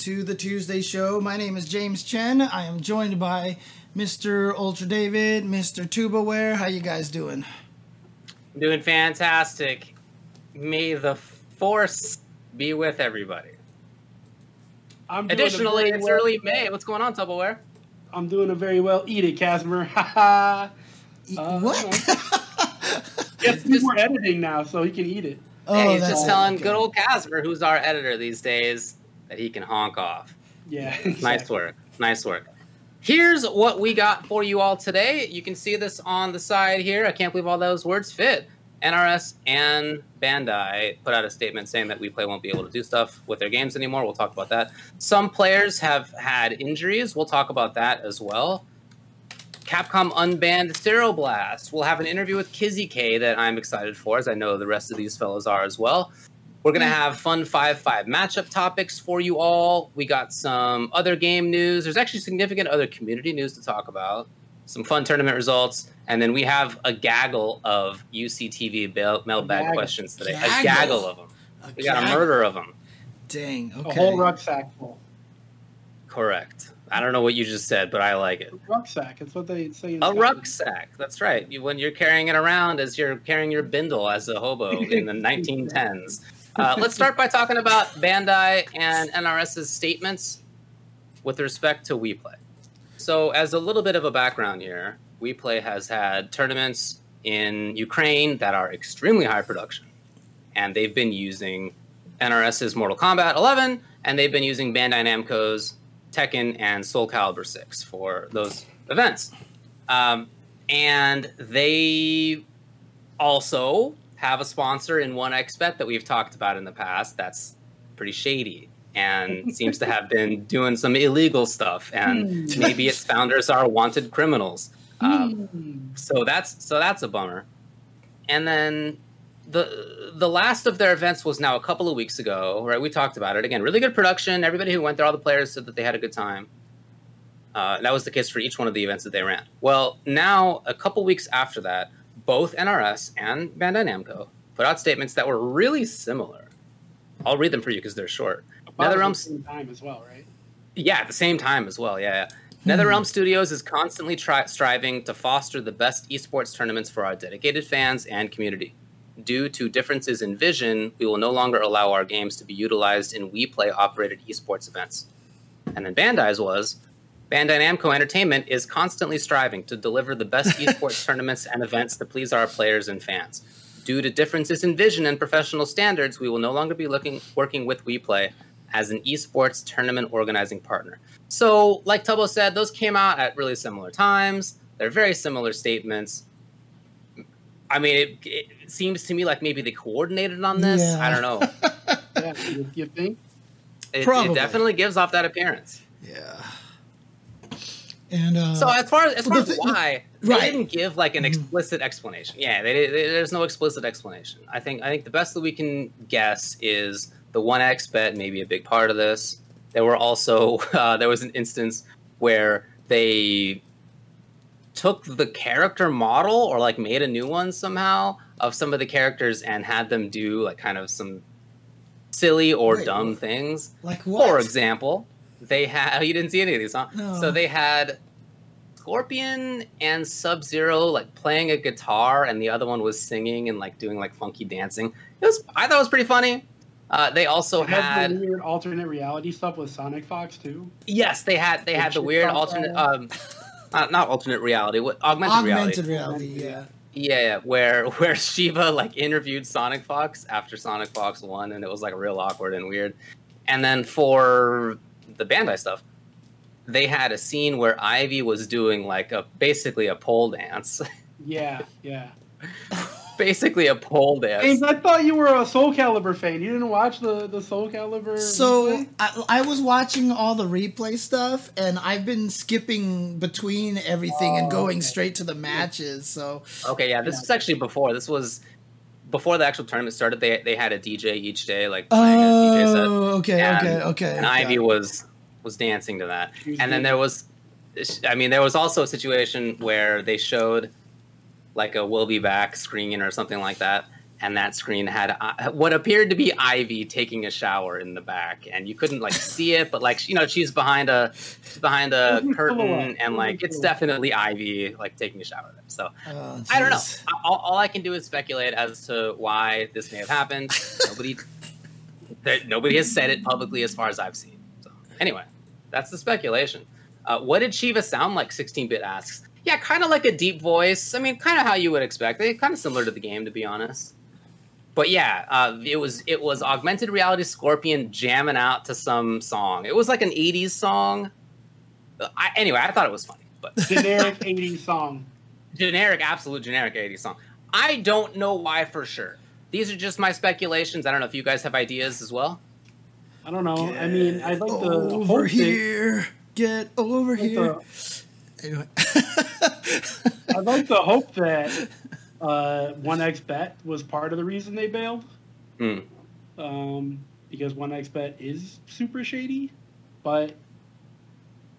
Hello and welcome to the Tuesday show. My name is James Chen. I am joined by Mr. Ultra David, Mr. Tubaware. How you guys doing? Doing fantastic. May the force be with everybody. I'm doing Additionally, it's well- early May. What's going on, Tubaware? I'm doing a very well. Eat it, Casimir. Ha ha. Uh, what? Yes, he's more editing now, so he can eat it. oh, hey, he's just telling good old Casper, who's our editor these days, that he can honk off. Yeah. Nice work. Nice work. Here's what we got for you all today. You can see this on the side here. I can't believe all those words fit. NRS and Bandai put out a statement saying that WePlay won't be able to do stuff with their games anymore. We'll talk about that. Some players have had injuries. We'll talk about that as well. Capcom unbanned Stereo Blast. We'll have an interview with Kizzy K that I'm excited for, as I know the rest of these fellows are as well. We're going to have fun 5 5 matchup topics for you all. We got some other game news. There's actually significant other community news to talk about, some fun tournament results, and then we have a gaggle of UCTV bail- mailbag Gaggle. questions today. A Gaggle. gaggle of them. A We got a murder of them. Dang. Okay. A Okay. whole rucksack full. Correct. I don't know what you just said, but I like it. Rucksack. It's what they say. In A Scotland. rucksack. That's right. You, when you're carrying it around as you're carrying your bindle as a hobo in the 1910s. Uh, let's start by talking about Bandai and NRS's statements with respect to WePlay. So, as a little bit of a background here, WePlay has had tournaments in Ukraine that are extremely high production, and they've been using NRS's Mortal Kombat 11, and they've been using Bandai Namco's Tekken and Soul Calibur 6 for those events. Um, and they also have a sponsor in One XBet that we've talked about in the past that's pretty shady and seems to have been doing some illegal stuff. And Hmm. maybe its founders are wanted criminals. Um, Hmm. so that's so that's a bummer. And then the the last of their events was now a couple of weeks ago, right? We talked about it again. Really good production. Everybody who went there, all the players said that they had a good time. Uh, that was the case for each one of the events that they ran. Well, now a couple weeks after that, both NRS and Bandai Namco put out statements that were really similar. I'll read them for you because they're short. About at the NetherRealm same time as well, right? yeah, at the same time as well. Yeah, yeah. Hmm. NetherRealm Studios is constantly tri- striving to foster the best esports tournaments for our dedicated fans and community. Due to differences in vision, we will no longer allow our games to be utilized in WePlay operated esports events. And then Bandai's was Bandai Namco Entertainment is constantly striving to deliver the best esports tournaments and events to please our players and fans. Due to differences in vision and professional standards, we will no longer be looking working with WePlay as an esports tournament organizing partner. So, like Tubbo said, those came out at really similar times. They're very similar statements. I mean, it, it seems to me like maybe they coordinated on this. Yeah. I don't know. Yeah. you, you think? It, Probably. it definitely gives off that appearance. Yeah. And uh, So as far as, as, far as why they right. didn't give like an Mhm. explicit explanation. Yeah, they, they, there's no explicit explanation. I think I think the best that we can guess is the one X bet may be a big part of this. There were also uh, there was an instance where they took the character model or like made a new one somehow of some of the characters and had them do like kind of some silly or Wait, dumb things. like what? For example, they had you didn't see any of these, huh? No. So they had Scorpion and Sub Zero like playing a guitar, and the other one was singing and like doing like funky dancing. It was I thought it was pretty funny. Uh, they also It had the weird alternate reality stuff with Sonic Fox too. yes, they had they The had the weird alternate um, not, not alternate reality, what augmented, augmented reality. reality. Yeah. Yeah, yeah, where where Sheeva like interviewed Sonic Fox after Sonic Fox won, and it was like real awkward and weird. And then for the Bandai stuff, they had a scene where Ivy was doing like a basically a pole dance, Yeah, yeah. basically a pole dance. James, I thought you were a Soul Calibur fan. You didn't watch the the Soul Calibur. So? I, I was watching all the replay stuff, and I've been skipping between everything and Oh, going okay. straight to the matches. So Okay, yeah, this Yeah. was actually before. This was before the actual tournament started. They they had a DJ each day, like playing a DJ set. oh, okay, And- okay, okay. and okay. Ivy was was dancing to that. And then there was, I mean, there was also a situation where they showed like a "We'll be back" screen or something like that, and that screen had uh, what appeared to be Ivy taking a shower in the back, and you couldn't like see it, but like you know she's behind a she's behind a curtain, and like it's definitely Ivy like taking a shower. There. So Oh, I don't know. All, all I can do is speculate as to why this may have happened. nobody, there, nobody has said it publicly as far as I've seen. So anyway, that's the speculation. Uh, what did Sheeva sound like? 16-bit asks. Yeah, kind of like a deep voice. I mean, kind of how you would expect. They kind of similar to the game, to be honest. But yeah, uh, it was it was augmented reality Scorpion jamming out to some song. It was like an '80s song. I, anyway, I thought it was funny, but Generic 80s song. generic, absolute generic 80s song. I don't know why for sure. These are just my speculations. I don't know if you guys have ideas as well. I don't know. I mean, I'd like the over hope that- here. Get over like here. to- Anyway. I'd like to hope that uh, One X Bet was part of the reason they bailed, Hmm. um, because One X Bet is super shady. But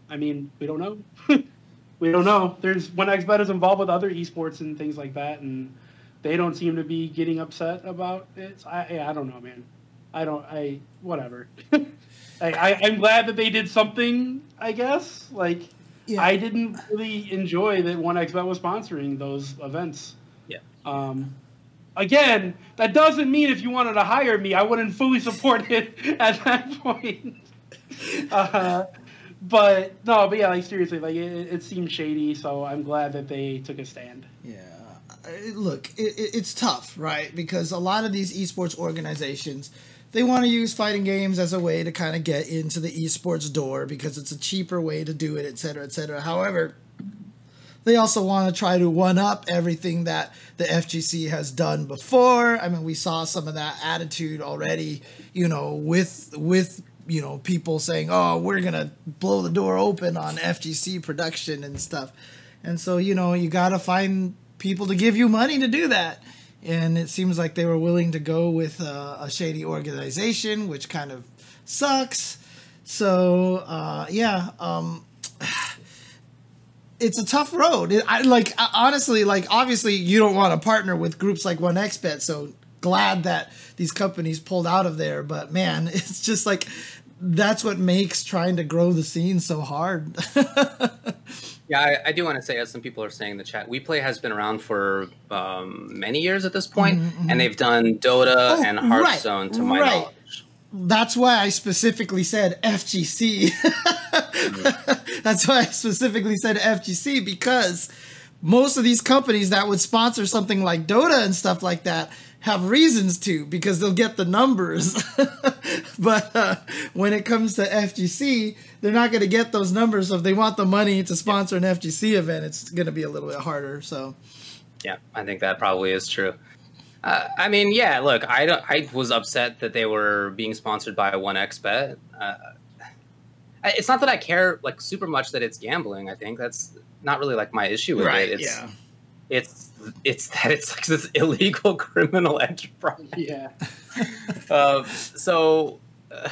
I mean, we don't know. we don't know. There's One X Bet is involved with other esports and things like that, and they don't seem to be getting upset about it. So I, I don't know, man. I don't. I whatever. I, I, I'm glad that they did something. I guess like. Yeah. I didn't really enjoy that One XBet was sponsoring those events. Yeah. Um, again, that doesn't mean if you wanted to hire me, I wouldn't fully support it at that point. uh, but no, but yeah, like seriously, like it, it seemed shady. So I'm glad that they took a stand. Yeah. Uh, Look, it, it, it's tough, right? Because a lot of these esports organizations, they want to use fighting games as a way to kind of get into the esports door because it's a cheaper way to do it, et cetera, et cetera. However, they also want to try to one up everything that the FGC has done before. I mean, we saw some of that attitude already, you know, with with you know people saying, "Oh, we're gonna blow the door open on FGC production and stuff," and so you know you got to find people to give you money to do that. And it seems like they were willing to go with uh, a shady organization, which kind of sucks. So uh, yeah, um, it's a tough road. It, I like honestly, like obviously you don't want to partner with groups like One XBet. So glad that these companies pulled out of there. But man, it's just like that's what makes trying to grow the scene so hard. Yeah, I, I do want to say, as some people are saying in the chat, WePlay has been around for um, many years at this mm-hmm, point, mm-hmm. and they've done Dota Oh, and right, Hearthstone, to my right. knowledge. that's why I specifically said FGC. Mm-hmm. that's why I specifically said FGC because most of these companies that would sponsor something like Dota and stuff like that have reasons to because they'll get the numbers. but uh, when it comes to FGC, they're not going to get those numbers. So if they want the money to sponsor an FGC event, it's going to be a little bit harder. So Yeah, I think that probably is true. Uh, I mean, yeah. Look, I don't, I was upset that they were being sponsored by One XBet. Uh, it's not that I care like super much that it's gambling. I think that's not really like my issue with it. It's, yeah. it's it's that it's like this illegal criminal enterprise. Yeah. Uh, so, uh,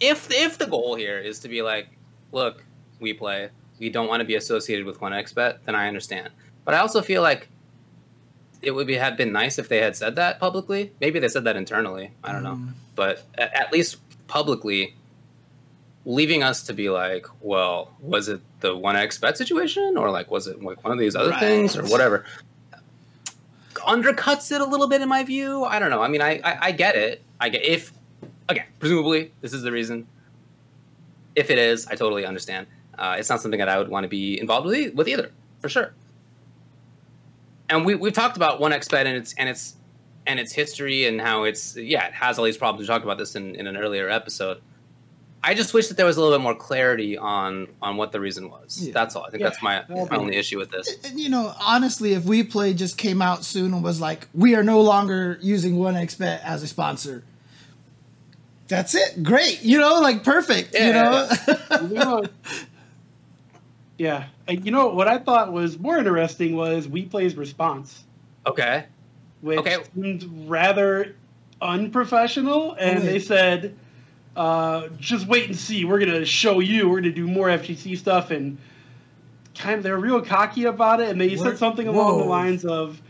if if the goal here is to be like, look, we play, we don't want to be associated with one XBet, then I understand. But I also feel like it would be have been nice if they had said that publicly. Maybe they said that internally. I don't know, but at, at least publicly, leaving us to be like, well, was it the one X bet situation, or like was it like one of these other Right. things, or whatever? undercuts it a little bit in my view. I don't know. I mean, I, I, I get it. I get if again, presumably this is the reason. If it is, I totally understand. Uh, it's not something that I would want to be involved with, with either, for sure. And we we've talked about one X bet and its and its and its history and how it's yeah it has all these problems. We talked about this in, in an earlier episode. I just wish that there was a little bit more clarity on on what the reason was. Yeah. That's all. I think Yeah. that's my, That'll my only issue with this. And, you know, honestly, if We Play just came out soon and was like, we are no longer using One XBet as a sponsor, that's it. Great. You know, like perfect. you Yeah, know? You know, yeah. And you know what I thought was more interesting was WePlay's response, Okay. which Okay. seemed rather unprofessional, and oh, Wait. they said, uh, "Just wait and see. We're gonna show you. We're gonna do more FGC stuff." And kind of they're real cocky about it, and they Where- said something along the lines of,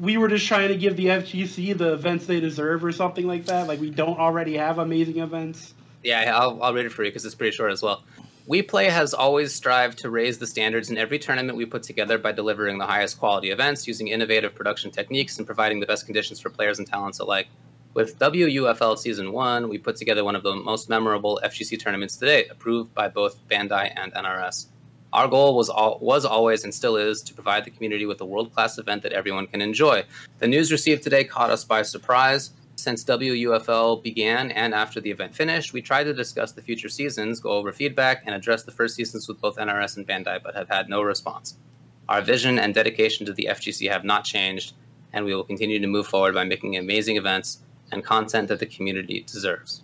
we were just trying to give the FGC the events they deserve or something like that. Like we don't already have amazing events. Yeah, I'll, I'll read it for you because it's pretty short as well. We Play has always strived to raise the standards in every tournament we put together by delivering the highest quality events, using innovative production techniques, and providing the best conditions for players and talents alike. With WUFL Season 1, we put together one of the most memorable FGC tournaments to date, approved by both Bandai and NRS. Our goal was all, was always and still is to provide the community with a world class event that everyone can enjoy. The news received today caught us by surprise. Since WUFL began and after the event finished, we tried to discuss the future seasons, go over feedback, and address the first seasons with both NRS and Bandai, but have had no response. Our vision and dedication to the FGC have not changed, and we will continue to move forward by making amazing events and content that the community deserves.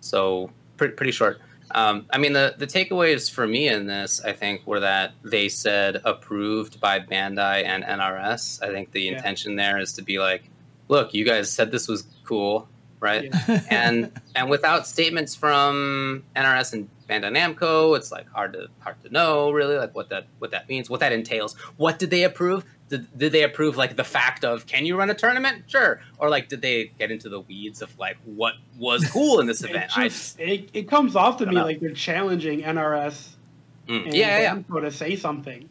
So, pretty, pretty short. Um, I mean, the, the takeaways for me in this, I think, were that they said approved by Bandai and NRS. I think the yeah. intention there is to be like, look, you guys said this was cool, right? Yeah. and and without statements from NRS and Bandai Namco, it's like hard to hard to know really like what that what that means, what that entails. What did they approve? Did, did they approve like the fact of can you run a tournament? Sure. Or like did they get into the weeds of like what was cool in this event? it, just, it, it comes off to me know. like they're challenging NRS mm. and yeah, yeah, yeah. to say something.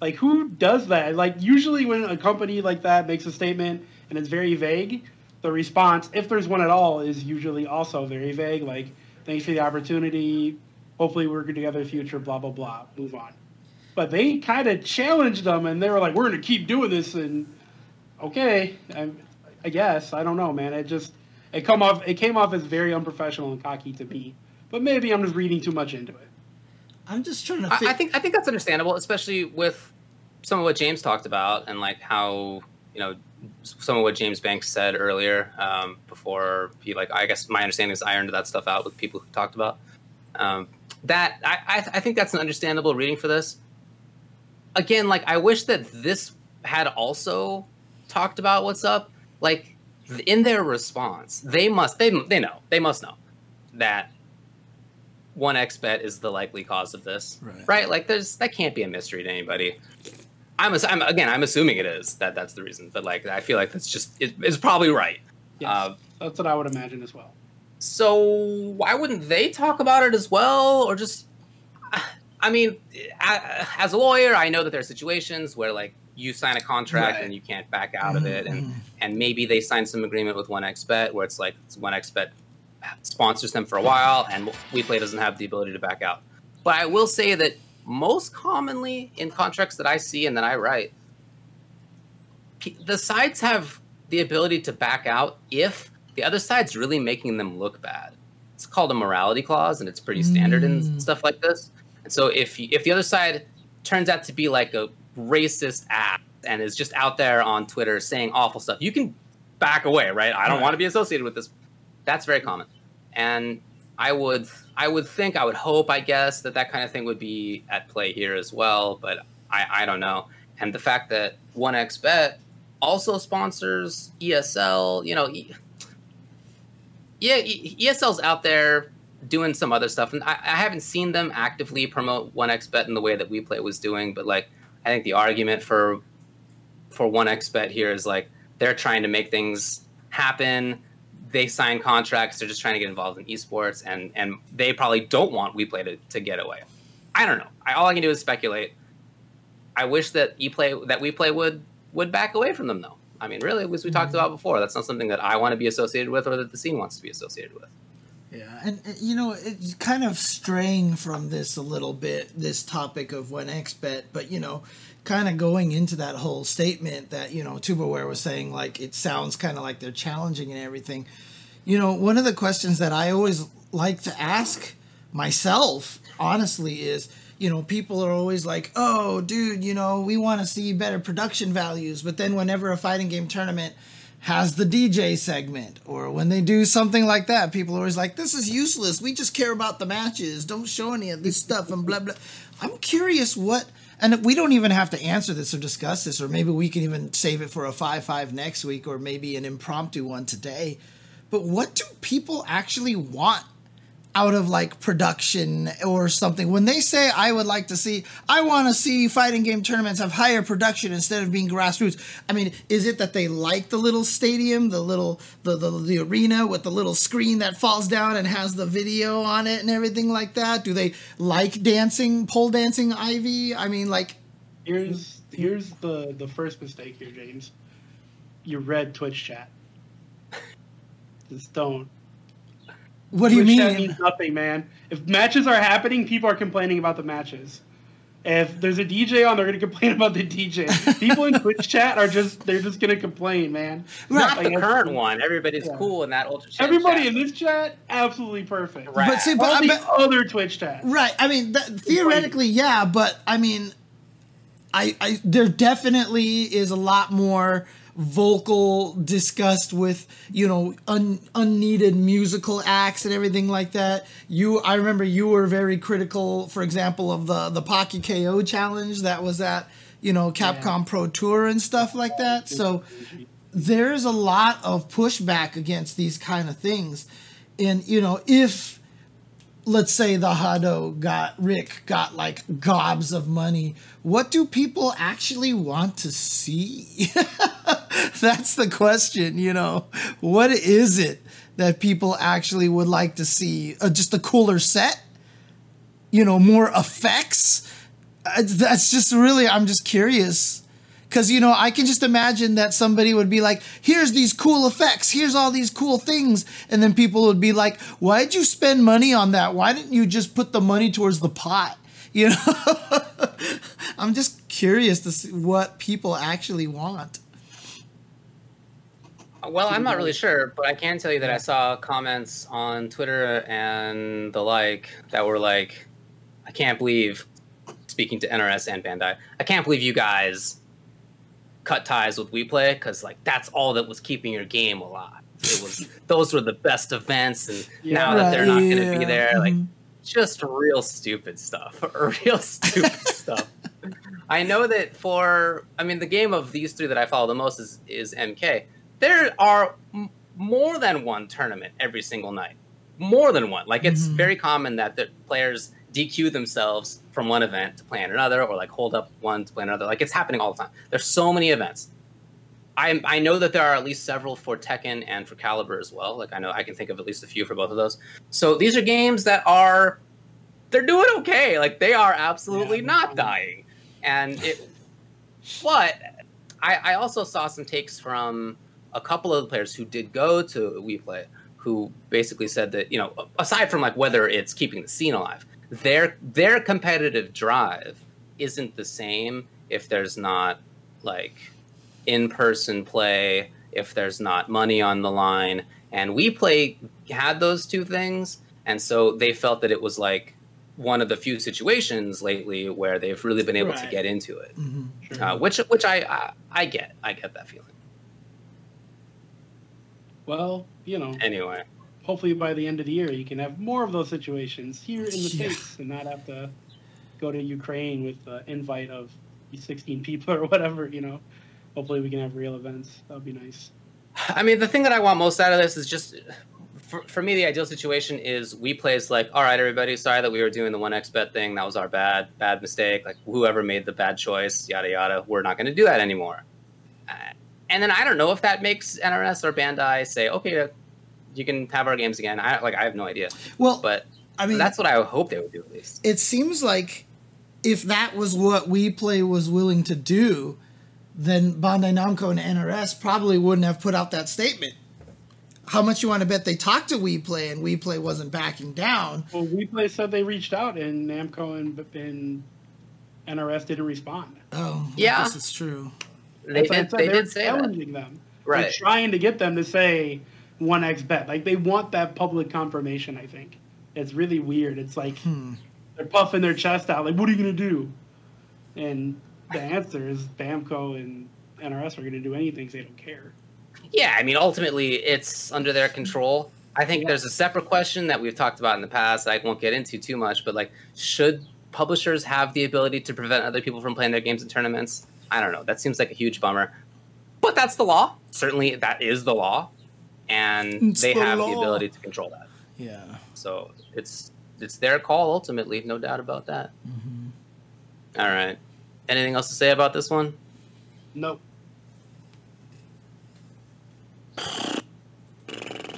Like who does that? Like usually when a company like that makes a statement and it's very vague, the response, if there's one at all, is usually also very vague. Like, thanks for the opportunity. Hopefully, we're together in the future. Blah blah blah. Move on. But they kind of challenged them, and they were like, "We're going to keep doing this." And okay, I, I, guess I don't know, man. It just it come off it came off as very unprofessional and cocky to me. But maybe I'm just reading too much into it. I'm just trying to. I, I think I think that's understandable, especially with some of what James talked about and like how you know some of what James Banks said earlier um, before he like I guess my understanding is ironed that stuff out with people who talked about um, that I, I think that's an understandable reading for this. Again, like I wish that this had also talked about what's up. Like in their response, they must they they know they must know that one X bet is the likely cause of this, right. right? Like there's that can't be a mystery to anybody. I'm, I'm again, I'm assuming it is that that's the reason, but like I feel like that's just it, it's probably right. Yes, uh, that's what I would imagine as well. So why wouldn't they talk about it as well, or just? I mean, as a lawyer, I know that there are situations where like you sign a contract right. and you can't back out mm-hmm. of it, and mm-hmm. and maybe they sign some agreement with One Bet where it's like One Bet sponsors them for a while, and WePlay doesn't have the ability to back out. But I will say that most commonly in contracts that I see and that I write, the sides have the ability to back out if the other side's really making them look bad. It's called a morality clause, and it's pretty standard mm. in stuff like this. So if if the other side turns out to be like a racist ass and is just out there on Twitter saying awful stuff, you can back away, right? I don't want to be associated with this. That's very common, and I would I would think, I would hope, I guess, that that kind of thing would be at play here as well. But I, I don't know. And the fact that One X Bet also sponsors ESL, you know, yeah, ESL's out there doing some other stuff, and I, I haven't seen them actively promote One X Bet in the way that We Play was doing. But like, I think the argument for for One X Bet here is like they're trying to make things happen they sign contracts. They're just trying to get involved in esports, and and they probably don't want WePlay to, to get away. I don't know. I, all I can do is speculate. I wish that ePlay that WePlay would would back away from them, though. I mean, really, as we talked mm-hmm. about before, that's not something that I want to be associated with, or that the scene wants to be associated with. Yeah, and, you know, it's kind of straying from this a little bit, this topic of One XBet, but you know, kind of going into that whole statement that you know Tubaware was saying, like it sounds kind of like they're challenging and everything. You know, one of the questions that I always like to ask myself, honestly, is you know, people are always like, "Oh, dude, you know, we want to see better production values," but then whenever a fighting game tournament has the DJ segment, or when they do something like that, people are always like, "This is useless. We just care about the matches. Don't show any of this stuff." And blah blah. I'm curious what and we don't even have to answer this or discuss this, or maybe we can even save it for a 5 5 next week, or maybe an impromptu one today. But what do people actually want out of like production or something. When they say I would like to see I want to see fighting game tournaments have higher production instead of being grassroots. I mean, is it that they like the little stadium, the little the the, the arena with the little screen that falls down and has the video on it and everything like that? Do they like dancing, pole dancing Ivy? I mean, like Here's here's the the first mistake here, James. You read Twitch chat. Just don't. What do you Twitch chat mean? means nothing, man. If matches are happening, people are complaining about the matches. If there's a DJ on, they're gonna complain about the DJ. People in Twitch chat are just they're just gonna complain, man. Not Like, the current one. Everybody's Yeah. cool in that ultra chat. Everybody chat. in this chat, absolutely perfect. Right. But see, All but, the but other Twitch chats. Right. I mean, th- theoretically, yeah, but I mean, I, I there definitely is a lot more vocal disgust with you know un, unneeded musical acts and everything like that. You, I remember you were very critical, for example, of the the Pocky KO challenge that was at you know Capcom Pro Tour and stuff like that. So there's a lot of pushback against these kind of things, and you know if let's say the Hado got Rick got like gobs of money. What do people actually want to see? That's the question, you know. What is it that people actually would like to see? Uh, just a cooler set? You know, more effects? Uh, that's just really, I'm just curious. Because, you know, I can just imagine that somebody would be like, here's these cool effects, here's all these cool things. And then people would be like, why'd you spend money on that? Why didn't you just put the money towards the pot? You know? I'm just curious to see what people actually want. Well, I'm not really sure, but I can tell you that I saw comments on Twitter and the like that were like, I can't believe, speaking to NRS and Bandai, I can't believe you guys cut ties with WePlay because like that's all that was keeping your game alive. It was those were the best events, and now that they're not going to be there, like Mhm. just real stupid stuff. real stupid stuff. I know that for I mean the game of these three that I follow the most is is MK. There are m- more than one tournament every single night. More than one. Like it's Mhm. very common that the players DQ themselves from one event to play in another, or like hold up one to play another. Like it's happening all the time. There's so many events. I I know that there are at least several for Tekken and for Calibur as well. Like I know I can think of at least a few for both of those. So these are games that are they're doing okay. Like they are absolutely Yeah, not dying. And it but I, I also saw some takes from a couple of the players who did go to WePlay who basically said that, you know, aside from like whether it's keeping the scene alive, their their competitive drive isn't the same if there's not like in-person play, if there's not money on the line. And we play had those two things, and so they felt that it was like one of the few situations lately where they've really been able to get into it. Mhm. Sure. Uh, which which I, I I get. I get that feeling. well, you know, Anyway, hopefully by the end of the year you can have more of those situations here in the Yeah. states and not have to go to Ukraine with the invite of 16 people or whatever. You know, hopefully we can have real events. That would be nice. I mean, the thing that I want most out of this is just for, for me, the ideal situation is we plays like, all right, everybody, sorry that we were doing the one X bet thing. That was our bad, bad mistake. Like whoever made the bad choice, yada yada. We're not going to do that anymore. Uh, and then I don't know if that makes NRS or Bandai say, okay, you can have our games again. I like, I have no idea, Well, but I mean, that's what I hope they would do at least. it seems like if that was what we play was willing to do, then Bandai Namco and NRS probably wouldn't have put out that statement. How much you want to bet they talked to WePlay and WePlay wasn't backing down? Well, WePlay said they reached out and Namco and, and NRS didn't respond. Oh, Yeah. I guess it's true. They That's what I did, said. they They're did say that. challenging them. They're Right. trying to get them to say one X bet. Like they want that public confirmation. I think it's really weird. It's like Hmm. they're puffing their chest out. Like, what are you gonna do? And the answer is Bamco and NRS are gonna do anything 'cause they don't care. Yeah, I mean, ultimately, it's under their control. I think there's a separate question that we've talked about in the past. I won't get into too much, but like, should publishers have the ability to prevent other people from playing their games in tournaments? I don't know. That seems like a huge bummer, but that's the law. Certainly, that is the law, and It's they the have the ability to control that. Yeah. So it's it's their call ultimately, no doubt about that. Mm-hmm. All right. Anything else to say about this one? Nope.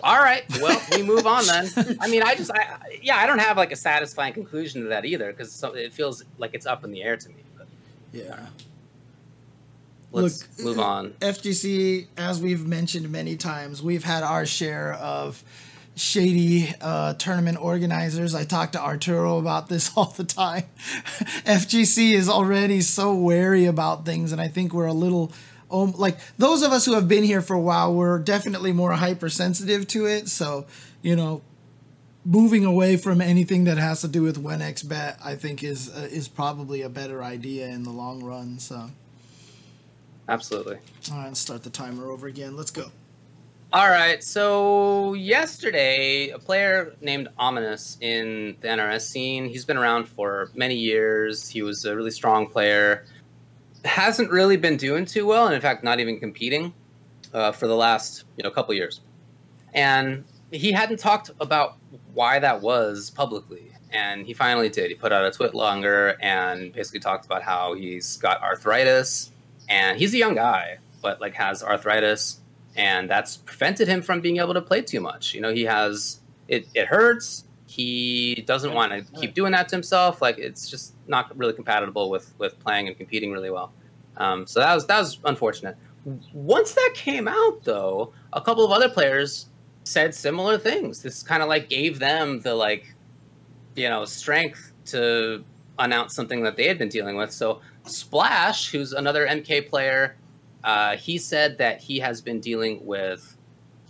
All right. Well, we move on then. I mean, I just, I, yeah, I don't have like a satisfying conclusion to that either because it feels like it's up in the air to me. But Yeah. Let's Look, move on. FGC, as we've mentioned many times, we've had our share of shady uh, tournament organizers. I talk to Arturo about this all the time. FGC is already so wary about things, and I think we're a little. Um, like those of us who have been here for a while, we're definitely more hypersensitive to it. So, you know, moving away from anything that has to do with One XBet, I think is uh, is probably a better idea in the long run. So. Absolutely. All right, let's start the timer over again. Let's go. All right. So yesterday, a player named Ominous in the NRS scene. He's been around for many years. He was a really strong player. Hasn't really been doing too well, and in fact, not even competing uh, for the last you know couple years. And he hadn't talked about why that was publicly, and he finally did. He put out a TwitLonger and basically talked about how he's got arthritis, and he's a young guy, but like has arthritis and that's prevented him from being able to play too much. You know, he has it. It hurts. He doesn't want to keep doing that to himself. Like it's just not really compatible with with playing and competing really well. Um, so that was that was unfortunate. Once that came out, though, a couple of other players said similar things. This kind of like gave them the like, you know, strength to announce something that they had been dealing with. So Splash, who's another MK player, uh, he said that he has been dealing with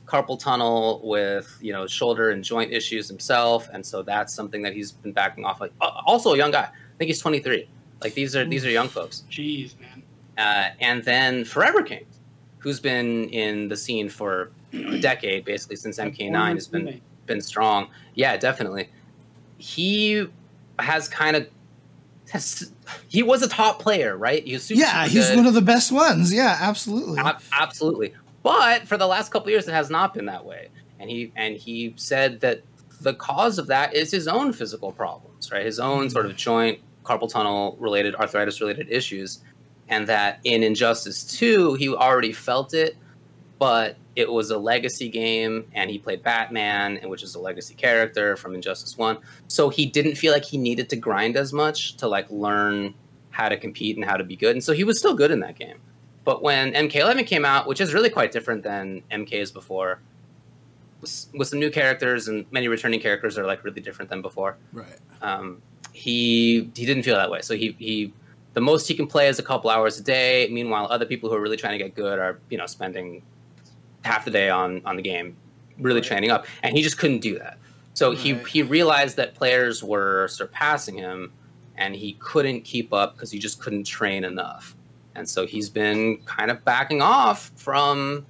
carpal tunnel, with you know shoulder and joint issues himself, and so that's something that he's been backing off. Like uh, also a young guy, I think he's 23. Like these are these are young folks. Jeez, man. Uh, and then Forever King, who's been in the scene for you know, a decade, basically since MK9 has been been strong. Yeah, definitely. He has kind of has, he was a top player, right? He was super, yeah, he's good. one of the best ones. Yeah, absolutely. Ab- absolutely. But for the last couple of years, it has not been that way. And he and he said that the cause of that is his own physical problems, right? His own sort of joint carpal tunnel related arthritis related issues, and that in Injustice Two, he already felt it, but it was a legacy game, and he played Batman, which is a legacy character from Injustice One. So he didn't feel like he needed to grind as much to like learn how to compete and how to be good, and so he was still good in that game. But when MK11 came out, which is really quite different than MK's before, with, with some new characters and many returning characters are like really different than before. right. Um, he he didn't feel that way. So he he the most he can play is a couple hours a day. Meanwhile, other people who are really trying to get good are you know spending half the day on on the game, really training up, and he just couldn't do that. So he he realized that players were surpassing him, and he couldn't keep up because he just couldn't train enough. And so he's been kind of backing off from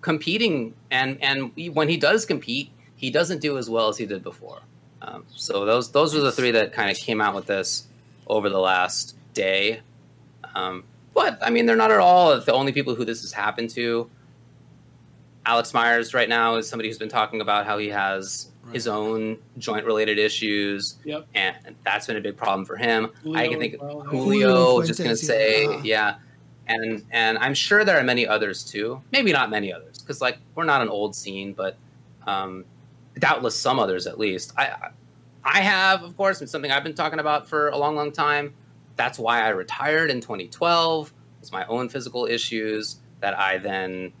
competing, and and when he does compete, he doesn't do as well as he did before. Um, so those those are the three that kind of came out with this over the last day. Um, but I mean, they're not at all the only people who this has happened to. Alex Myers right now is somebody who's been talking about how he has his own joint related issues, Yep. and that's been a big problem for him. I can think as well. Julio Julio, just gonna say, yeah. yeah. And and I'm sure there are many others too. Maybe not many others, because like we're not an old scene, but um, doubtless some others at least. I I have, of course, it's something I've been talking about for a long, long time. That's why I retired in 2012. It's my own physical issues that I then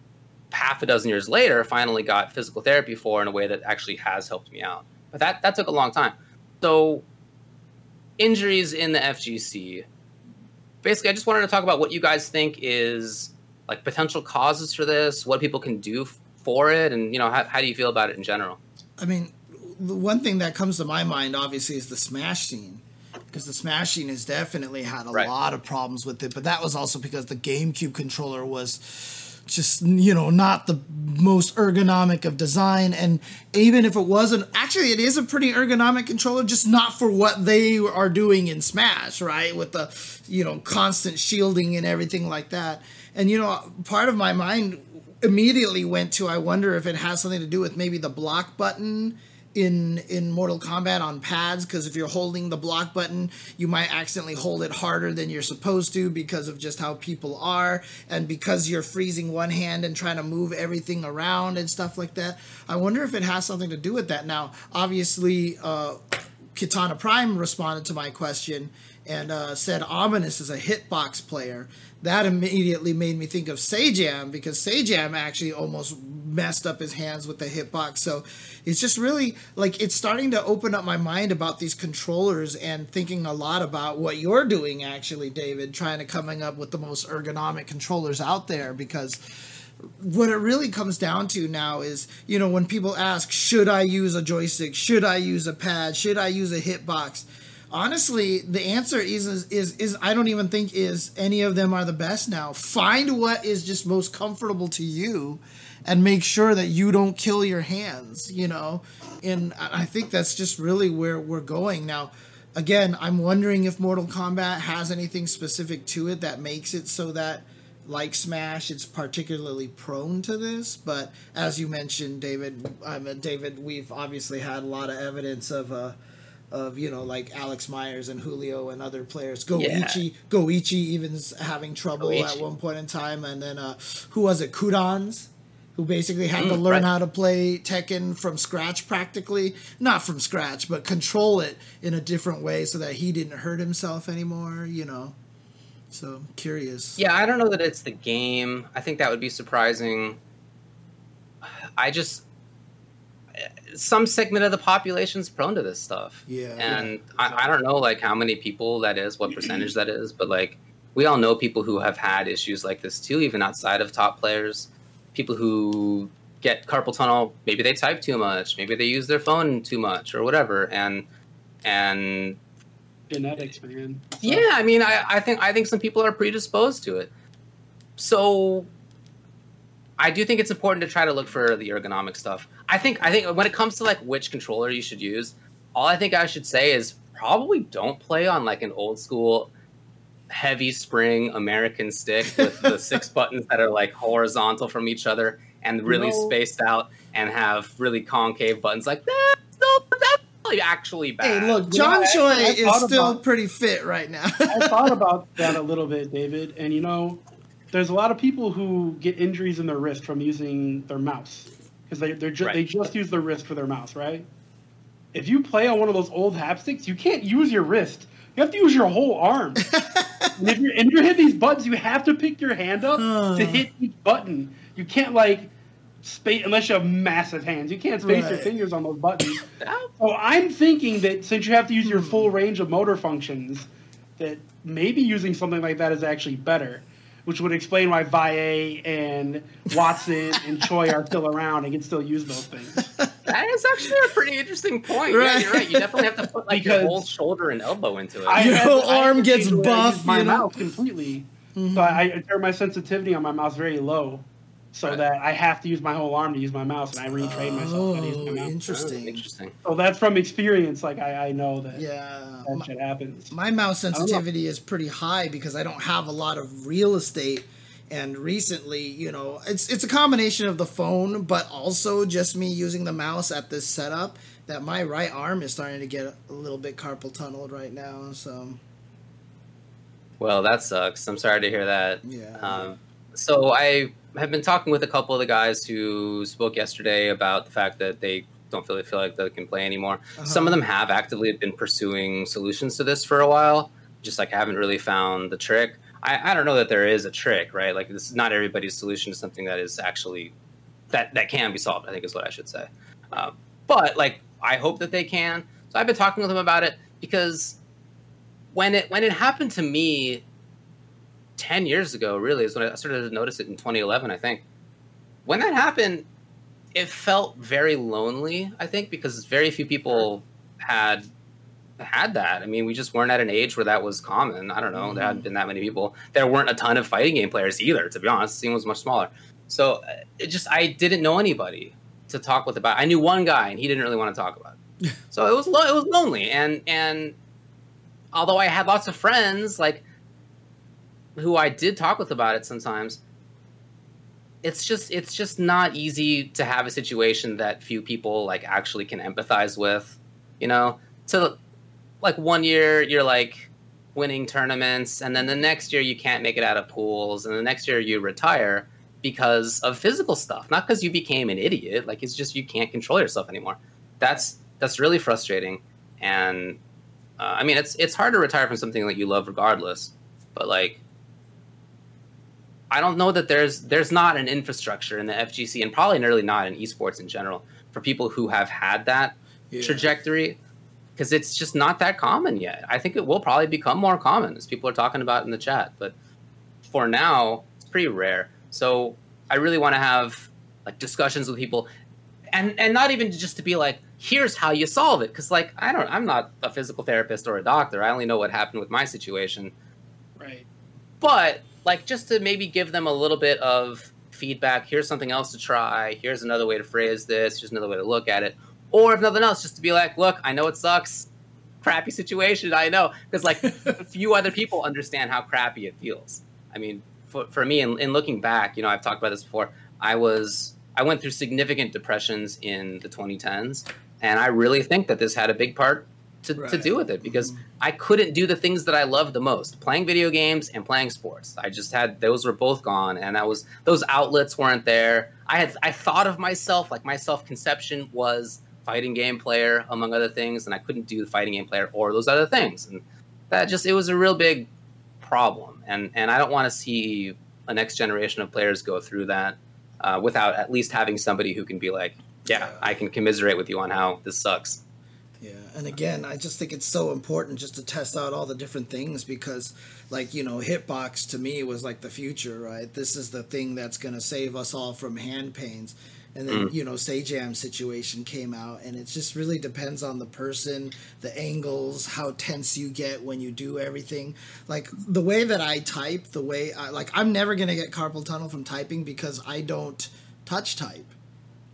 half a dozen years later finally got physical therapy for in a way that actually has helped me out. But that that took a long time. So injuries in the FGC. Basically, I just wanted to talk about what you guys think is like potential causes for this, what people can do for it, and you know how, how do you feel about it in general? I mean, the one thing that comes to my mind, obviously, is the Smash scene. Because the Smash scene has definitely had a Right. lot of problems with it, but that was also because the GameCube controller was just, you know, not the most ergonomic of design. And even if it wasn't, actually, it is a pretty ergonomic controller, just not for what they are doing in Smash, right? With the, you know, constant shielding and everything like that. And, you know, part of my mind immediately went to I wonder if it has something to do with maybe the block button in in Mortal Kombat on pads because if you're holding the block button, you might accidentally hold it harder than you're supposed to because of just how people are and because you're freezing one hand and trying to move everything around and stuff like that. I wonder if it has something to do with that. Now, obviously, uh, Kitana Prime responded to my question and uh, said Ominous is a hitbox player. That immediately made me think of Sajam because Sajam actually almost messed up his hands with the hitbox. So it's just really like it's starting to open up my mind about these controllers and thinking a lot about what you're doing actually, David, trying to coming up with the most ergonomic controllers out there because what it really comes down to now is, you know, when people ask, should I use a joystick? Should I use a pad? Should I use a hitbox? Honestly, the answer is, is is is I don't even think is any of them are the best now. Find what is just most comfortable to you and make sure that you don't kill your hands, you know? And I think that's just really where we're going now. Again, I'm wondering if Mortal Kombat has anything specific to it that makes it so that like Smash, it's particularly prone to this. But as you mentioned, David, I mean, David, we've obviously had a lot of evidence of uh, of you know like Alex Myers and Julio and other players. Goichi, yeah. Goichi even's having trouble Goichi. at one point in time, and then uh, who was it? Kudans. Who basically had mm, to learn right. how to play Tekken from scratch, practically not from scratch, but control it in a different way so that he didn't hurt himself anymore. You know, so curious. Yeah, I don't know that it's the game. I think that would be surprising. I just some segment of the population is prone to this stuff. Yeah, and yeah. I, I don't know like how many people that is, what percentage that is, but like we all know people who have had issues like this too, even outside of top players. People who get carpal tunnel, maybe they type too much, maybe they use their phone too much, or whatever, and and genetics, man. So. Yeah, I mean, I, I think I think some people are predisposed to it. So I do think it's important to try to look for the ergonomic stuff. I think I think when it comes to like which controller you should use, all I think I should say is probably don't play on like an old school heavy spring American stick with the six buttons that are like horizontal from each other and really no. spaced out and have really concave buttons like that. No, that's actually bad. Hey, look, John you know, Choi is still about, pretty fit right now. I thought about that a little bit, David, and you know, there's a lot of people who get injuries in their wrist from using their mouse because they they're ju- right. they just use their wrist for their mouse, right? If you play on one of those old Happ sticks, you can't use your wrist. You have to use your whole arm. and if you're and you're hitting these buttons, you have to pick your hand up to hit each button. You can't like space unless you have massive hands. You can't space right. your fingers on those buttons. so I'm thinking that since you have to use your hmm. full range of motor functions, that maybe using something like that is actually better which would explain why Valle and Watson and Choi are still around and can still use those things. That is actually a pretty interesting point. Right. Yeah, you're right. You definitely have to put like because your whole shoulder and elbow into it. I your whole arm gets buff. My mouth completely. Mm-hmm. So I, I turn my sensitivity on my mouse very low so right. that I have to use my whole arm to use my mouse, and I retrain oh, myself. to use my. Interesting. Oh, interesting. So that's from experience. Like I, I know that. Yeah. That my, shit happens. My mouse sensitivity is pretty high because I don't have a lot of real estate. And recently, you know, it's it's a combination of the phone, but also just me using the mouse at this setup. That my right arm is starting to get a little bit carpal tunneled right now. So. Well, that sucks. I'm sorry to hear that. Yeah. Um, so I have been talking with a couple of the guys who spoke yesterday about the fact that they don't really feel like they can play anymore. Uh-huh. Some of them have actively been pursuing solutions to this for a while, just like haven't really found the trick. I, I don't know that there is a trick, right? Like this is not everybody's solution to something that is actually that that can be solved. I think is what I should say. Uh, but like I hope that they can. So I've been talking with them about it because when it when it happened to me 10 years ago, really, is when I started to notice it in 2011, I think. When that happened, it felt very lonely, I think, because very few people had had that. I mean, we just weren't at an age where that was common. I don't know. Mm-hmm. There hadn't been that many people. There weren't a ton of fighting game players either, to be honest. The scene was much smaller. So uh, it just, I didn't know anybody to talk with about. I knew one guy, and he didn't really want to talk about it. so it was, lo- it was lonely. And, and although I had lots of friends, like who I did talk with about it sometimes, it's just it's just not easy to have a situation that few people like actually can empathize with you know? So like one year you're like winning tournaments and then the next year you can't make it out of pools and the next year you retire because of physical stuff not because you became an idiot like it's just you can't control yourself anymore. That's that's really frustrating and uh, i mean it's it's hard to retire from something that you love regardless but like I don't know that there's there's not an infrastructure in the FGC and probably nearly not in esports in general for people who have had that yeah. trajectory because it's just not that common yet. I think it will probably become more common as people are talking about in the chat, but for now it's pretty rare. So I really want to have like discussions with people and and not even just to be like here's how you solve it because like I don't I'm not a physical therapist or a doctor. I only know what happened with my situation. Right. But like just to maybe give them a little bit of feedback. Here's something else to try. Here's another way to phrase this. Here's another way to look at it. Or if nothing else, just to be like, look, I know it sucks. Crappy situation. I know because like a few other people understand how crappy it feels. I mean, for, for me, in, in looking back, you know, I've talked about this before. I was I went through significant depressions in the 2010s, and I really think that this had a big part to, right. to do with it because mm-hmm. I couldn't do the things that I loved the most playing video games and playing sports. I just had those were both gone and that was those outlets weren't there. I had I thought of myself like my self conception was fighting game player among other things and I couldn't do the fighting game player or those other things and that just it was a real big problem and and I don't want to see a next generation of players go through that uh, without at least having somebody who can be like yeah I can commiserate with you on how this sucks. Yeah, and again, I just think it's so important just to test out all the different things because, like, you know, Hitbox to me was like the future, right? This is the thing that's going to save us all from hand pains. And then, mm. you know, Sajam situation came out, and it just really depends on the person, the angles, how tense you get when you do everything. Like, the way that I type, the way I, like, I'm never going to get carpal tunnel from typing because I don't touch type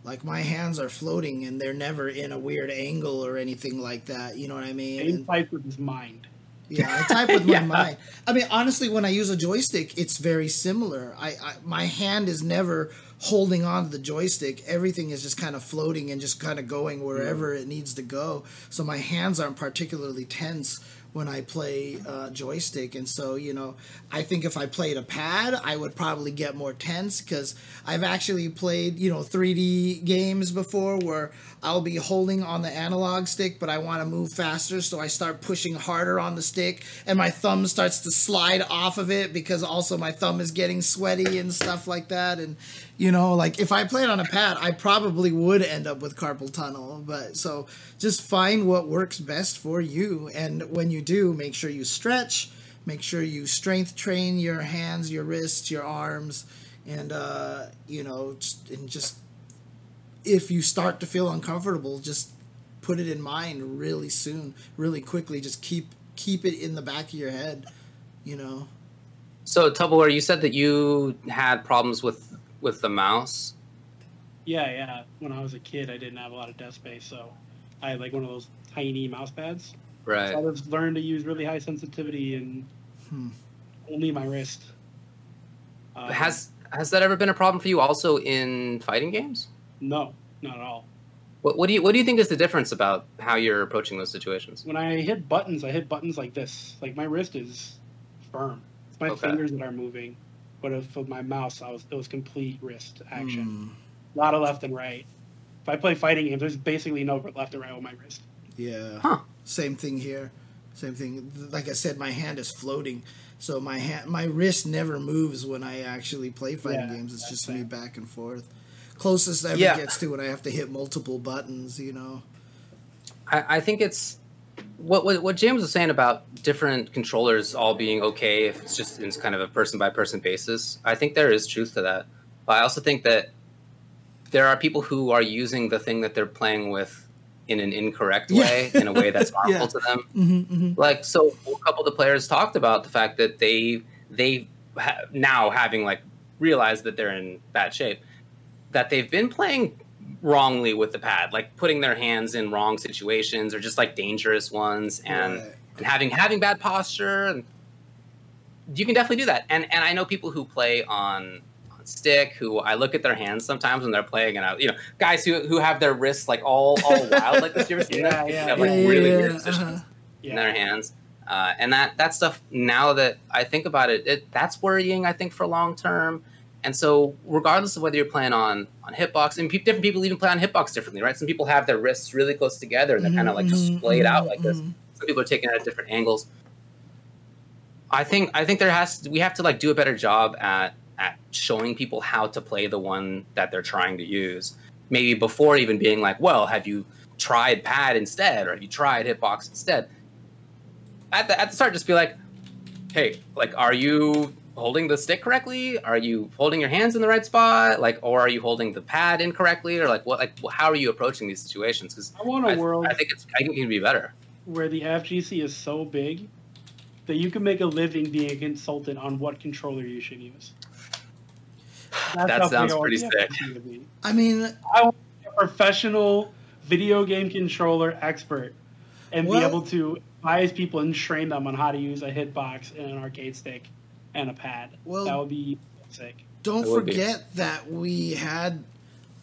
like my hands are floating and they're never in a weird angle or anything like that. You know what I mean? He type with his mind. Yeah, I type with my mind. I mean, honestly, when I use a joystick, it's very similar. I, I my hand is never holding on to the joystick. Everything is just kind of floating and just kind of going wherever mm. it needs to go. So my hands aren't particularly tense when I play uh, joystick. And so, you know, I think if I played a pad, I would probably get more tense because I've actually played, you know, 3D games before where I'll be holding on the analog stick, but I want to move faster. So I start pushing harder on the stick and my thumb starts to slide off of it because also my thumb is getting sweaty and stuff like that. And, you know, like if I played on a pad, I probably would end up with carpal tunnel. But so just find what works best for you. And when you do, make sure you stretch, make sure you strength train your hands, your wrists, your arms, and, uh, you know, and just if you start to feel uncomfortable, just put it in mind really soon, really quickly. Just keep keep it in the back of your head, you know. So Tupperware, you said that you had problems with with the mouse. Yeah, yeah. When I was a kid, I didn't have a lot of desk space, so I had like one of those tiny mouse pads. Right. So I just learned to use really high sensitivity and hmm. only my wrist. Uh, has has that ever been a problem for you? Also in fighting games? No, not at all. What, what do you what do you think is the difference about how you're approaching those situations? When I hit buttons, I hit buttons like this. Like my wrist is firm. It's my okay. fingers that are moving. But if with my mouse, I was it was complete wrist action. Mm. A lot of left and right. If I play fighting games, there's basically no left and right with my wrist. Yeah. Huh. Same thing here. Same thing. Like I said, my hand is floating, so my hand, my wrist never moves when I actually play fighting yeah, games. It's just me back and forth closest I ever yeah. gets to when I have to hit multiple buttons. You know. I, I think it's what, what, what James was saying about different controllers all being okay if it's just in kind of a person by person basis. I think there is truth to that, but I also think that there are people who are using the thing that they're playing with in an incorrect way, yeah. in a way that's harmful yeah. to them. Mm-hmm, mm-hmm. Like so, a couple of the players talked about the fact that they they ha- now having like realized that they're in bad shape that they've been playing wrongly with the pad, like putting their hands in wrong situations or just like dangerous ones and, right. and having having bad posture and you can definitely do that. And and I know people who play on, on stick who I look at their hands sometimes when they're playing, and I, you know, guys who who have their wrists like all all wild like this. You ever seen Yeah, that? Yeah, have, like yeah, really yeah, weird positions uh-huh. in Yeah. their hands. Uh, and that that stuff now that I think about it, it that's worrying. I think for long term. And so, regardless of whether you're playing on on hitbox, and pe- different people even play on hitbox differently, right? Some people have their wrists really close together and they're kind of like splayed out like this. mhm. Some people are taking it at different angles. I think I think there has to, we have to like do a better job at at showing people how to play the one that they're trying to use. Maybe before even being like, well, have you tried pad instead, or have you tried hitbox instead? At the at the start, just be like, hey, like, are you holding the stick correctly? Are you holding your hands in the right spot? Like, or are you holding the pad incorrectly? Or like, what? Like, how are you approaching these situations? Because I want a I, world I think it's I think it can be better. where the FGC is so big that you can make a living being a consultant on what controller you should use. That's That how big sounds I want pretty the sick. FGC to be. I mean, A professional video game controller expert and Well- be able to advise people and train them on how to use a hitbox and an arcade stick and a pad. Well- that would be sick. don't It would be. forget that we had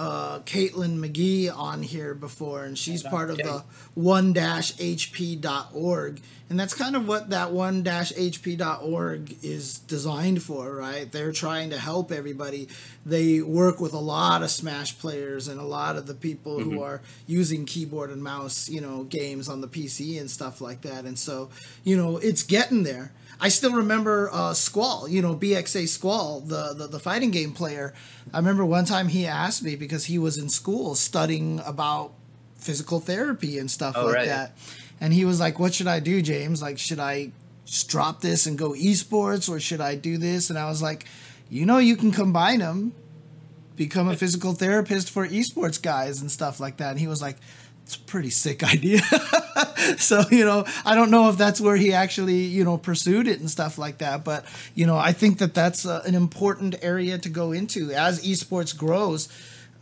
uh, Caitlin McGee on here before, and she's part of the one hp.org. And that's kind of what that one hp.org is designed for, right? They're trying to help everybody. They work with a lot of Smash players and a lot of the people who are using keyboard and mouse, you know, games on the PC and stuff like that. And so, you know, it's getting there. I still remember uh, Squall, you know, BXA Squall, the, the the fighting game player. I remember one time he asked me because he was in school studying about physical therapy and stuff Oh, like right. that. And he was like, "What should I do, James? Like, should I just drop this and go esports, or should I do this?" And I was like, "You know, you can combine them, become a physical therapist for esports guys and stuff like that." And he was like, "It's a pretty sick idea." so you know, I don't know if that's where he actually you know pursued it and stuff like that, but you know, I think that that's uh, an important area to go into. As esports grows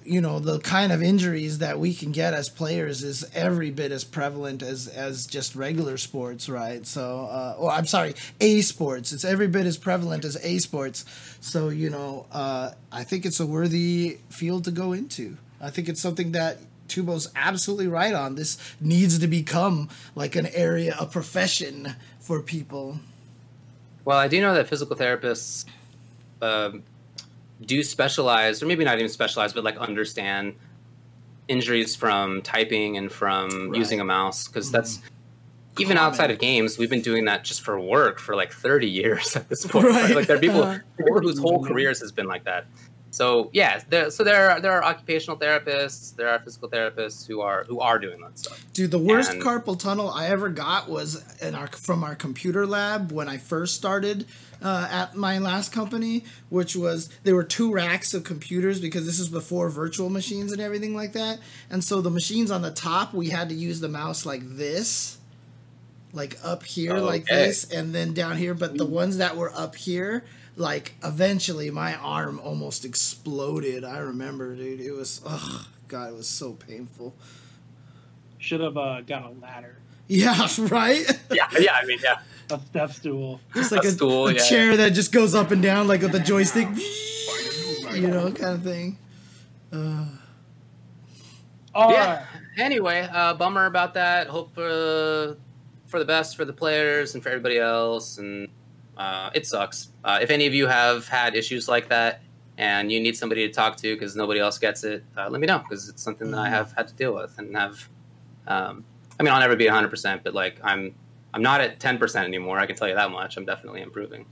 you know the kind of injuries that we can get as players is every bit as prevalent as as just regular sports right? So uh or i'm sorry a sports it's every bit as prevalent as a sports so you know uh i think it's a worthy field to go into. I think it's something that Tubo's absolutely right on. This needs to become like an area, a profession for people. Well, I do know that physical therapists um, do specialize, or maybe not even specialize, but like understand injuries from typing and from Right. Mm-hmm. using a mouse because that's even outside of games. We've been doing that just for work for like thirty years at this point. Right. Right? Like there are people, people whose whole careers has been like that. So yeah, there, so there are, there are occupational therapists, there are physical therapists who are who are doing that stuff. Dude, the worst And- carpal tunnel I ever got was in our from our computer lab when I first started uh, at my last company, which was there were two racks of computers because this is before virtual machines and everything like that. And so the machines on the top, we had to use the mouse like this, like up here like this, and then down here. But the ones that were up here, like eventually my arm almost exploded. I remember, dude. It was, oh god, it was so painful. Should have uh, got a ladder, Yeah, right. Yeah, yeah. I mean, yeah. a step stool. Just like A a, stool, a yeah. chair that just goes up and down like with a joystick, you know, kind of thing. Uh, All yeah. right. Anyway, uh, bummer about that. Hope for for the best for the players and for everybody else. And uh, it sucks. Uh, if any of you have had issues like that and you need somebody to talk to because nobody else gets it, uh, let me know because it's something that I have had to deal with and have. Um, I mean, I'll never be 100, percent but like I'm I'm not at 10 percent anymore. I can tell you that much. I'm definitely improving.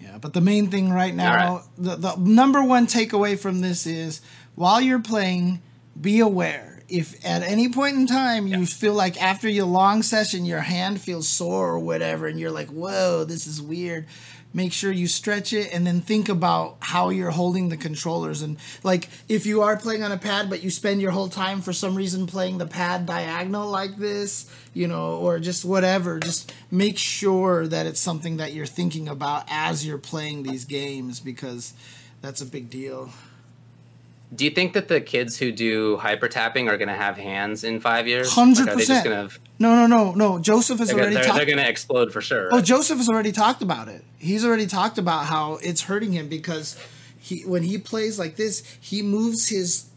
yeah, but the main thing right now, All the, the number one takeaway from this is while you're playing, be aware. If at any point in time you feel like after your long session your hand feels sore or whatever, and you're like, whoa, this is weird, make sure you stretch it and then think about how you're holding the controllers. And like if you are playing on a pad, but you spend your whole time for some reason playing the pad diagonal like this, you know, or just whatever, just make sure that it's something that you're thinking about as you're playing these games because that's a big deal. Do you think that the kids who do hyper tapping are going to have hands in five years? Like, 100%. just going to No, no, no, no. Joseph is already they're, talked. they're going to explode for sure. Oh, right? Joseph has already talked about it. He's already talked about how it's hurting him because he when he plays like this, he moves his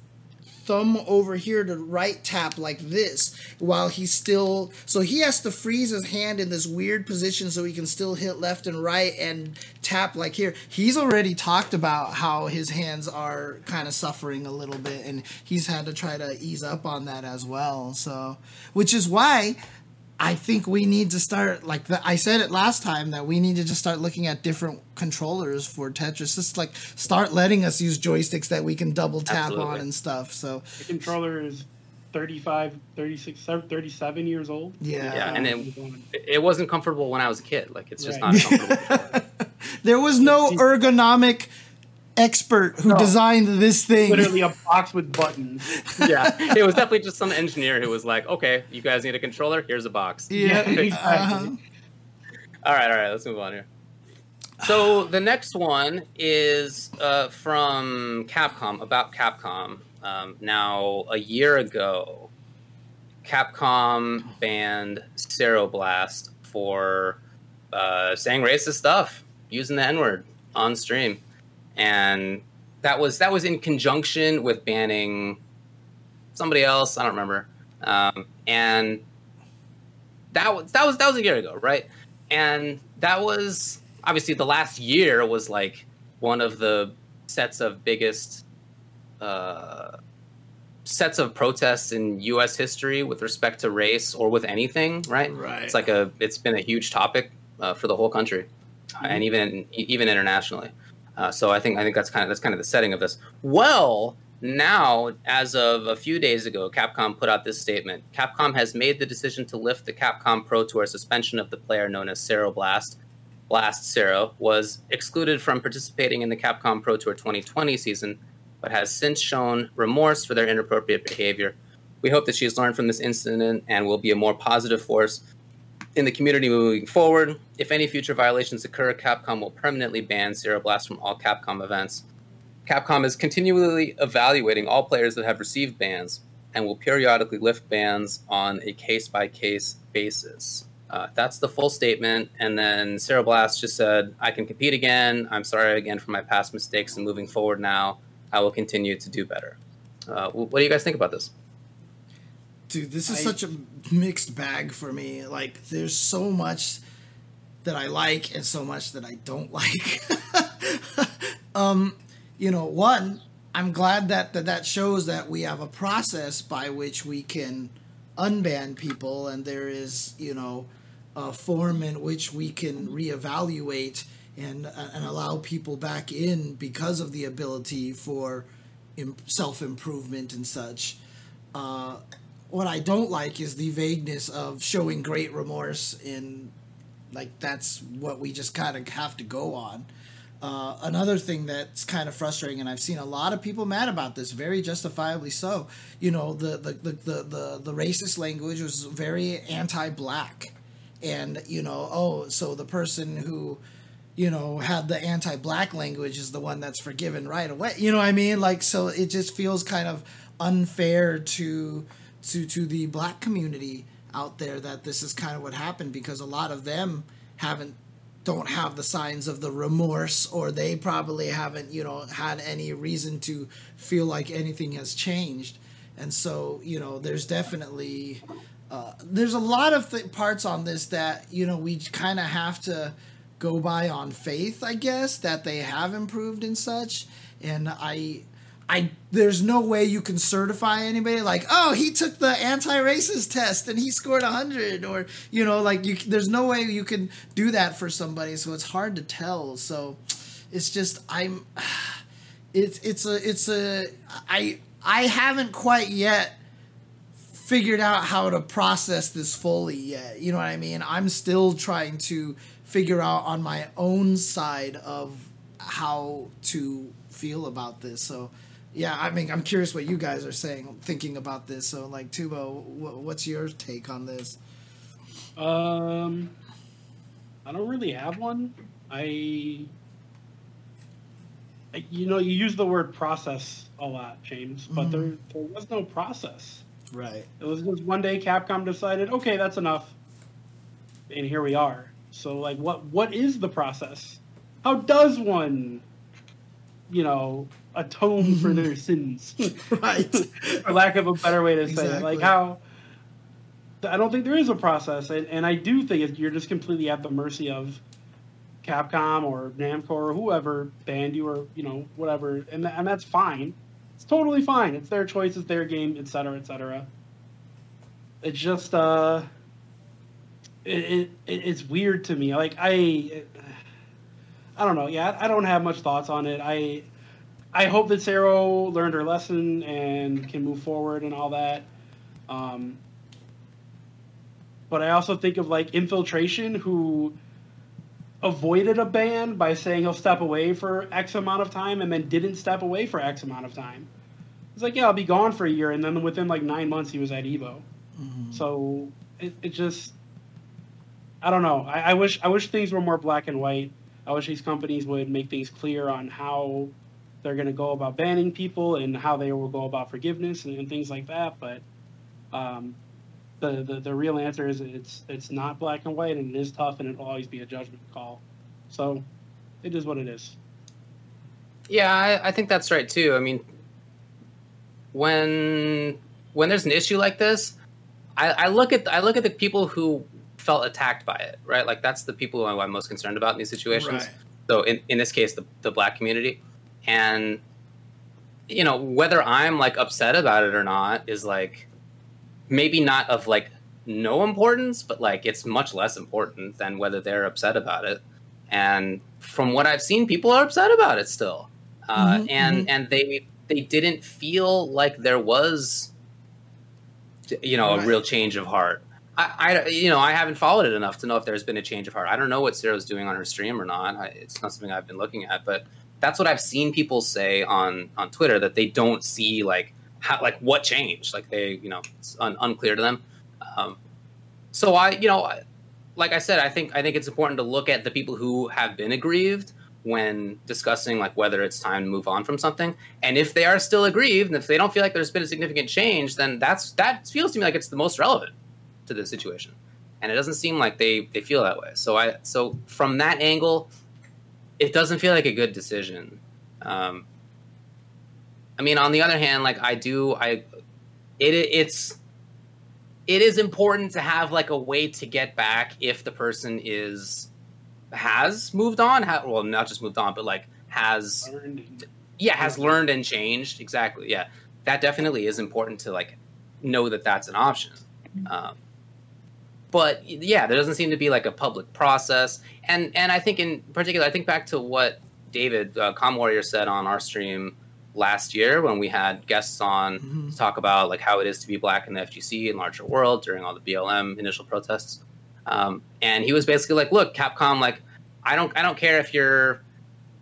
thumb over here to right tap like this while he's still so he has to freeze his hand in this weird position so he can still hit left and right and tap like here. He's already talked about how his hands are kind of suffering a little bit and he's had to try to ease up on that as well so which is why I think we need to start like the, I said it last time that we need to just start looking at different controllers for Tetris. Just like start letting us use joysticks that we can double tap Absolutely. on and stuff. So The controller is 35, 36, 37 years old. yeah, Yeah, and it, it wasn't comfortable when I was a kid. Like it's just Right. not comfortable. there was no ergonomic expert who No. designed this thing. literally a box with buttons. yeah, it was definitely just some engineer who was like, "Okay, you guys need a controller. Here's a box." Yeah, exactly. uh-huh. All right, all right. Let's move on here. So the next one is uh, from Capcom about Capcom. Um, now, a year ago, Capcom banned Ceroblast for uh, saying racist stuff, using the N word on stream, and that was that was in conjunction with banning somebody else. I don't remember, um, and that was that was that was a year ago, right? And that was obviously the last year was like one of the sets of biggest uh, sets of protests in U.S. history with respect to race or with anything, right? Right. It's like a it's been a huge topic uh, for the whole country, uh, and even even internationally. Uh, so I think I think that's kind of that's kind of the setting of this. Well, now as of a few days ago, Capcom put out this statement. Capcom has made the decision to lift the Capcom Pro Tour suspension of the player known as Blast. Blast Cero was excluded from participating in the Capcom Pro Tour 2020 season, but has since shown remorse for their inappropriate behavior. We hope that she has learned from this incident and will be a more positive force in the community moving forward. If any future violations occur, Capcom will permanently ban Ceroblast from all Capcom events. Capcom is continually evaluating all players that have received bans and will periodically lift bans on a case by case basis. Uh, that's the full statement. And then Sarah Blast just said, I can compete again. I'm sorry again for my past mistakes and moving forward now. I will continue to do better. Uh, what do you guys think about this? Dude, this is I- such a mixed bag for me. Like, there's so much that I like and so much that I don't like. um, you know, one, I'm glad that, that that shows that we have a process by which we can unban people, and there is, you know, a form in which we can reevaluate and and allow people back in because of the ability for self improvement and such. Uh, what I don't like is the vagueness of showing great remorse in like that's what we just kind of have to go on. Uh, another thing that's kind of frustrating, and I've seen a lot of people mad about this, very justifiably so. You know, the the the the, the, the racist language was very anti-black, and you know, oh, so the person who you know had the anti-black language is the one that's forgiven right away. You know what I mean? Like, so it just feels kind of unfair to to to the black community out there that this is kind of what happened because a lot of them haven't don't have the signs of the remorse or they probably haven't you know had any reason to feel like anything has changed. And so you know there's definitely uh, there's a lot of th- parts on this that you know we kind of have to go by on faith i guess that they have improved and such. And i I there's no way you can certify anybody like oh he took the anti-racist test and he scored 100 or you know like you there's no way you can do that for somebody so it's hard to tell so it's just I'm it's it's a it's a I I haven't quite yet figured out how to process this fully yet you know what I mean? I'm still trying to figure out on my own side of how to feel about this so yeah, I mean, I'm curious what you guys are saying, thinking about this. So, like, Tubo, wh- what's your take on this? Um, I don't really have one. I, I- you know, you use the word process a lot, James, but Mhm. there there was no process. Right. It was just one day Capcom decided, okay, that's enough, and here we are. So, like, what what is the process? How does one you know, atone for their sins, right? for lack of a better way to say it. Like how I don't think there is a process, and, and I do think you're just completely at the mercy of Capcom or Namco or whoever banned you or you know whatever, and and that's fine. It's totally fine. It's their choice. It's their game, etc., etc. It's just uh, it it- it's weird to me. Like I, I don't know. Yeah, I don't have much thoughts on it. I I hope that Sarah learned her lesson and can move forward and all that. Um, but I also think of like Infiltration who avoided a ban by saying he'll step away for X amount of time and then didn't step away for X amount of time. It's like, yeah, I'll be gone for a year, and then within like nine months he was at Evo. Mhm. So it, it just, I don't know. I, I wish I wish things were more black and white. I wish these companies would make things clear on how they're going to go about banning people and how they will go about forgiveness and, and things like that. But um, the, the the real answer is it's it's not black and white, and it is tough, and it'll always be a judgment call. So it is what it is. Yeah, I, I think that's right too. I mean, when when there's an issue like this, I, I look at I look at the people who felt attacked by it, right? Like that's the people who I'm most concerned about in these situations. Right. So in, in this case, the, the black community, and you know whether I'm like upset about it or not is like maybe not of like no importance, but like it's much less important than whether they're upset about it. And from what I've seen, people are upset about it still, uh, Mhm, and and they they didn't feel like there was, you know, a real change of heart. I, I, you know, I haven't followed it enough to know if there's been a change of heart. I don't know what Sarah's doing on her stream or not. I, it's not something I've been looking at, but that's what I've seen people say on on Twitter that they don't see like how like what changed. Like they, you know, it's un, unclear to them. Um, so I, you know, like I said, I think I think it's important to look at the people who have been aggrieved when discussing like whether it's time to move on from something. And if they are still aggrieved, and if they don't feel like there's been a significant change, then that's that feels to me like it's the most relevant to the situation. And it doesn't seem like they they feel that way. So I so from that angle, it doesn't feel like a good decision. Um, I mean, on the other hand, like I do, I it it's it is important to have like a way to get back if the person is has moved on. Ha- well, not just moved on, but like has Learned yeah has learned and changed. Exactly. Yeah, that definitely is important to like know that that's an option. Um, but yeah, there doesn't seem to be like a public process, and and I think in particular, I think back to what David uh, Com Warrior said on our stream last year when we had guests on Mhm. to talk about like how it is to be black in the FGC and larger world during all the BLM initial protests. Um, and he was basically like, "Look, Capcom, like, I don't, I don't care if you're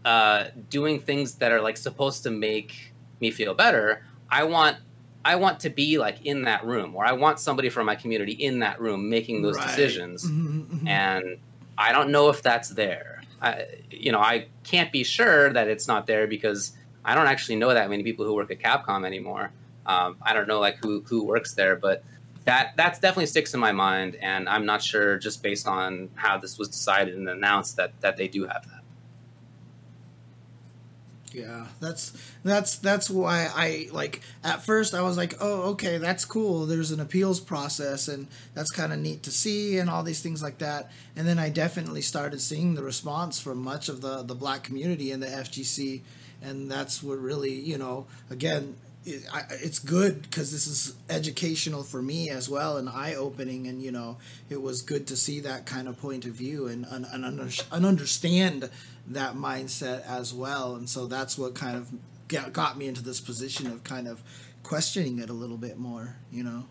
uh, doing things that are like supposed to make me feel better. I want, I want to be like in that room, or I want somebody from my community in that room making those Right. decisions." Mhm, mhm. and I don't know if that's there. I, you know, I can't be sure that it's not there because I don't actually know that many people who work at Capcom anymore. Um, I don't know like who who works there, but that that's definitely sticks in my mind, and I'm not sure just based on how this was decided and announced that that they do have that. Yeah, that's that's that's why I like at first I was like, "Oh, okay, that's cool. There's an appeals process and that's kind of neat to see and all these things like that." And then I definitely started seeing the response from much of the the black community in the FGC and that's what really, you know, again, it's good because this is educational for me as well and eye opening and you know it was good to see that kind of point of view and, and, and, under, and understand that mindset as well. And so that's what kind of got me into this position of kind of questioning it a little bit more you know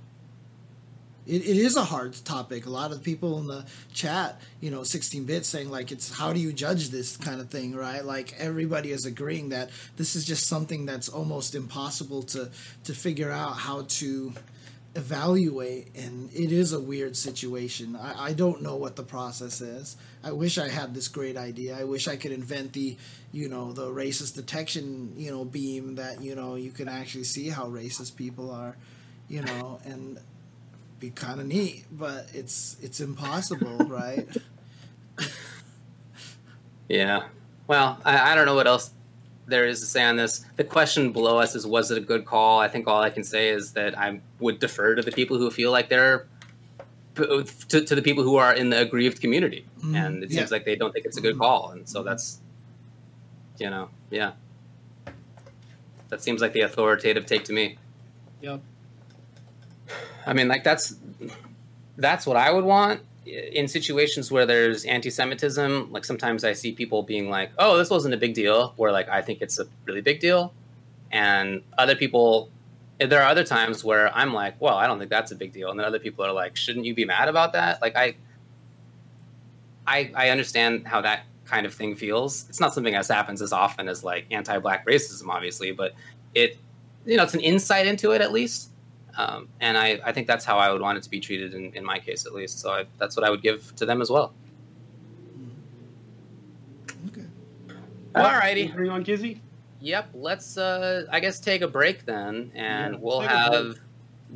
it, it is a hard topic. A lot of people in the chat you know 16 bits saying like it's how do you judge this kind of thing right? Like everybody is agreeing that this is just something that's almost impossible to to figure out how to evaluate and it is a weird situation. I, I don't know what the process is. I wish i had this great idea. I wish i could invent the you know the racist detection you know beam that you know you can actually see how racist people are you know and be kind of neat but it's it's impossible right Yeah. Well, I, I don't know what else there is to say on this. The question below us is, was it a good call? I think all I can say is that I would defer to the people who feel like they're to, to the people who are in the aggrieved community, Mm, and it yeah. seems like they don't think it's a good call, and so that's, you know, yeah, that seems like the authoritative take to me. Yep. I mean, like that's that's what I would want in situations where there's anti-Semitism. Like sometimes I see people being like, "Oh, this wasn't a big deal," where like I think it's a really big deal, and other people. There are other times where I'm like, "Well, I don't think that's a big deal," and then other people are like, "Shouldn't you be mad about that?" Like I, I, I understand how that kind of thing feels. It's not something that happens as often as like anti-black racism, obviously, but it, you know, it's an insight into it at least. Um, and I, I think that's how I would want it to be treated in, in my case, at least. So I, that's what I would give to them as well. Okay. Alrighty. Bring on Kizzie. Yep. Let's, uh, I guess, take a break then, and Yeah, we'll take a break. have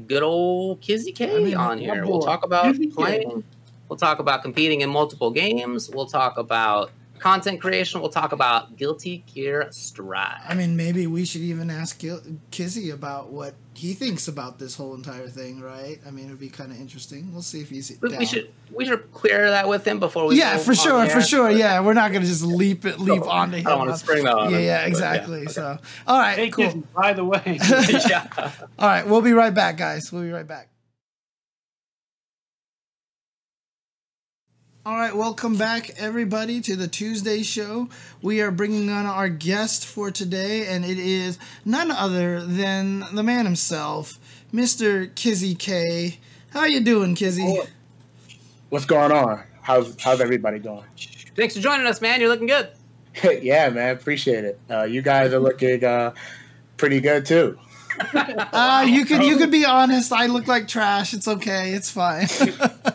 good old Kizzie Kay I mean, on here. We'll talk about Kizzie Kay. playing. We'll talk about competing in multiple games. We'll talk about content creation. We'll talk about Guilty Gear Strive. I mean, maybe we should even ask Gil- Kizzie about what he thinks about this whole entire thing, right? I mean, it would be kind of interesting. We'll see if he's we, down. we should we should clear that with him before we. yeah, go for sure, for sure. Yeah, we're not gonna just leap it, leap No, onto I him. don't want to spring that on yeah, him, yeah, but exactly. okay. So, all right, Hey, cool. Kizzie, by the way. yeah. All right, we'll be right back, guys. We'll be right back. All right, welcome back, everybody, to the Tuesday show. We are bringing on our guest for today, and it is none other than the man himself, Mr. Kizzie Kay. How you doing, Kizzie? What's going on? How's how's everybody doing? Thanks for joining us, man. You're looking good. yeah, man, appreciate it. Uh, you guys are looking uh, pretty good too. Uh, you could you could be honest. I look like trash. It's okay. It's fine.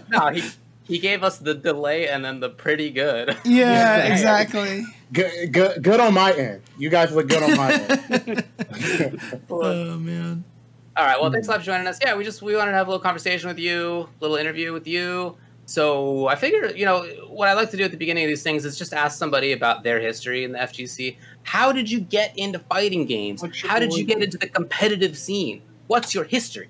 No, he he gave us the delay and then the pretty good. yeah, exactly. Good, good, good on my end. You guys look good on my end. Oh man. All right. Well, thanks a lot hmm. for joining us. Yeah, we just we wanted to have a little conversation with you, a little interview with you. So I figure, you know, what I like to do at the beginning of these things is just ask somebody about their history in the FGC. How did you get into fighting games? How did you get into the competitive scene? What's your history?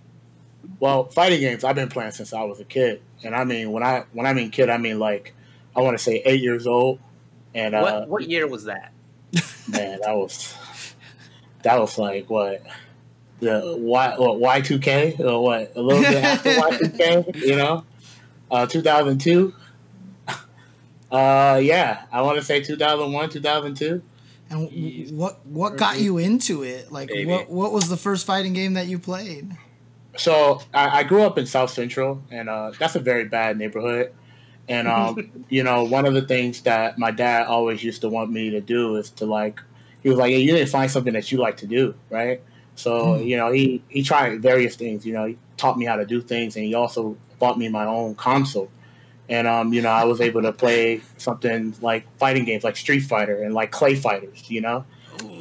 Well, fighting games I've been playing since I was a kid, and I mean when I when I mean kid, I mean like I want to say eight years old, and uh, what what year was that? man, that was that was like what the Y what Y two K or what a little bit after Y two K, you know, uh, two thousand two. Uh, yeah, I want to say two thousand one, two thousand two. And what what got you into it? Like Baby. what what was the first fighting game that you played? So I, I grew up in South Central, and uh, that's a very bad neighborhood. And um, you know, one of the things that my dad always used to want me to do is to like, he was like, "Hey, you need to find something that you like to do, right?" So Hmm. you know, he he tried various things. You know, he taught me how to do things, and he also bought me my own console. And um, you know, I was able to play something like fighting games, like Street Fighter and like Clay Fighters. You know,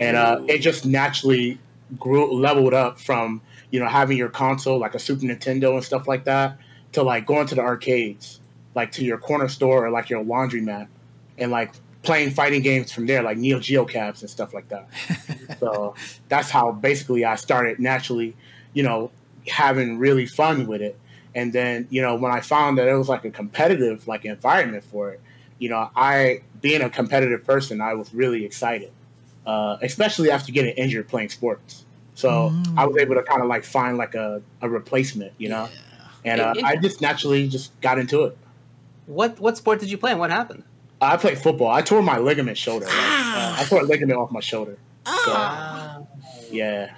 and uh, it just naturally grew leveled up from you know having your console like a Super Nintendo and stuff like that to like going to the arcades, like to your corner store or like your laundromat, and like playing fighting games from there, like Neo Geo cabs and stuff like that. so that's how basically I started naturally, you know, having really fun with it. And then you know when I found that it was like a competitive like environment for it, you know, I being a competitive person, I was really excited uh, especially after getting injured playing sports. So Mm. I was able to kind of like find like a, a replacement, you know, and uh, Hey, I just naturally just got into it. What what sport did you play and what happened? I played football. I tore my ligament shoulder. Like, uh, I tore a ligament off my shoulder. Ah. Yeah.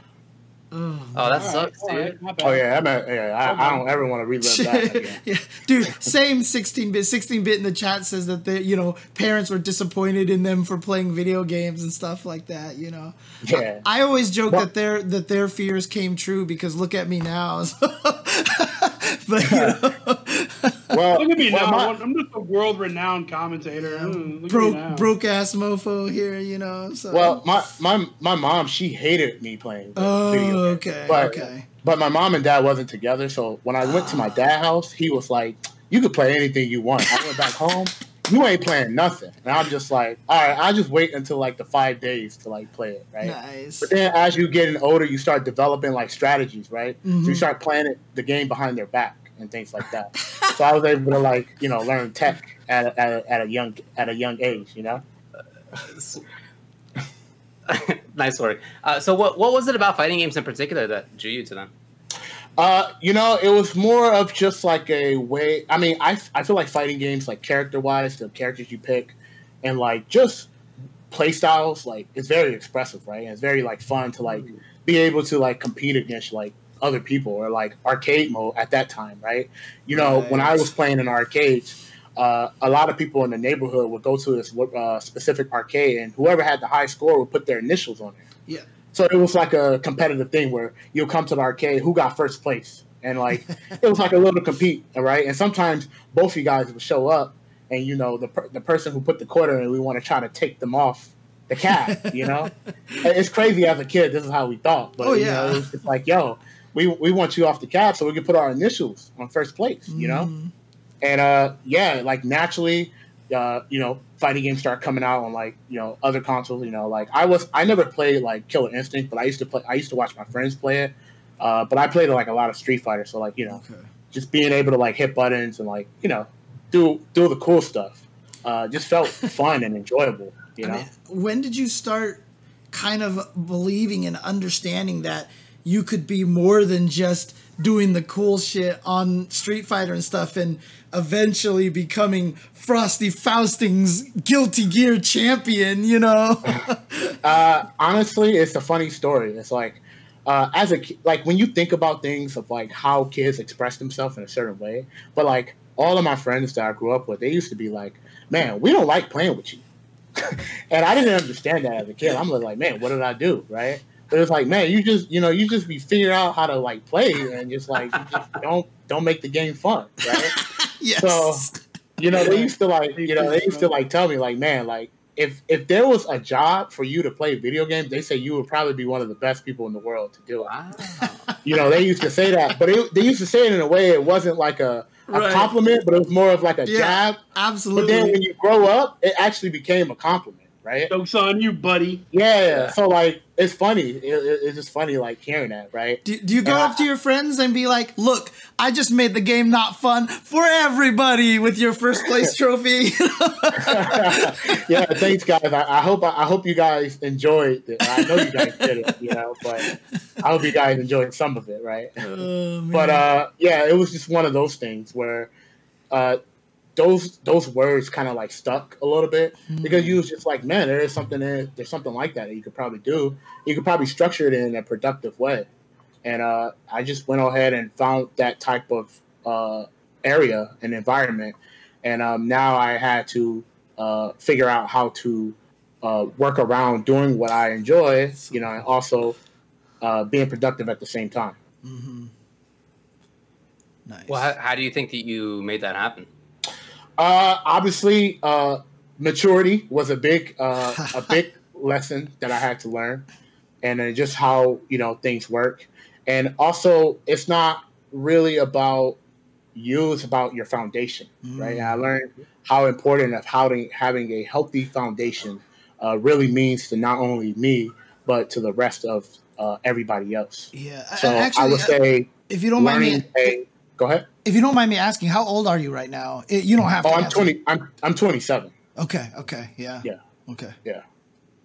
Oh, Oh, that All right, sucks, all dude. right, not bad. Oh yeah. I'm a, yeah I, I don't ever want to relive that again. yeah, dude. Same sixteen bit. Sixteen bit in the chat says that the you know parents were disappointed in them for playing video games and stuff like that. You know, Yeah. I always joke Well- that their that their fears came true because look at me now. but you know, Well, Look at me well, now. my- I'm just a world-renowned commentator. Mm, look at me broke now. broke ass mofo here. You know. So. well, my, my my mom she hated me playing. Oh, video okay, But- okay. But my mom and dad wasn't together, so when I went to my dad's house, he was like, "You could play anything you want." I went back home, you ain't playing nothing. And I'm just like, all right, I'll just wait until like the five days to like play it, right? Nice. But then as you getting older, you start developing like strategies, right? So Mhm. you start playing it, the game behind their back and things like that. so I was able to like, you know, learn tech at a, at a, at a young at a young age, you know. nice work. Uh, so, what what was it about fighting games in particular that drew you to them? Uh, you know, it was more of just like a way. I mean, I, I feel like fighting games, like character wise, the characters you pick, and like just play styles, like it's very expressive, right? And it's very like fun to like be able to like compete against like other people or like arcade mode at that time, right? You know, when I was playing in arcades, uh, a lot of people in the neighborhood would go to this uh, specific arcade, and whoever had the high score would put their initials on it. Yeah. So it was like a competitive thing where you'll come to the arcade, who got first place, and like it was like a little compete, all right. And sometimes both you guys would show up, and you know the per- the person who put the quarter in, we want to try to take them off the cab. You know, it's crazy as a kid. This is how we thought, but Oh, you yeah. know, it's like yo, we we want you off the cab so we can put our initials on first place. You know. Mhm. And uh, yeah, like naturally, uh, you know, fighting games start coming out on like you know other consoles. You know, like I was, I never played like Killer Instinct, but I used to play. I used to watch my friends play it. Uh, but I played like a lot of Street Fighter, so like you know, Okay. just being able to like hit buttons and like you know, do do the cool stuff. Uh, just felt fun and enjoyable. You know, I mean, when did you start kind of believing and understanding that you could be more than just doing the cool shit on Street Fighter and stuff and eventually becoming Frosty Faustings Guilty Gear champion, you know? Uh, honestly, it's a funny story. It's like, uh, as a like when you think about things of like how kids express themselves in a certain way, but like all of my friends that I grew up with, they used to be like, "Man, we don't like playing with you," and I didn't understand that as a kid. I'm like, "Man, what did I do?" Right? But it's like, man, you just you know you just be figure out how to like play and just like just don't don't make the game fun, right? yes. So- you know, they used to like, you know, they used to like tell me like, man, like if if there was a job for you to play video games, they say you would probably be one of the best people in the world to do it. Wow. You know, they used to say that, but it, they used to say it in a way it wasn't like a, a Right. compliment, but it was more of like a Yeah, jab. But Absolutely. then when you grow up, it actually became a compliment, right? Jokes on you, buddy. Yeah. Yeah. So like, it's funny. It, it- it's just funny like hearing that, right? do, do you go Yeah. up to your friends and be like, look, I just made the game not fun for everybody with your first place trophy? yeah, thanks, guys. I, I hope I, hope you guys enjoyed it. I know you guys did it, you know, but I hope you guys enjoyed some of it, right? Oh. But uh, yeah, it was just one of those things where uh, those those words kind of like stuck a little bit because you was just like, man, there is something in, there's something like that that you could probably do. You could probably structure it in a productive way, and uh, I just went ahead and found that type of uh, area and environment, and um, now I had to uh, figure out how to uh, work around doing what I enjoy, you know, and also uh, being productive at the same time. Mm-hmm. Nice. Well, how, how do you think that you made that happen? Uh, obviously, uh, maturity was a big, uh, a big lesson that I had to learn, and then just how you know things work, and also it's not really about you; it's about your foundation, right? And I learned how important of how to, having a healthy foundation uh, really means to not only me but to the rest of uh, everybody else. Yeah. So actually, I would uh, say if you don't mind me, a. Go ahead. if you don't mind me asking, how old are you right now? You don't have to. Oh, I'm answer. twenty. I'm I'm twenty seven. Okay. Okay. Yeah. Yeah. Okay. Yeah.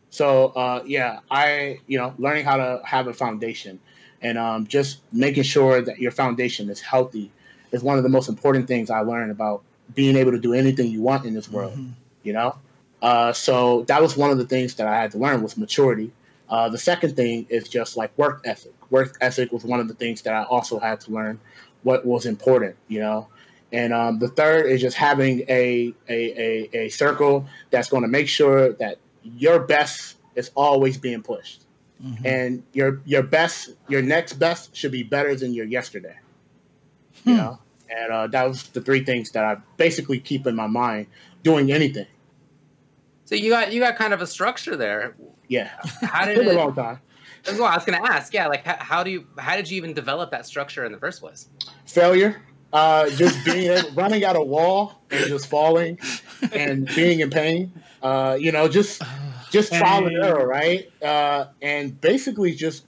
So uh, yeah, I you know learning how to have a foundation and um, just making sure that your foundation is healthy is one of the most important things I learned about being able to do anything you want in this world. Mhm. You know, uh, so that was one of the things that I had to learn was maturity. Uh, the second thing is just like work ethic. Work ethic was one of the things that I also had to learn what was important. You know. And um, the third is just having a, a, a, a circle that's going to make sure that your best is always being pushed, Mhm. and your your best, your next best should be better than your yesterday. You Hmm. know, and uh, that was the three things that I basically keep in my mind doing anything. So you got you got kind of a structure there. Yeah, How did took a long time. Well, I was going to ask. Yeah, like how, how do you how did you even develop that structure in the first place? Failure, uh, just being able, running at a wall and just falling, and being in pain. Uh, you know, just just trial and error, right? Uh, and basically just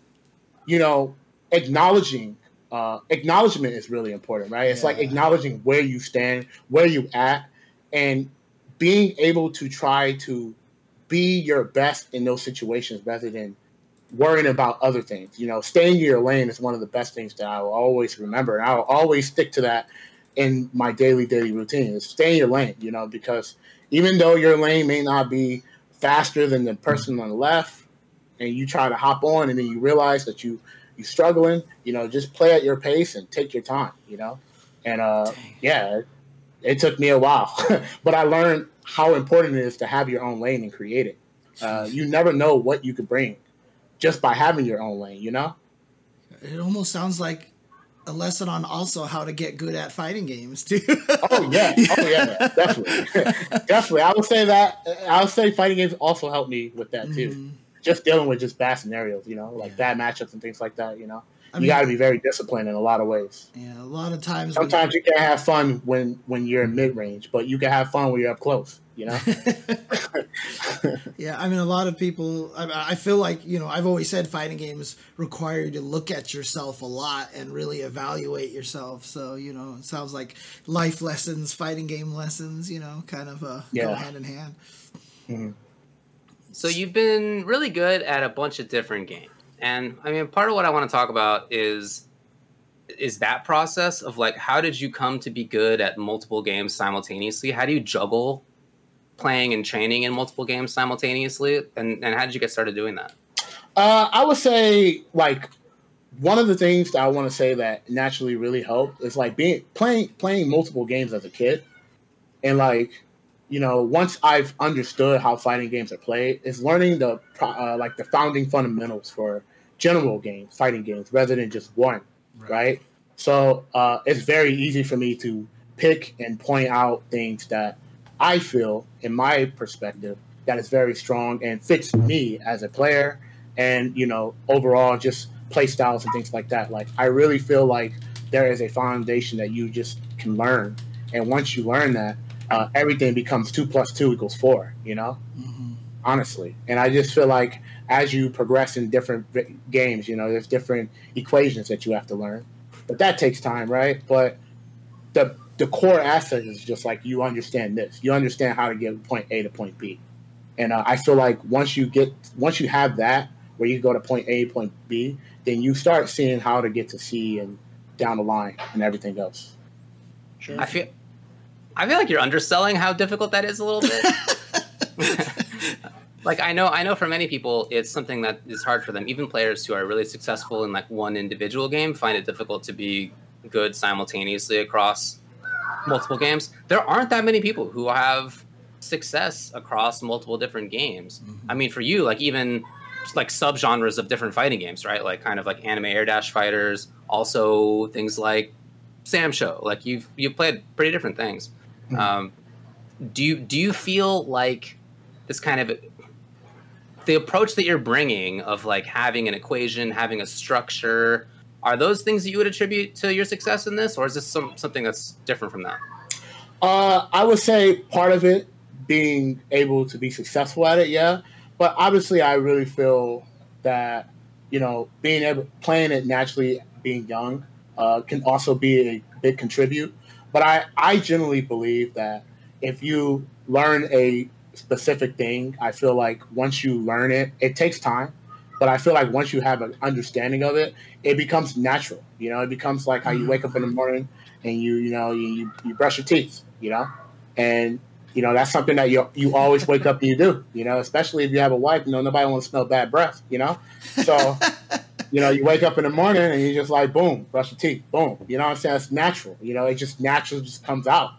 you know acknowledging uh, acknowledgement is really important, right? It's yeah. like acknowledging where you stand, where you at, and being able to try to be your best in those situations rather than worrying about other things. You know, staying in your lane is one of the best things that I will always remember. And I will always stick to that in my daily, daily routine is stay in your lane, you know, because even though your lane may not be faster than the person on the left and you try to hop on and then you realize that you you're struggling, you know, just play at your pace and take your time, you know? And uh yeah, it, it took me a while. but I learned how important it is to have your own lane and create it. Uh, you never know what you could bring just by having your own lane, you know? It almost sounds like a lesson on also how to get good at fighting games too. oh yeah, oh yeah, definitely, definitely. I would say that. I would say fighting games also helped me with that too. Mm-hmm. Just dealing with just bad scenarios, you know, like yeah. bad matchups and things like that. You know, I you got to be very disciplined in a lot of ways. Yeah, a lot of times. Sometimes you can have fun when when you're in mid range, but you can have fun when you're up close you know yeah i mean a lot of people I, I, feel like you know i've always said fighting games require you to look at yourself a lot and really evaluate yourself so you know it sounds like life lessons fighting game lessons you know kind of uh, yeah. go hand in hand mm-hmm. so you've been really good at a bunch of different games and i mean part of what i want to talk about is is that process of like how did you come to be good at multiple games simultaneously how do you juggle playing and training in multiple games simultaneously? And, and how did you get started doing that? Uh, I would say like one of the things that I want to say that naturally really helped is like being playing playing multiple games as a kid, and like you know once I've understood how fighting games are played, is learning the uh, like the founding fundamentals for general games, fighting games, rather than just one, right? right? So uh, it's very easy for me to pick and point out things that I feel, in my perspective, that is very strong and fits me as a player and, you know, overall just play styles and things like that. Like, I really feel like there is a foundation that you just can learn. And once you learn that, uh, everything becomes two plus two equals four, you know? Mm-hmm. Honestly. And I just feel like as you progress in different games, you know, there's different equations that you have to learn. But that takes time, right? But the the core asset is just like you understand this. You understand how to get point A to point B, and uh, I feel like once you get once you have that where you go to point A, point B, then you start seeing how to get to C and down the line and everything else. Sure. I feel I feel like you're underselling how difficult that is a little bit. like I know I know for many people it's something that is hard for them. Even players who are really successful in like one individual game find it difficult to be good simultaneously across multiple games, there aren't that many people who have success across multiple different games. Mm-hmm. I mean, for you, like even like subgenres of different fighting games, right? Like kind of like anime air dash fighters, also things like SamSho. Like you've you've played pretty different things. Mm-hmm. Um, do you do you feel like this kind of the approach that you're bringing of like having an equation, having a structure, are those things that you would attribute to your success in this, or is this some, something that's different from that? Uh, I would say part of it being able to be successful at it, yeah. But obviously, I really feel that you know being able playing it naturally, being young, uh, can also be a big contribute. But I I generally believe that if you learn a specific thing, I feel like once you learn it, it takes time. But I feel like once you have an understanding of it, it becomes natural. You know, it becomes like how you mm-hmm. wake up in the morning and you, you know, you, you brush your teeth, you know, and you know that's something that you you always wake up and you do. You know, especially if you have a wife. You know, nobody wants to smell bad breath. You know, so you know you wake up in the morning and you just like boom, brush your teeth, boom. You know what I'm saying? It's natural. You know, it just naturally just comes out.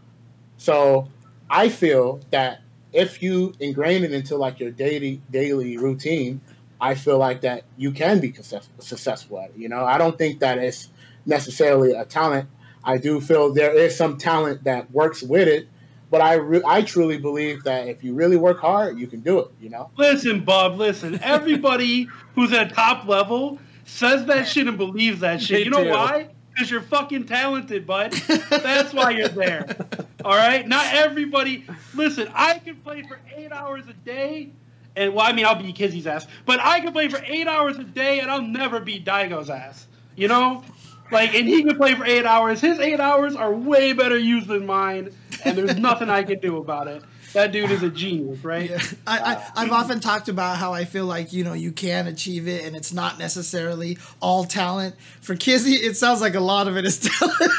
So I feel that if you ingrain it into like your daily daily routine, I feel like that you can be successful at it. You know, I don't think that it's necessarily a talent. I do feel there is some talent that works with it, but I re- I truly believe that if you really work hard, you can do it. You know. Listen, Bob. Listen, everybody who's at top level says that shit and believes that shit. They you know do. why? Because you're fucking talented, bud. That's why you're there. All right, not everybody. Listen, I can play for eight hours a day, and well, I mean, I'll beat Kizzie's ass, but I can play for eight hours a day, and I'll never beat Daigo's ass. You know, like, and he can play for eight hours. His eight hours are way better used than mine, and there's nothing I can do about it. That dude is a genius, right? Yeah. I, I, I've often talked about how I feel like, you know, you can achieve it and it's not necessarily all talent. For Kizzie, it sounds like a lot of it is talent.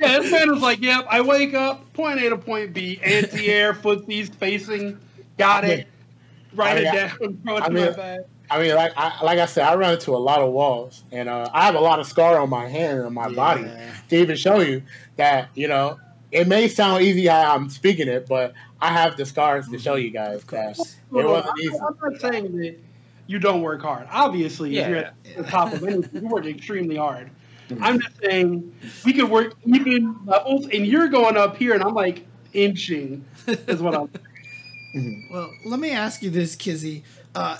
yeah, this man was like, yep, I wake up, point A to point B, anti air, footsies, facing, got it, write I mean, it down, throw it I to mean, my bag. I mean, like I, like I said, I run into a lot of walls, and uh, I have a lot of scar on my hand and on my body to even show you that you know it may sound easy how I'm speaking it, but I have the scars to show you guys Of that course. it wasn't I'm, easy. I'm not saying that you don't work hard. Obviously, if you're at the top of anything, you work extremely hard. Mhm. I'm just saying we could work even levels, and you're going up here, and I'm like inching. Is what I'm. Well, let me ask you this, Kizzie. Uh,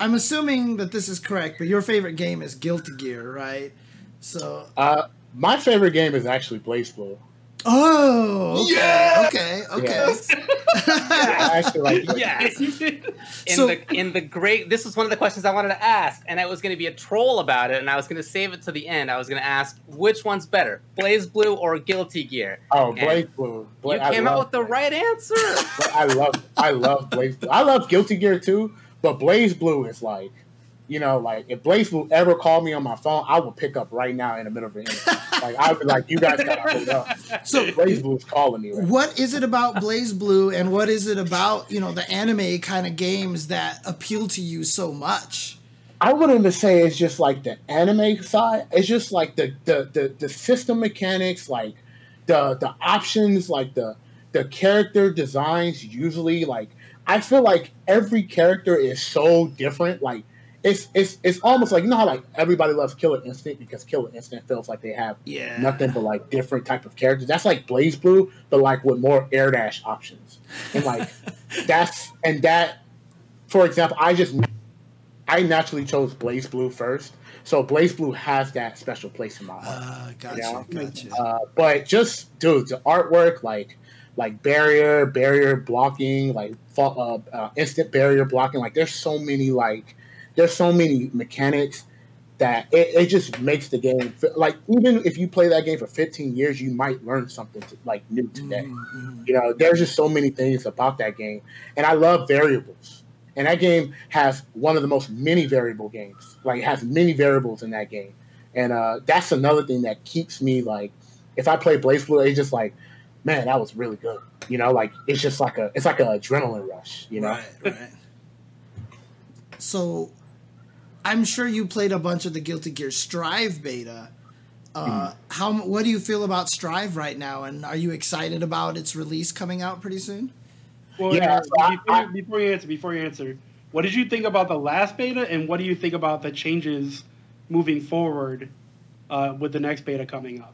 I'm assuming that this is correct, but your favorite game is Guilty Gear, right? So, Uh, my favorite game is actually BlazBlue. Oh, okay, Yeah! okay, okay. I actually like Blaze Yes. In So- the in the great, this was one of the questions I wanted to ask, and I was going to be a troll about it, and I was going to save it to the end. I was going to ask which one's better, BlazBlue or Guilty Gear. Oh, Blaze Blue. Bla- you came out with the right answer. I love I love BlazBlue. I love Guilty Gear too, but BlazBlue is like, you know, like if BlazBlue ever called me on my phone, I would pick up right now in the middle of it. Like I would be like, you guys gotta hold up. So, BlazBlue is calling me. Right now. what is it about BlazBlue, and what is it about you know the anime kind of games that appeal to you so much? I wouldn't even say it's just like the anime side. It's just like the the the, the system mechanics, like the the options, like the the character designs. Usually, like I feel like every character is so different. Like it's it's it's almost like you know how like everybody loves Killer Instinct because Killer Instinct feels like they have Yeah, nothing but like different type of characters. That's like BlazBlue, but like with more air dash options. And like that's and that for example, I just I naturally chose BlazBlue first. So BlazBlue has that special place in my heart. Uh, gotcha, Yeah. gotcha. Uh, but just dude, the artwork, like like barrier, barrier blocking, like uh, uh, instant barrier blocking. Like there's so many like there's so many mechanics that it, it just makes the game like even if you play that game for 15 years, you might learn something to, like new today. Mhm, mhm. You know, there's just so many things about that game, and I love variables. And that game has one of the most many variable games. Like it has many variables in that game, and uh, that's another thing that keeps me like, if I play BlazBlue, it's just like, man, that was really good. You know, like it's just like a, it's like an adrenaline rush. You know, Right, right. So, I'm sure you played a bunch of the Guilty Gear Strive beta. Uh, How? What do you feel about Strive right now? And are you excited about its release coming out pretty soon? Well, Yeah, uh, so before, I- before you answer, before you answer, what did you think about the last beta, and what do you think about the changes moving forward uh, with the next beta coming up?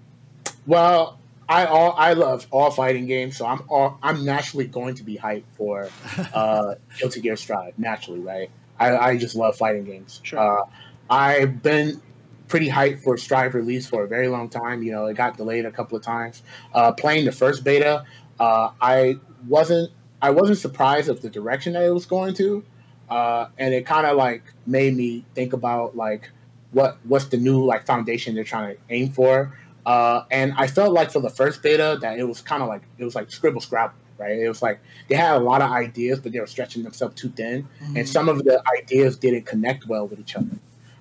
Well, I all I love all fighting games, so I'm all, I'm naturally going to be hyped for uh, Guilty Gear Strive. Naturally, right? I, I just love fighting games. Sure. Uh, I've been pretty hyped for Strive release for a very long time. You know, it got delayed a couple of times. Uh, playing the first beta, uh, I wasn't I wasn't surprised of the direction that it was going to, uh, and it kind of like made me think about like what what's the new like foundation they're trying to aim for. Uh, and I felt like for the first beta that it was kind of like it was like scribble scrabble, right? It was like they had a lot of ideas, but they were stretching themselves too thin, and some of the ideas didn't connect well with each other.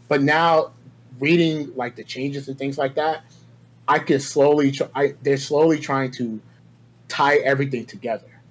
But now, reading like the changes and things like that, I could slowly try. I, they're slowly trying to tie everything together,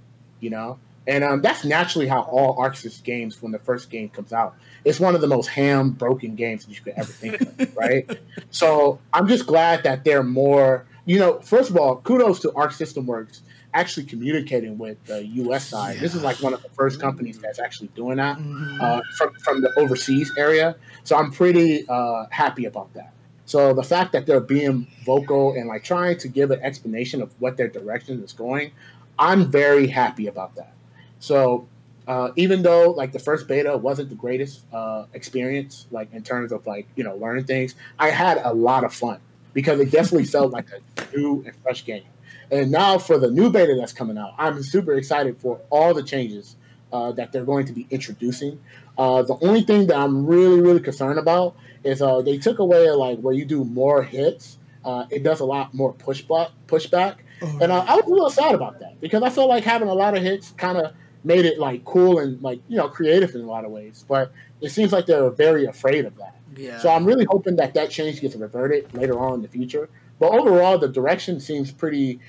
you know. And um, that's naturally how all ArcSys games, when the first game comes out, it's one of the most ham broken games that you could ever think of, right? So I'm just glad that they're more, you know, first of all, kudos to Arc System Works actually communicating with the US side. This is like one of the first companies that's actually doing that Mhm. uh, from, from the overseas area. So I'm pretty uh, happy about that. So the fact that they're being vocal and like trying to give an explanation of what their direction is going, I'm very happy about that. So uh, even though like the first beta wasn't the greatest uh, experience, like in terms of like you know learning things, I had a lot of fun because it definitely felt like a new and fresh game. And now for the new beta that's coming out, I'm super excited for all the changes uh, that they're going to be introducing. Uh, the only thing that I'm really, really concerned about is uh, they took away like where you do more hits. Uh, it does a lot more push pushback, pushback, Oh, and uh, I was a little sad about that because I felt like having a lot of hits kind of made it like cool and like you know creative in a lot of ways. But it seems like they're very afraid of that. yeah. So I'm really hoping that that change gets reverted later on in the future. But overall, the direction seems pretty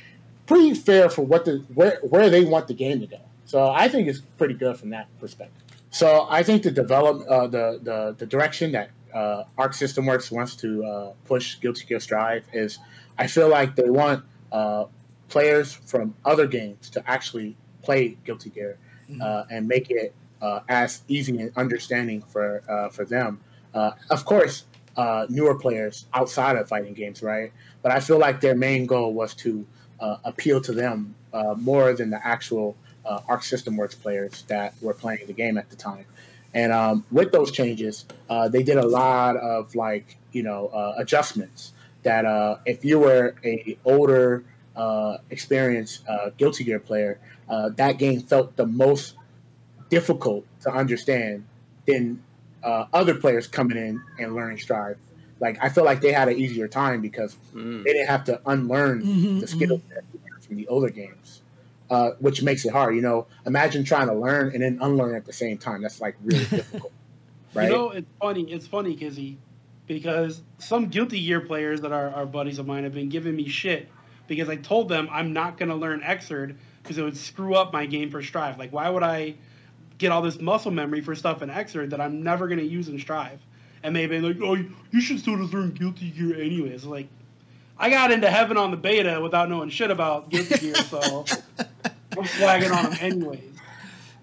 pretty fair for what the where where they want the game to go. So I think it's pretty good from that perspective. So I think the develop uh, the, the the direction that uh, Arc System Works wants to uh, push Guilty Gear Strive is, I feel like they want uh, players from other games to actually play Guilty Gear uh, and make it uh, as easy and understanding for uh, for them. Uh, of course, uh, newer players outside of fighting games, right? But I feel like their main goal was to uh, appeal to them uh, more than the actual uh, Arc System Works players that were playing the game at the time. And um, with those changes, uh, they did a lot of like you know uh, adjustments. That uh, if you were a older, experienced Guilty Gear player, that game felt the most difficult to understand than other players coming in and learning Strive. Like I feel like they had an easier time because Mm. they didn't have to unlearn Mhm, the skills that they learned from the older games, uh, which makes it hard. You know, imagine trying to learn and then unlearn at the same time. That's like really difficult, right? You know, it's funny. It's funny, Kizzie, because some Guilty Gear players that are, are buddies of mine have been giving me shit because I told them I'm not going to learn Xrd because it would screw up my game for Strive. Like, why would I get all this muscle memory for stuff in Xrd that I'm never going to use in Strive? And they've been like, oh, you should still just learn Guilty Gear anyways. Like, I got into heaven on the beta without knowing shit about Guilty Gear, so I'm flagging on them anyways.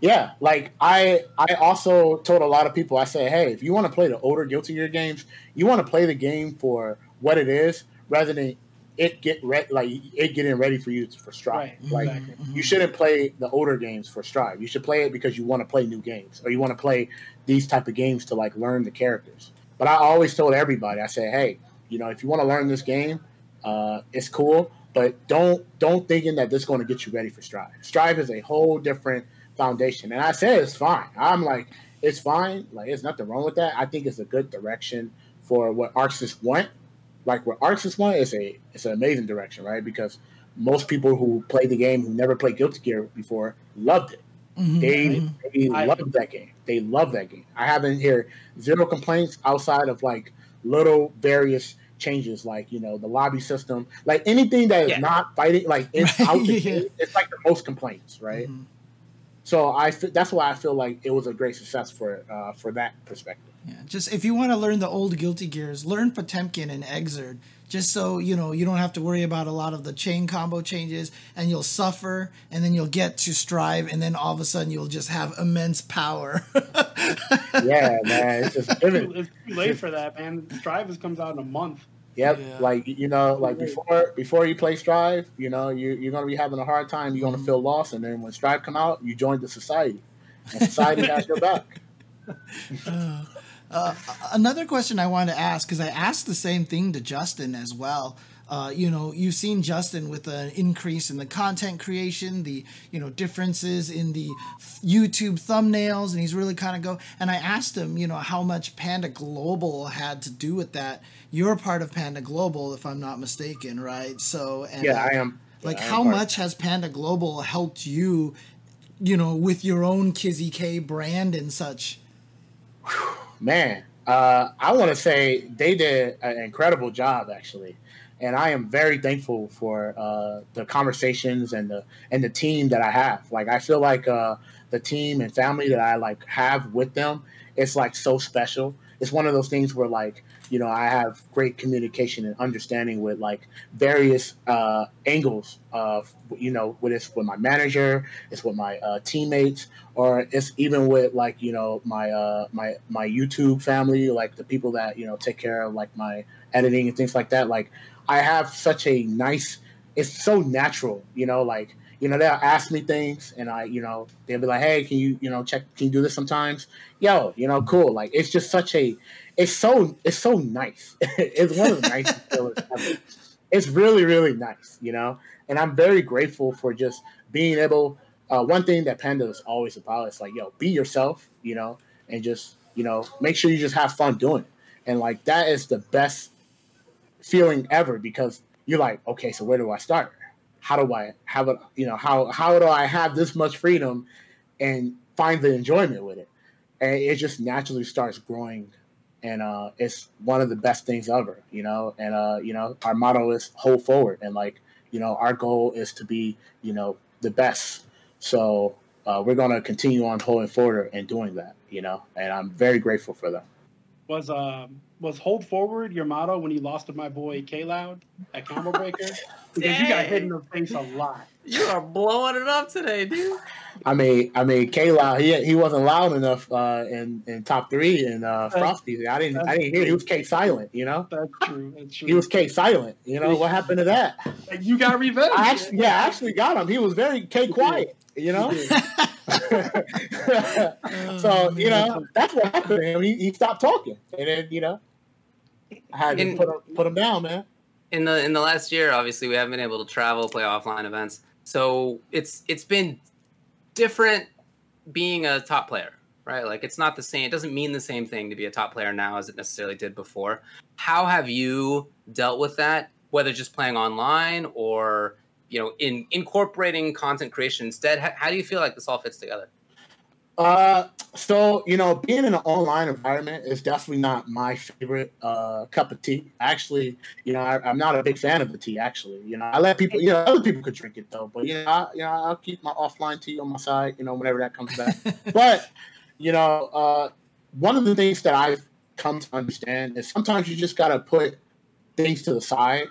Yeah, like I I also told a lot of people I say, hey, if you want to play the older Guilty Gear games, you want to play the game for what it is rather than it get re- like it getting ready for you for Strive. Right, Like exactly. Mm-hmm. you shouldn't play the older games for Strive. You should play it because you want to play new games or you want to play these type of games to like learn the characters. But I always told everybody, I said, hey, you know, if you want to learn this game, uh, it's cool, but don't don't thinking that this is going to get you ready for Strive. Strive is a whole different foundation, and I said it's fine. I'm like, it's fine. Like, there's nothing wrong with that. I think it's a good direction for what ArcSys want. Like what ArcSys want is a it's an amazing direction, right? Because most people who play the game who never played Guilty Gear before loved it. Mhm, They they I- love that game. They love that game. I haven't heard zero complaints outside of like little various changes, like you know the lobby system, like anything that is Yeah. not fighting, like it's Right, out the game, It's like the most complaints, right? Mhm. So I that's why I feel like it was a great success for uh, for that perspective. Yeah, just if you want to learn the old Guilty Gears, learn Potemkin and Xrd, just so you know you don't have to worry about a lot of the chain combo changes, and you'll suffer, and then you'll get to Strive, and then all of a sudden you'll just have immense power. Yeah, man, it's just given. It's too late for that, man. Strive is comes out in a month. Yep. Yeah. Like you know, like before before you play Strive, you know, you you're gonna be having a hard time. You're gonna feel lost, and then when Strive come out, you join the society, and society has your back. Uh, another question I wanted to ask because I asked the same thing to Justin as well. Uh, you know, you've seen Justin with an increase in the content creation, the you know differences in the YouTube thumbnails, and he's really kind of go. And I asked him, you know, how much Panda Global had to do with that. You're part of Panda Global, if I'm not mistaken, right? So, and Yeah, uh, I am. like yeah, am how part- much has Panda Global helped you, you know, with your own Kizzie Kay brand and such? Man, uh, I want to say they did an incredible job actually, and I am very thankful for uh, the conversations and the and the team that I have. Like I feel like uh, the team and family that I like have with them, it's like so special. It's one of those things where like you know I have great communication and understanding with like various uh, angles of you know with it's with my manager, it's with my uh, teammates, or it's even with like you know my uh my my YouTube family, like the people that you know take care of like my editing and things like that. Like I have such a nice. It's so natural, you know. Like you know, they'll ask me things, and I, you know, they'll be like, "Hey, can you, you know, check? Can you do this sometimes?" Yo, you know, cool. Like it's just such a. It's so it's so nice. it's one of the nicest feelings ever. it's really really nice, you know. And I'm very grateful for just being able. Uh, one thing that Panda is always about is like, yo, be yourself, you know, and just you know make sure you just have fun doing it. And like that is the best feeling ever because you're like, okay, so where do I start? How do I have a you know how how do I have this much freedom and find the enjoyment with it? And it just naturally starts growing and uh, it's one of the best things ever, you know. And uh, you know, our motto is hold forward, and like you know, our goal is to be you know the best. So uh, we're gonna continue on holding forward and doing that, you know. And I'm very grateful for that. Was um was hold forward your motto when you lost to my boy K Loud at Combo Breaker? Because you got hit in the face a lot. You are blowing it up today, dude. I mean, I mean, Kayla, he he wasn't loud enough uh, in in top three in uh, Frosty. I didn't I didn't hear he was K silent. You know, That's true. That's true. he was K silent. You know what happened to that? Like, you got revenge. I actually, yeah, I actually got him. He was very K quiet. You know. So you know that's what happened to him. He, he stopped talking, and then you know, I had to In- put him, put him down, man. in the in the last year, obviously, we haven't been able to travel, play offline events. So it's it's been different being a top player, right? Like it's not the same. It doesn't mean the same thing to be a top player now as it necessarily did before. How have you dealt with that? Whether just playing online or you know in incorporating content creation instead. How, how do you feel like this all fits together? Uh, so you know, being in an online environment is definitely not my favorite uh, cup of tea. Actually, you know, I, I'm not a big fan of the tea. Actually, you know, I let people, you know, other people could drink it though, but you know, I, you know, I'll keep my offline tea on my side. You know, whenever that comes back. but you know, uh, one of the things that I've come to understand is sometimes you just gotta put things to the side,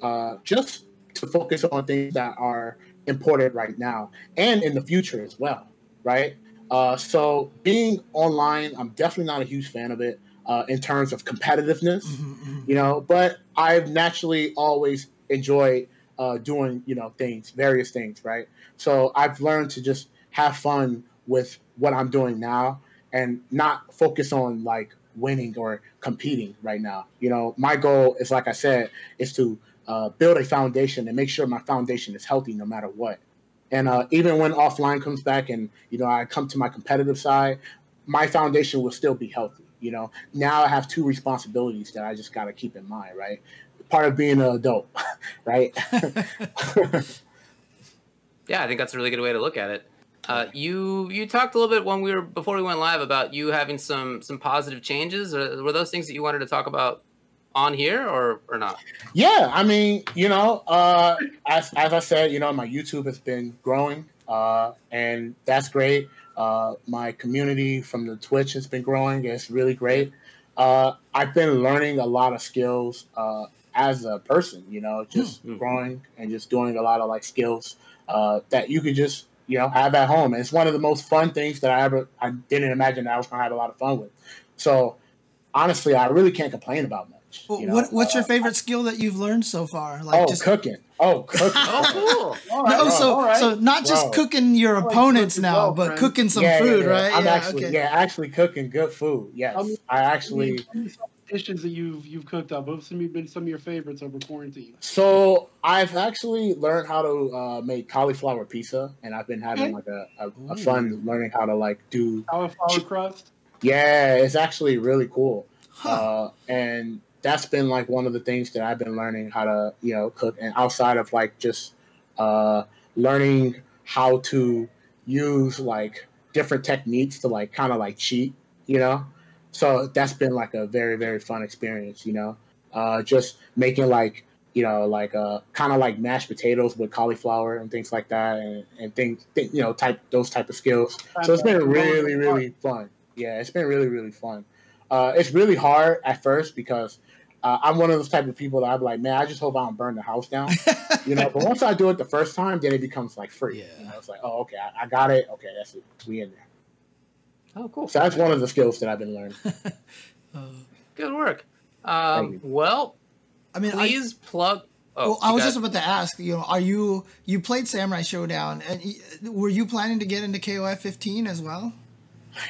uh, just to focus on things that are important right now and in the future as well, right? Uh, so being online, I'm definitely not a huge fan of it uh, in terms of competitiveness, Mhm, mhm. you know. But I've naturally always enjoyed uh, doing, you know, things, various things, right? So I've learned to just have fun with what I'm doing now and not focus on like winning or competing right now. You know, my goal is, like I said, is to uh, build a foundation and make sure my foundation is healthy no matter what. And uh, even when offline comes back and you know I come to my competitive side, my foundation will still be healthy. You know, now I have two responsibilities that I just got to keep in mind, right? Part of being an adult, right? Yeah, I think that's a really good way to look at it. Uh, you you talked a little bit when we were before we went live about you having some some positive changes. Or were those things that you wanted to talk about on here or or not? Yeah, I mean, you know, uh, as as I said, you know, my YouTube has been growing, uh, and that's great. Uh, my community from the Twitch has been growing. It's really great. Uh, I've been learning a lot of skills uh, as a person. You know, just Hmm. growing and just doing a lot of like skills uh, that you could just you know have at home. And it's one of the most fun things that I ever I didn't imagine that I was gonna have a lot of fun with. So honestly, I really can't complain about much. Well, you know? what What's your Uh, favorite skill that you've learned so far? Like oh, just cooking. Oh, cooking. Oh, cool. All right, no, so all right. so not just Bro. cooking your opponents cook as now, well, but friend. cooking some Yeah, yeah, food, yeah. right? I'm yeah, actually, okay. yeah, actually cooking good food. Yes, Tell me- I actually. Tell me dishes that you've you've cooked up. What have some have been some of your favorites over quarantine? So I've actually learned how to uh, make cauliflower pizza, and I've been having like a, a, a fun learning how to like do. Cauliflower crust. Yeah, it's actually really cool, Huh. uh, and that's been like one of the things that I've been learning how to you know cook, and outside of like just uh, learning how to use like different techniques to like kind of like cheat, you know. So that's been like a very very fun experience, you know. Uh, just making like you know like uh kind of like mashed potatoes with cauliflower and things like that, and and things thi- you know type those type of skills. So it's been really really fun. Yeah, it's been really really fun. Uh, it's really hard at first because uh, I'm one of those type of people that I'm like, man, I just hope I don't burn the house down, you know. But once I do it the first time, then it becomes like free. Yeah. You know, it's like, oh, okay, I, I got it. Okay, that's it. We in there. Oh, cool. So that's one of the skills that I've been learning. Uh, Good work. Um, well, I mean, I, please plug. Oh, well, I was got- just about to ask. You know, are you you played Samurai Shodown, and were you planning to get into KOF 15 as well?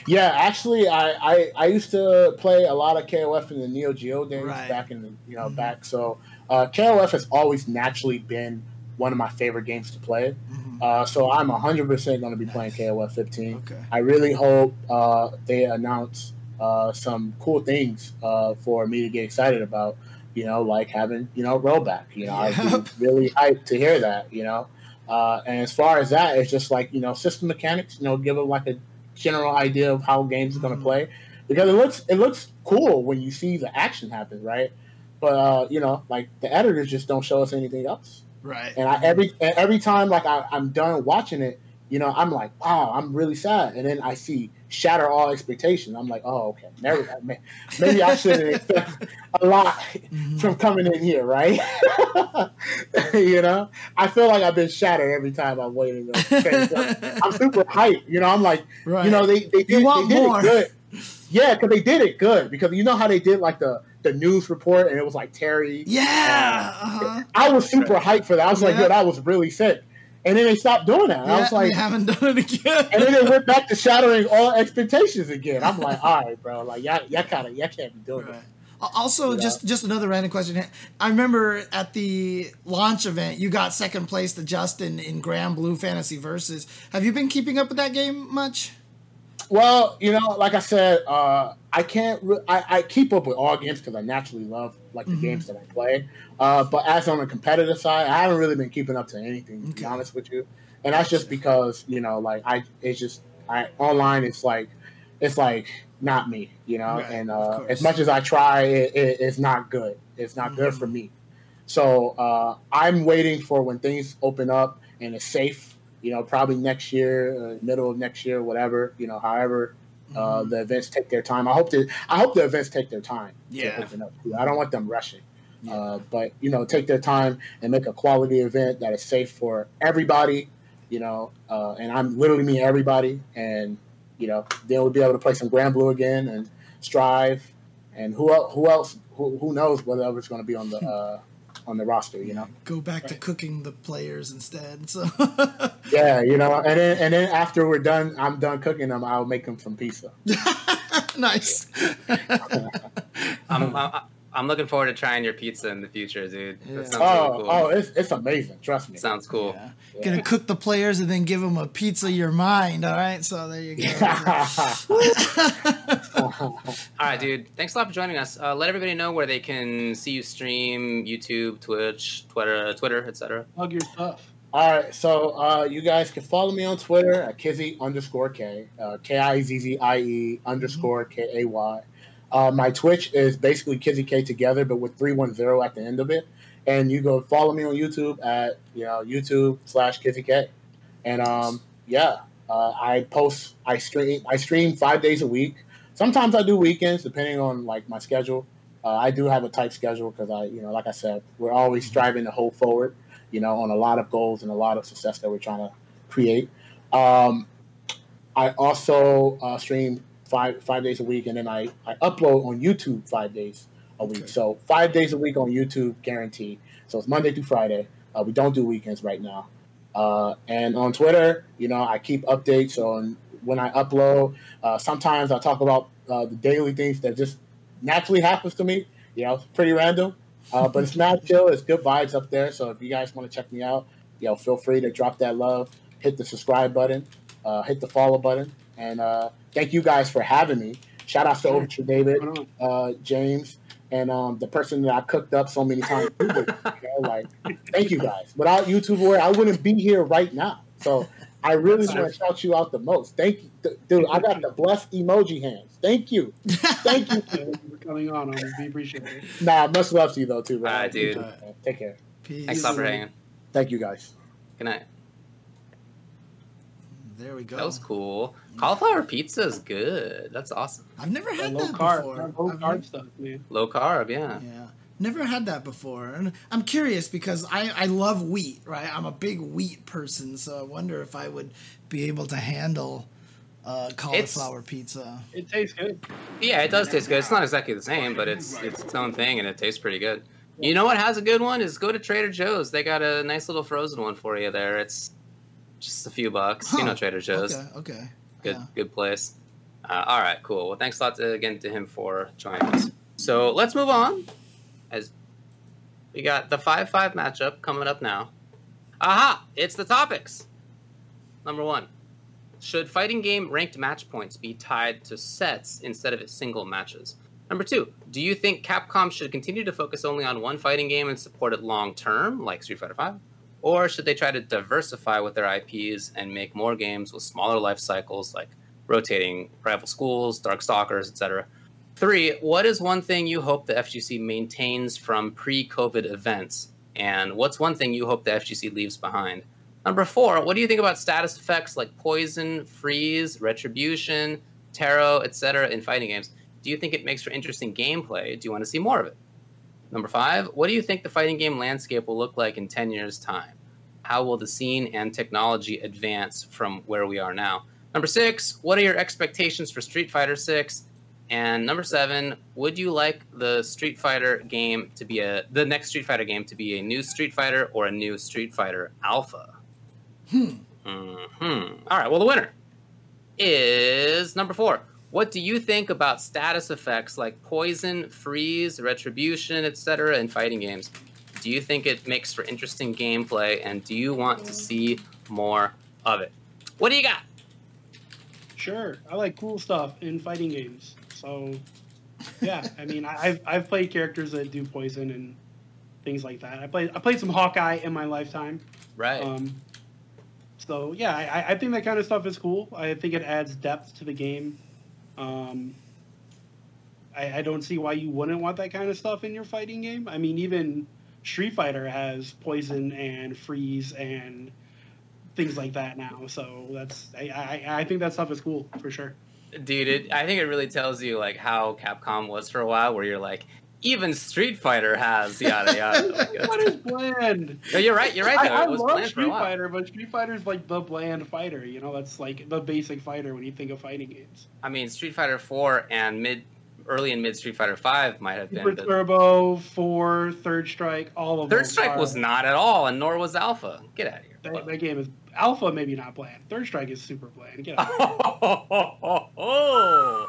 Yeah, actually, I, I, I used to play a lot of KOF in the Neo Geo days Right. back in the you know Mhm. back. So Uh, KOF has always naturally been one of my favorite games to play. Mhm. Uh, so I'm 100% going to be playing KOF 15. Okay. I really hope uh, they announce uh, some cool things uh, for me to get excited about. You know, like having you know rollback. You know, I'd be really hyped to hear that. You know, uh, and as far as that, it's just like you know system mechanics. You know, give them like a general idea of how games are going to play because it looks it looks cool when you see the action happen, right? But uh, you know, like the editors just don't show us anything else. Right. And I every and every time like I, I'm done watching it, you know, I'm like, wow, I'm really sad. And then I see shatter all expectations. I'm like, oh, okay, maybe, maybe I shouldn't expect a lot Mhm. from coming in here, right? you know, I feel like I've been shattered every time I'm waiting. to finish up. I'm super hyped. You know, I'm like, right. you know, they they did, they did more. it good. Yeah, because they did it good. Because you know how they did like the the news report, and it was like Terry. yeah. Uh-huh. I was super hyped for that. I was like, Yeah. yo, that was really sick. And then they stopped doing that. And I was like, haven't done it again. and then they went back to shattering all expectations again. I'm like, all right, bro, like y'all, y'all kind of, y'all can't be doing Right. Also, Yeah. just just another random question. I remember at the launch event, you got second place to Justin in Granblue Fantasy Versus. Have you been keeping up with that game much? Well, you know, like I said, uh, I can't. Re- I, I keep up with all games because I naturally love like the Mhm. games that I play. Uh, but as on the competitive side, I haven't really been keeping up to anything. To Okay. be honest with you, and that's just because you know, like I, it's just I online. It's like, it's like not me, you know. Right, and uh, as much as I try, it, it, it's not good. It's not good for Mhm. me. So uh, I'm waiting for when things open up and it's safe. You know, probably next year, uh, middle of next year, whatever. You know, however uh, Mhm. the events take their time. I hope that I hope the events take their time. Yeah. To. I don't want them rushing. Yeah. Uh, but you know, take their time and make a quality event that is safe for everybody. You know, uh, and I'm literally mean everybody. And you know, then we'll be able to play some Granblue again and Strive, and who else? Who else? Who, who knows whatever's going to be on the uh, on the roster? You know. Go back to cooking the players instead. So Yeah, you know, and then and then after we're done, I'm done cooking them. I'll make them some pizza. nice. I'm, I'm, I'm looking forward to trying your pizza in the future, dude. Yeah. That sounds Oh, really cool. oh, it's it's amazing. Trust me. sounds cool. Yeah. Yeah. Gonna cook the players and then give them a pizza your mind. All right, so there you go. All right, dude. Thanks a lot for joining us. Uh, let everybody know where they can see you stream, YouTube, Twitch, Twitter, Twitter, etc. Plug your stuff. All right, so uh, you guys can follow me on Twitter at Kizzie underscore K, uh, K I Z Z I E underscore K A Y. Uh, my Twitch is basically Kizzie Kay together, but with three one zero at the end of it. And you go follow me on YouTube at you know YouTube slash Kizzie Kay. And um, yeah, uh, I post, I stream, I stream five days a week. Sometimes I do weekends, depending on like my schedule. Uh, I do have a tight schedule because I, you know, like I said, we're always striving to hold forward you know, on a lot of goals and a lot of success that we're trying to create. Um, I also uh, stream five five days a week, and then I, I upload on YouTube five days a week. Okay. So five days a week on YouTube, guaranteed. So it's Monday through Friday. Uh, we don't do weekends right now. Uh, and on Twitter, you know, I keep updates on when I upload. Uh, sometimes I talk about uh, the daily things that just naturally happens to me. You know, it's pretty random. Uh, but it's not chill. It's good vibes up there. So if you guys want to check me out, you know, feel free to drop that love, hit the subscribe button, uh, hit the follow button, and uh, thank you guys for having me. Shout out to Sure. Overture David, uh, James, and um, the person that I cooked up so many times. you know, like, thank you guys. Without YouTube, Warrior, I wouldn't be here right now. So I really want to shout you out the most. Thank you, D- dude. I got the blessed emoji hands. Thank you, thank you. For coming on. homie. We appreciate it. Nah, much love to you though too, bro. Alright, dude. Take care. Peace. Thanks a lot for hanging. Thank you guys. Good night. There we go. That was cool. Cauliflower pizza is good. That's awesome. I've never had low that carb, before. low I've carb never- stuff, man. Low carb, yeah. Yeah. Never had that before. And I'm curious because I, I love wheat, right? I'm a big wheat person, so I wonder if I would be able to handle uh, cauliflower pizza. It tastes good. Yeah, it does taste good. It's not exactly the same, but it's it's its own thing and it tastes pretty good. You know what has a good one is go to Trader Joe's. They got a nice little frozen one for you there. It's just a few bucks. You know Trader Joe's. Okay, okay. Good Yeah. good place. Uh, all right, cool. Well, thanks a lot to, again to him for joining us. So let's move on. As We got the 5 5 matchup coming up now. Aha! It's the topics. Number one Should fighting game ranked match points be tied to sets instead of single matches? Number two, do you think Capcom should continue to focus only on one fighting game and support it long term, like Street Fighter V? Or should they try to diversify with their IPs and make more games with smaller life cycles, like rotating rival schools, Darkstalkers, etc.? Three, what is one thing you hope the FGC maintains from pre COVID events? And what's one thing you hope the FGC leaves behind? Number four, what do you think about status effects like poison, freeze, retribution, tarot, etc. in fighting games? Do you think it makes for interesting gameplay? Do you want to see more of it? Number five, what do you think the fighting game landscape will look like in 10 years' time? How will the scene and technology advance from where we are now? Number six, what are your expectations for Street Fighter 6? And number seven, would you like the Street Fighter game to be a the next Street Fighter game to be a new Street Fighter or a new Street Fighter Alpha? Hmm. Hmm. All right. Well, the winner is number four. What do you think about status effects like poison, freeze, retribution, etc. in fighting games? Do you think it makes for interesting gameplay, and do you want to see more of it? What do you got? Sure, I like cool stuff in fighting games. So, yeah, I mean, I've I've played characters that do poison and things like that. I played I played some Hawkeye in my lifetime. Right. Um, so yeah, I, I think that kind of stuff is cool. I think it adds depth to the game. Um, I, I don't see why you wouldn't want that kind of stuff in your fighting game. I mean, even Street Fighter has poison and freeze and things like that now. So that's I, I, I think that stuff is cool for sure. Dude, it, I think it really tells you like how Capcom was for a while, where you're like, even Street Fighter has yada yada. Oh like, what is bland? no, you're right. You're right. I, Though. I was love Street. Fighter, but Street Fighter's like the bland fighter. You know, that's like the basic fighter when you think of fighting games. I mean, Street Fighter Four and mid, early and mid Street Fighter Five might have Super been. But Turbo, Four, Third Strike, all of them. Third Strike are- was not at all, and nor was Alpha. Get out of here. That, that game is Alpha, maybe not bland. Third Strike is super bland. Get out. of oh,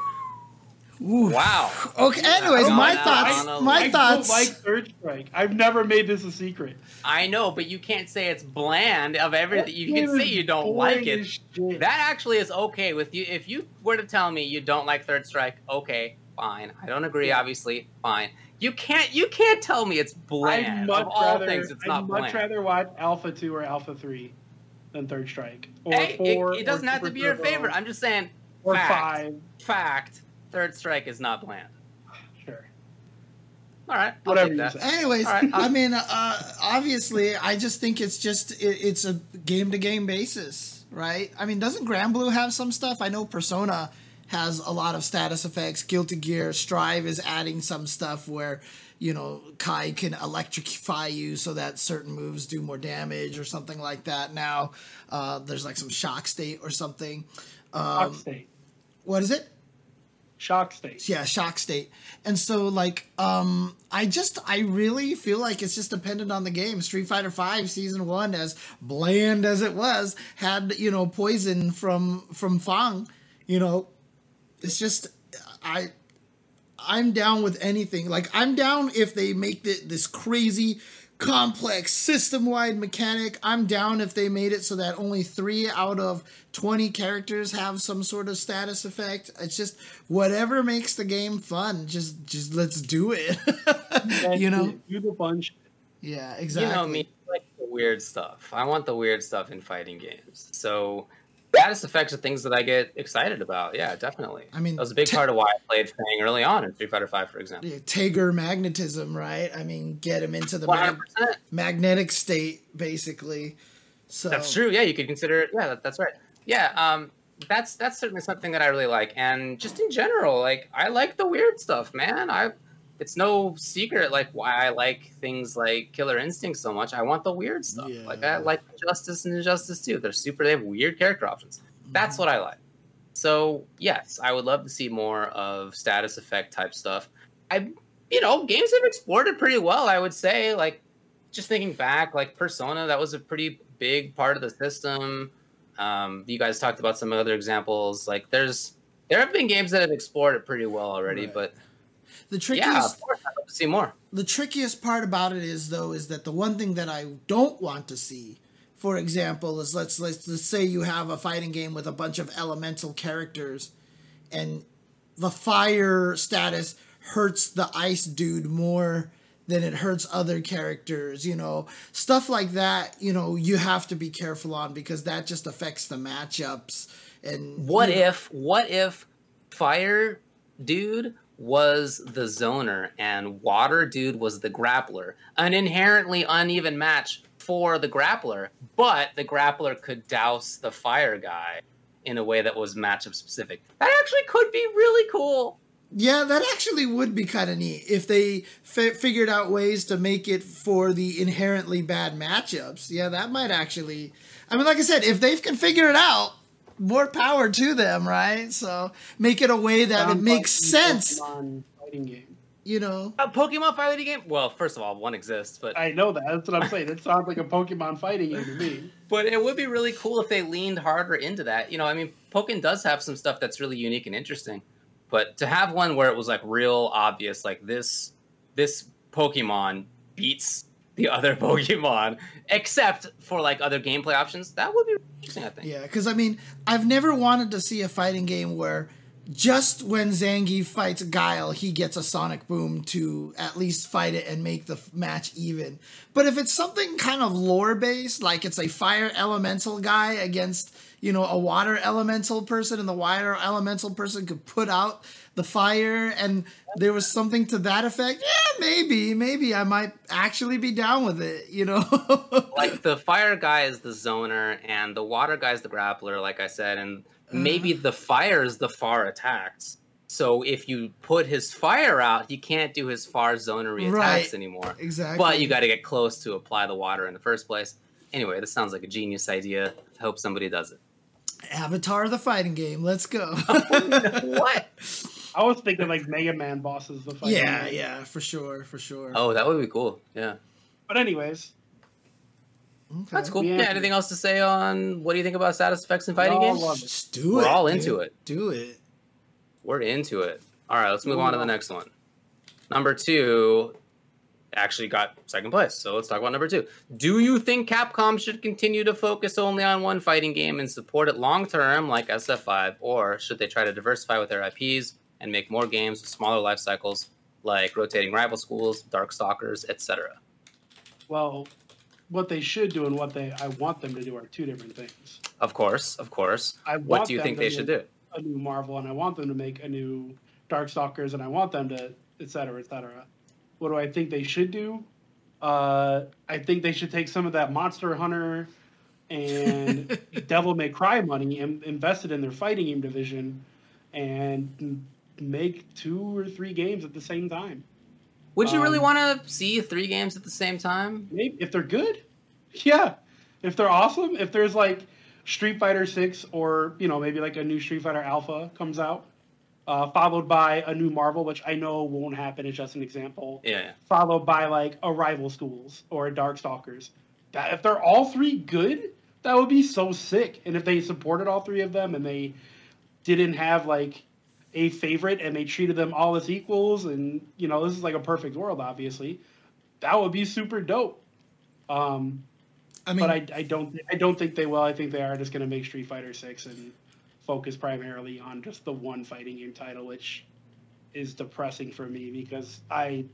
Ooh. wow. Okay. Anyways, Yeah, my I don't thoughts. know. My I thoughts. don't like Third Strike. I've never made this a secret. I know, but you can't say it's bland of everything. You can game say you don't like it. shit. That actually is okay with you. If you were to tell me you don't like Third Strike, okay, fine. I don't agree, Yeah. obviously, fine. You can't. You can't tell me it's I'd bland. much Of all rather, things, it's I'd not much rather watch Alpha Two or Alpha Three than Third Strike. Or Hey, it- four, it, doesn't or have to be your Turbo, favorite. I'm just saying, or fact. five. fact. Third Strike is not bland. Sure. All right, I'll Whatever you that. say. Anyways, All right, I I'll- mean, uh, obviously, I just think it's just it, it's a game to game basis, right? I mean, doesn't Granblue have some stuff? I know Persona has a lot of status effects. Guilty Gear Strive is adding some stuff where you know Ky can electrify you so that certain moves do more damage or something like that. Now uh, there's like some shock state or something. Shock Um, State. what is it? Shock State. yeah shock state. And so like um i just i really feel like it's just dependent on the game. Street fighter 5 season 1 as bland as it was had you know poison from from fang you know? It's just i i'm down with anything. Like i'm down if they make the, this crazy complex system-wide mechanic i'm down if they made it so that only three out of 20 characters have some sort of status effect it's just whatever makes the game fun just just let's do it you know do the bunch. yeah exactly You know me, like the weird stuff. I want the weird stuff in fighting games. So status effects are things that I get excited about. Yeah, definitely. I mean, that was a big part of why I played Fang early on in Street Fighter Five, for example. Yeah, Tager magnetism, right? I mean, get him into the mag- magnetic state, basically. So That's true. Yeah, you could consider it. Yeah, that, that's right. Yeah, um, that's that's certainly something that I really like, and just in general, like I like the weird stuff, man. I it's no secret like why I like things like Killer Instinct so much. I want the weird stuff. Like I like Justice and Injustice too. They're super. They have weird character options. That's what I like. So yes, I would love to see more of status effect type stuff. I, you know, games have explored it pretty well. I would say, like, just thinking back, like Persona, that was a pretty big part of the system. Um, you guys talked about some other examples. Like, there's there have been games that have explored it pretty well already, Right. but The Yeah, trickiest of course. I'd love to see more. the trickiest part about it is though is that the one thing that I don't want to see, for example, is let's let's, let's say you have a fighting game with a bunch of elemental characters, and the fire status hurts the ice dude more than it hurts other characters. You know, stuff like that. You know, you have to be careful on because that just affects the matchups. And What you know- if what if fire dude was the zoner and water dude was the grappler? An inherently uneven match for the grappler, but the grappler could douse the fire guy in a way that was matchup specific. That actually could be really cool. Yeah, that actually would be kind of neat if they fi- figured out ways to make it for the inherently bad matchups. Yeah, that might actually. I mean, like I said, if they can figure it out, more power to them, right? So make it a way that it makes like sense, Pokemon fighting game. you know. A Pokemon fighting game? Well, first of all, one exists, but I know that. That's what I'm saying. It sounds like a Pokemon fighting game to me. But it would be really cool if they leaned harder into that. You know, I mean, Pokemon does have some stuff that's really unique and interesting. But to have one where it was like real obvious, like this this Pokemon beats the other Pokemon, except for like other gameplay options, that would be interesting, I think. Yeah, because I mean, I've never wanted to see a fighting game where just when Zangief fights Guile, he gets a sonic boom to at least fight it and make the match even. But if it's something kind of lore based, like it's a fire elemental guy against, you know, a water elemental person, and the water elemental person could put out the fire, and there was something to that effect, yeah, maybe, maybe I might actually be down with it, you know? Like the fire guy is the zoner and the water guy is the grappler, like I said, and maybe uh-huh. the fire is the far attacks. So if you put his fire out, he can't do his far zonery attacks Right. anymore. exactly. But you got to get close to apply the water in the first place. Anyway, this sounds like a genius idea. I hope somebody does it. Avatar the fighting game, let's go. what? I was thinking like Mega Man bosses. The fighting Yeah, game. yeah, for sure, for sure. Oh, that would be cool. Yeah, But anyways, okay. that's cool. Yeah. Yeah. Anything else to say on what do you think about status effects in fighting all games? love it. Just do it. We're it. all dude. into it. Do it. We're into it. All right, let's move Moving on to the next one. Number two actually got second place. So let's talk about number two. Do you think Capcom should continue to focus only on one fighting game and support it long term like SF5, or should they try to diversify with their IPs and make more games with smaller life cycles like rotating rival schools, Darkstalkers, etc.? well, what they should do and what they I want them to do are two different things. Of course, of course. I What want do you them think to they should do? A new Marvel, and I want them to make a new Darkstalkers, and I want them to, et cetera, et cetera. What do I think they should do? Uh, I think they should take some of that Monster Hunter and Devil May Cry money and invest it in their fighting game division, and m- make two or three games at the same time. Would you really Um, want to see three games at the same time? Maybe if they're good, yeah. If they're awesome, if there's like Street Fighter Six or you know maybe like a new Street Fighter Alpha comes out, uh, followed by a new Marvel, which I know won't happen. It's just an example. Yeah, yeah. Followed by like a Rival Schools or a Darkstalkers. That if they're all three good, that would be so sick. And if they supported all three of them and they didn't have like a favorite and they treated them all as equals and you know this is like a perfect world obviously that would be super dope um I mean, but I, I don't I don't think they will. I think they are just going to make Street Fighter Six and focus primarily on just the one fighting game title, which is depressing for me because I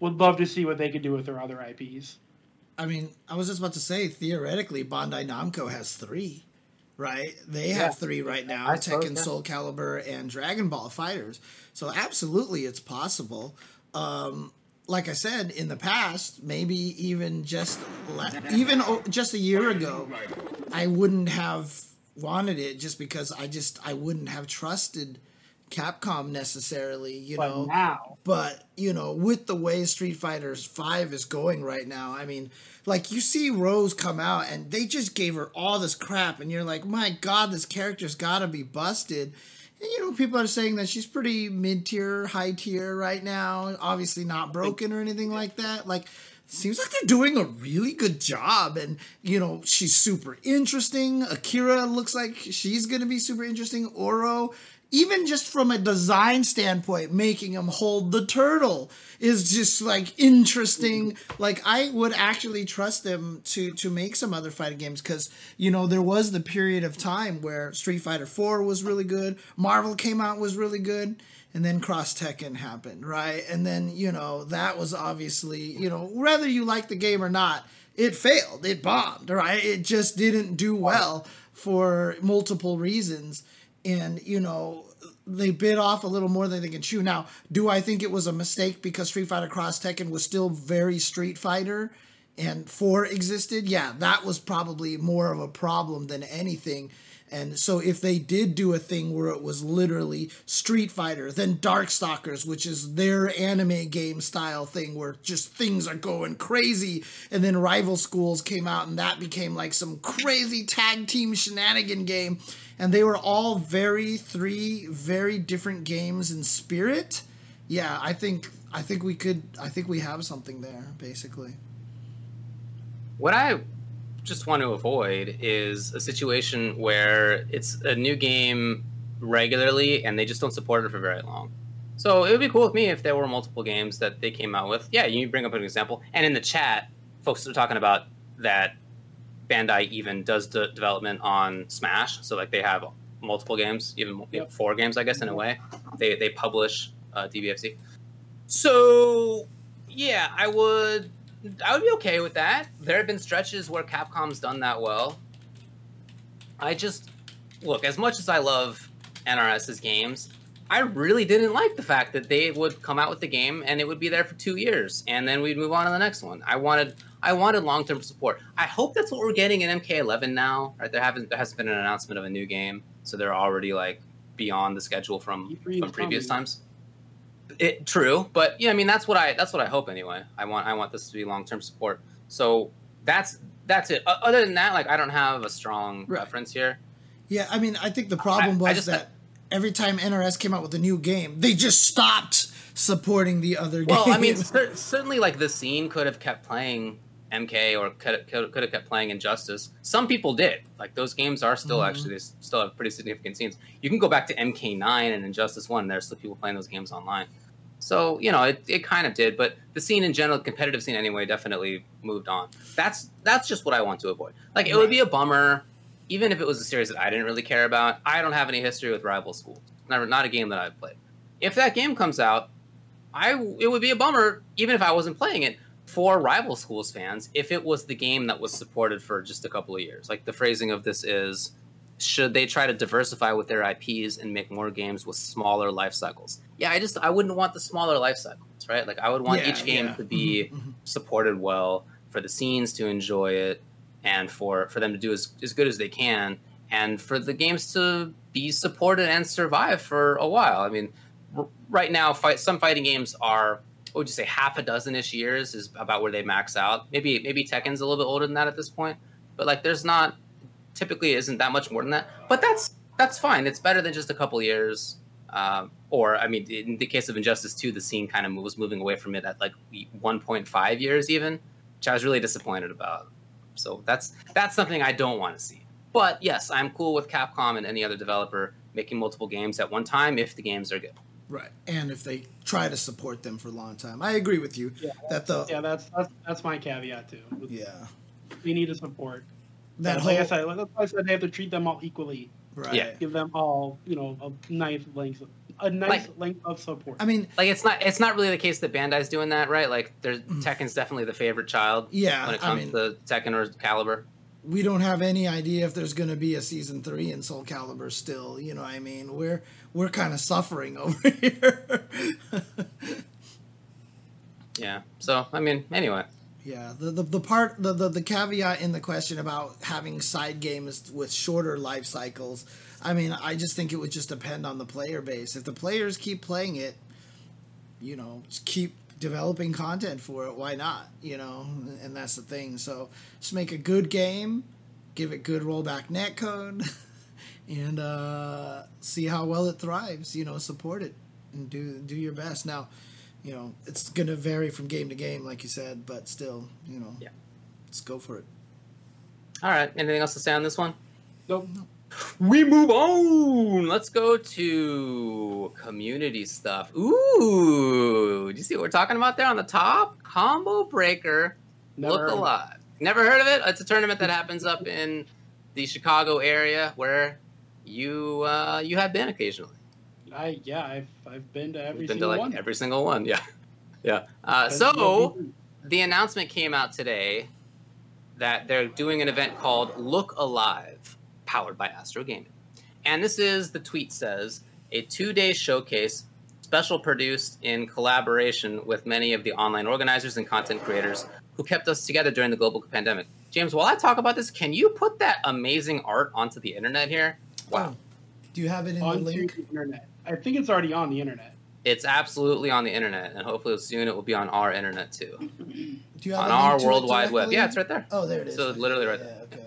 would love to see what they could do with their other IPs. I mean, I was just about to say theoretically, Bandai Namco has three, right? They Yeah. have three right now: I suppose, Tekken, yeah. Soul Calibur, and Dragon Ball FighterZ. So absolutely, it's possible. Um, like I said in the past, maybe even just la- even o- just a year ago, I wouldn't have wanted it just because I just I wouldn't have trusted Capcom necessarily. You But know, now, but you know, with the way Street Fighters Five is going right now, I mean, like you see Rose come out and they just gave her all this crap, and you're like, my God, this character's got to be busted. And you know, people are saying that she's pretty mid tier, high tier right now. Obviously, not broken or anything like that. Like, seems like they're doing a really good job, and you know, she's super interesting. Akira looks like she's gonna be super interesting. Oro, even just from a design standpoint, making him hold the turtle is just like interesting. Like I would actually trust them to to make some other fighting games because you know there was the period of time where Street Fighter Four was really good, Marvel came out was really good. And then Cross Tekken happened, right? And then, you know, that was obviously, you know, whether you like the game or not, it failed. It bombed, right? It just didn't do well for multiple reasons. And, you know, they bit off a little more than they can chew. Now, do I think it was a mistake because Street Fighter Cross Tekken was still very Street Fighter and 4 existed? Yeah, that was probably more of a problem than anything. And so if they did do a thing where it was literally Street Fighter, then Darkstalkers, which is their anime game style thing where just things are going crazy, and then Rival Schools came out and that became like some crazy tag team shenanigan game, and they were all very three very different games in spirit. Yeah, I think I think we could I think we have something there basically. What I just want to avoid is a situation where it's a new game regularly and they just don't support it for very long. So it would be cool with me if there were multiple games that they came out with. Yeah, you bring up an example. And in the chat, folks are talking about that Bandai even does the development on Smash. So like they have multiple games, even yep. four games, I guess, in a way. They they publish uh, DBFZ. So yeah, I would I would be okay with that. There have been stretches where Capcom's done that well. I just look as much as I love NRS's games. I really didn't like the fact that they would come out with the game and it would be there for two years and then we'd move on to the next one. I wanted I wanted long term support. I hope that's what we're getting in MK11 now. Right? There haven't there hasn't been an announcement of a new game, so they're already like beyond the schedule from from previous times. It true, but yeah, I mean that's what I that's what I hope anyway. I want I want this to be long term support. So that's that's it. Other than that, like I don't have a strong right. preference here. Yeah, I mean I think the problem I, was I just, that every time NRS came out with a new game, they just stopped supporting the other well, games. Well, I mean cer- certainly like the scene could have kept playing MK or could, could, could have kept playing Injustice. Some people did. Like those games are still mm-hmm. actually they still have pretty significant scenes. You can go back to MK9 and Injustice One. There's still people playing those games online. So you know, it, it kind of did, but the scene in general, competitive scene anyway, definitely moved on. That's that's just what I want to avoid. Like it right. would be a bummer, even if it was a series that I didn't really care about. I don't have any history with Rival Schools. Never, not a game that I've played. If that game comes out, I it would be a bummer, even if I wasn't playing it, for Rival Schools fans, if it was the game that was supported for just a couple of years. Like the phrasing of this is should they try to diversify with their IPs and make more games with smaller life cycles? Yeah, I just I wouldn't want the smaller life cycles, right? Like I would want yeah, each game yeah. to be mm-hmm, mm-hmm. supported well, for the scenes to enjoy it, and for for them to do as, as good as they can, and for the games to be supported and survive for a while. I mean, r- right now, fight some fighting games are what would you say half a dozen ish years is about where they max out. Maybe maybe Tekken's a little bit older than that at this point, but like there's not typically isn't that much more than that. But that's that's fine. It's better than just a couple years. Um, or I mean, in the case of Injustice 2, the scene kind of was moving away from it at like 1.5 years even, which I was really disappointed about. So that's that's something I don't want to see. But yes, I'm cool with Capcom and any other developer making multiple games at one time if the games are good. Right, and if they try to support them for a long time, I agree with you. Yeah, that the yeah, that's that's, that's my caveat too. Yeah, we need to support that whole, like I said, like I said, they have to treat them all equally. Right. Yeah. Give them all, you know, a nice length, a nice like, length of support. I mean, like it's not it's not really the case that Bandai's doing that, right? Like, there's mm. Tekken's definitely the favorite child. Yeah. When it comes I mean, to Tekken or Calibur. We don't have any idea if there's going to be a season three in Soul Calibur still. You know, what I mean, we're we're kind of suffering over here. yeah. So I mean, anyway. Yeah, the, the, the part the, the the caveat in the question about having side games with shorter life cycles. I mean, I just think it would just depend on the player base. If the players keep playing it, you know, keep developing content for it. Why not? You know, and that's the thing. So just make a good game, give it good rollback netcode, and uh, see how well it thrives. You know, support it and do do your best. Now you know, it's going to vary from game to game, like you said, but still, you know, yeah, let's go for it. All right. Anything else to say on this one? Nope. We move on. Let's go to community stuff. Ooh, do you see what we're talking about there on the top? Combo Breaker Never Look heard of it. Alive. Never heard of it? It's a tournament that happens up in the Chicago area where you uh, you have been occasionally. I yeah, I've I've been to every You've been to single like one. every single one. Yeah, yeah. Uh, so the announcement came out today that they're doing an event called Look Alive, powered by Astro Gaming. And this is, the tweet says, a two day showcase, special produced in collaboration with many of the online organizers and content creators who kept us together during the global pandemic. James, while I talk about this, can you put that amazing art onto the internet here? Wow. Oh, do you have it in the link? the internet. I think it's already on the internet. It's absolutely on the internet, and hopefully soon it will be on our internet too. Do you have On our to it World Wide Web. Yeah, it's right there. Oh, there it is. So Okay. literally right yeah, there. Okay, okay.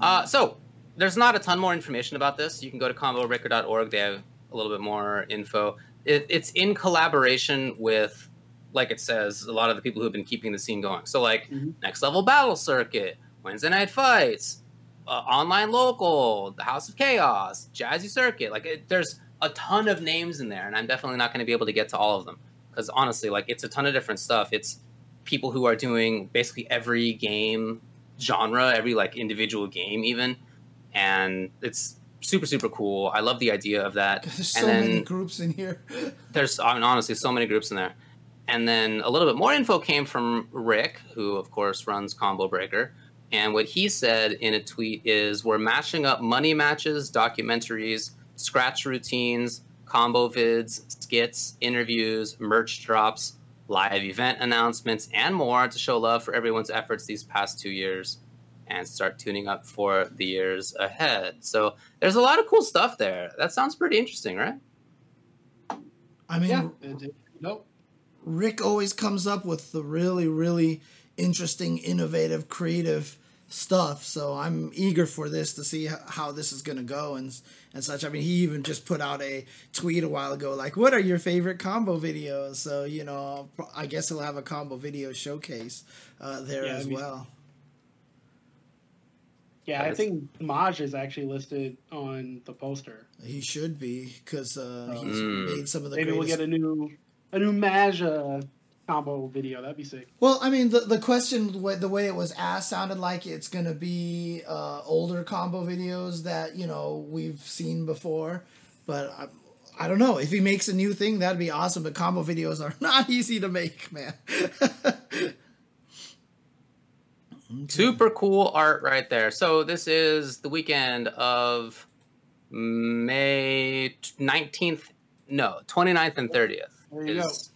Uh, so there's not a ton more information about this. You can go to combobreaker.org. They have a little bit more info. It, it's in collaboration with, like it says, a lot of the people who've been keeping the scene going. So like Mhm. Next Level Battle Circuit, Wednesday Night Fights, uh, Online Local, the House of Chaos, Jazzy Circuit. Like it, there's a ton of names in there, and I'm definitely not going to be able to get to all of them because honestly, like it's a ton of different stuff. It's people who are doing basically every game genre, every like individual game, even, and it's super super cool. I love the idea of that. there's and so then many groups in here. there's I mean, honestly so many groups in there. And then a little bit more info came from Rick, who of course runs Combo Breaker. And what he said in a tweet is we're mashing up money matches, documentaries, scratch routines, combo vids, skits, interviews, merch drops, live event announcements, and more to show love for everyone's efforts these past two years and start tuning up for the years ahead. So there's a lot of cool stuff there. That sounds pretty interesting, right? I mean, Yeah. It- it- nope. Rick always comes up with the really, really interesting, innovative, creative stuff. So I'm eager for this to see how this is going to go and and such. I mean, he even just put out a tweet a while ago, like, "What are your favorite combo videos?" So you know, I guess he'll have a combo video showcase uh, there Yeah, as that'd be- well. Yeah, I think Maj is actually listed on the poster. He should be because uh, he's Mm. made some of the Maybe we'll get a new a new Maj uh, combo video. That'd be sick. Well, I mean, the the question, the way, it was asked, sounded like it's going to be uh, older combo videos that you know we've seen before, but I, I don't know if he makes a new thing, that'd be awesome. But combo videos are not easy to make, man. Super cool art right there. So this is the weekend of May 19th, no, 29th and 30th There you is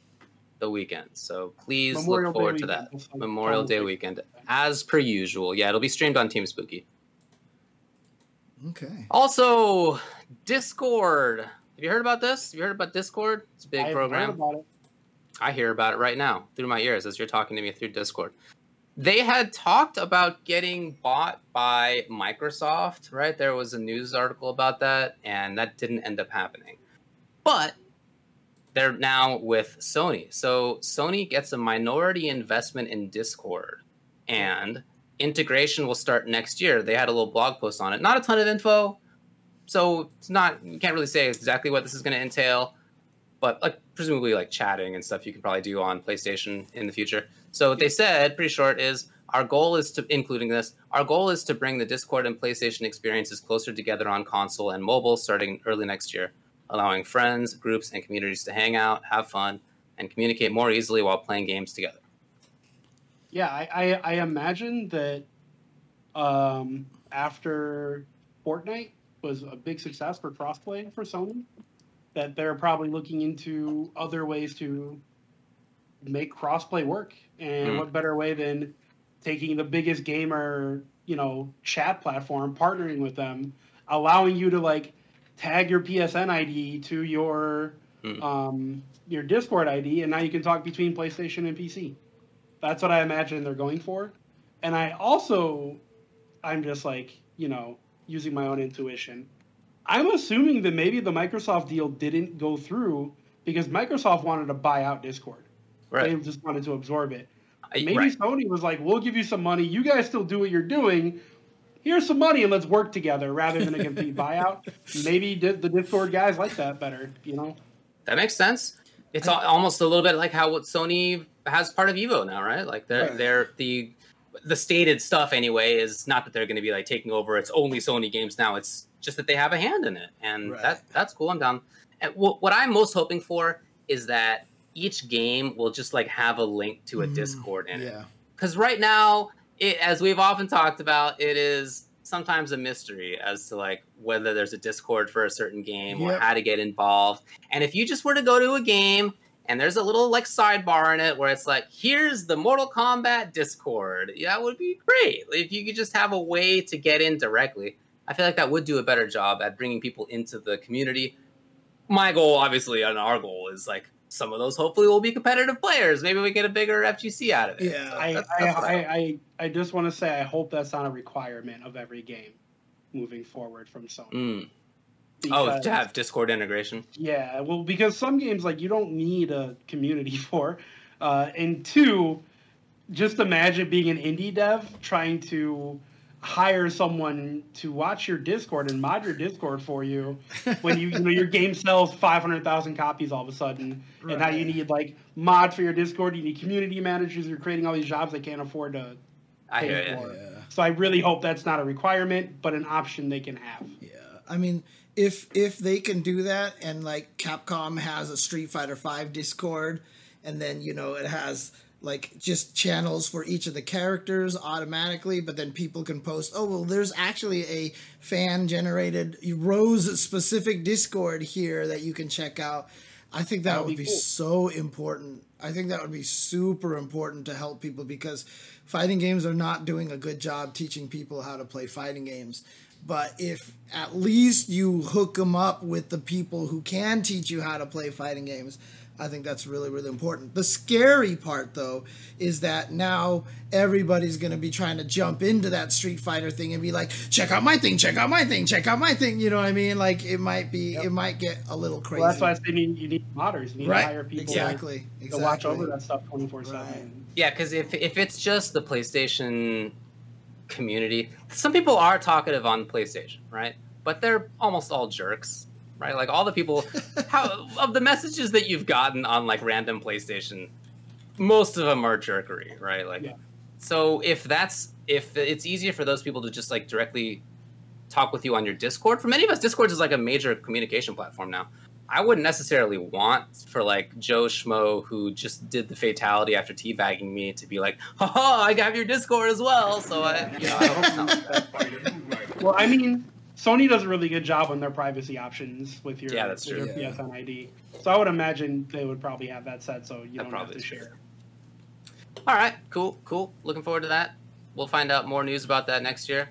the weekend. So please Memorial look Day forward to weekend. that. Looks like Memorial Day weekend as per usual. Yeah, it'll be streamed on Team Spooky. okay. Also, Discord. Have you heard about this? Have you heard about Discord? It's a big I've heard program. about it. I hear about it right now through my ears as you're talking to me through Discord. They had talked about getting bought by Microsoft, right? There was a news article about that, and that didn't end up happening. But they're now with Sony. So Sony gets a minority investment in Discord, and integration will start next year. They had a little blog post on it. Not a ton of info, so it's not you can't really say exactly what this is going to entail but like presumably like chatting and stuff you can probably do on PlayStation in the future. So what they said, pretty short, is our goal is to including this. Our goal is to bring the Discord and PlayStation experiences closer together on console and mobile starting early next year, allowing friends, groups, and communities to hang out, have fun, and communicate more easily while playing games together. Yeah, I, I, I imagine that um, after Fortnite was a big success for crossplay for Sony, that they're probably looking into other ways to make crossplay work. And Mm. what better way than taking the biggest gamer, you know, chat platform, partnering with them, allowing you to like tag your PSN ID to your Mm. um, your Discord ID, and now you can talk between PlayStation and PC. That's what I imagine they're going for. And I also, I'm just like, you know, using my own intuition. I'm assuming that maybe the Microsoft deal didn't go through because Microsoft wanted to buy out Discord. They just wanted to absorb it. Maybe right. Sony was like, we'll give you some money. You guys still do what you're doing. Here's some money and let's work together rather than a complete buyout. Maybe the Discord guys like that better, you know? That makes sense. It's almost a little bit like how what Sony has part of Evo now, right? Like they're Right. they're the the stated stuff anyway is not that they're going to be like taking over. It's only Sony games now. It's just that they have a hand in it, and Right. that that's cool. I'm down. And what, what I'm most hoping for is that each game will just like have a link to a Mm, Discord in it because right now, it, as we've often talked about, it is sometimes a mystery as to like whether there's a Discord for a certain game or how to get involved. And if you just were to go to a game and there's a little like sidebar in it where it's like, here's the Mortal Kombat Discord, yeah, that would be great if you could just have a way to get in directly. I feel like that would do a better job at bringing people into the community. My goal, obviously, and our goal is like some of those hopefully will be competitive players. Maybe we get a bigger FGC out of it. Yeah. I, That's- I, that's I, I- I, I just want to say I hope that's not a requirement of every game moving forward from Sony. Mm. Oh, to have Discord integration. Yeah, well, because some games like you don't need a community for, uh, and two, just imagine being an indie dev trying to hire someone to watch your Discord and mod your Discord for you when you, you know your game sells five hundred thousand copies all of a sudden, and now you need like mod for your Discord, you need community managers, you're creating all these jobs they can't afford to I pay hear for. Yeah. So I really hope that's not a requirement, but an option they can have. Yeah, I mean, if if they can do that, and like Capcom has a Street Fighter Five Discord, and then you know it has like just channels for each of the characters automatically, but then people can post, oh well, there's actually a fan generated Rose specific Discord here that you can check out. I think that, That would would be be cool. so important. I think that would be super important to help people because fighting games are not doing a good job teaching people how to play fighting games. But if at least you hook them up with the people who can teach you how to play fighting games, I think that's really, really important. The scary part, though, is that now everybody's going to be trying to jump into that Street Fighter thing and be like, check out my thing, check out my thing, check out my thing. You know what I mean? Like, it might be, Yep. it might get a little crazy. Well, that's why I say you need, you need modders. You need right. to hire people exactly. to Exactly. watch over that stuff twenty four Right. seven. Yeah, because if if it's just the PlayStation community, some people are talkative on PlayStation, right? But they're almost all jerks, right? Like all the people, how of the messages that you've gotten on like random PlayStation, most of them are jerkery, right? Like, Yeah. so if that's if it's easier for those people to just like directly talk with you on your Discord. For many of us, Discord is like a major communication platform now. I wouldn't necessarily want for like Joe Schmo who just did the fatality after teabagging me to be like, haha, I got your Discord as well. So I, you know, I hope not. Well, I mean, Sony does a really good job on their privacy options with your, Yeah, that's with true. your Yeah. PSN ID. So I would imagine they would probably have that set so you That don't have to is share. All right, cool, cool. Looking forward to that. We'll find out more news about that next year.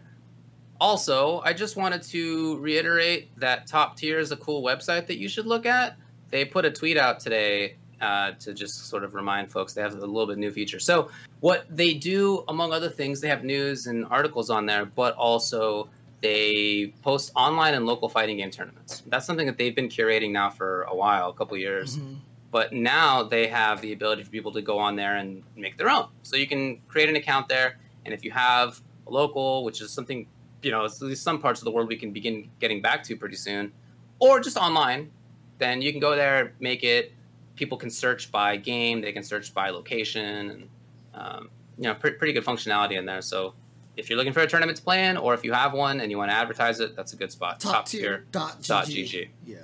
Also, I just wanted to reiterate that Top Tier is a cool website that you should look at. They put a tweet out today uh, to just sort of remind folks they have a little bit new feature. So, what they do, among other things, they have news and articles on there, but also they post online and local fighting game tournaments. That's something that they've been curating now for a while, a couple years Mhm. but now they have the ability for people to go on there and make their own. So you can create an account there, and if you have a local, which is something you know, at least some parts of the world we can begin getting back to pretty soon, or just online, then you can go there, make it. People can search by game, they can search by location, and um, you know, pre- pretty good functionality in there. So if you're looking for a tournament to play or if you have one and you want to advertise it, that's a good spot. Top, tier dot dot GG. GG. Yeah.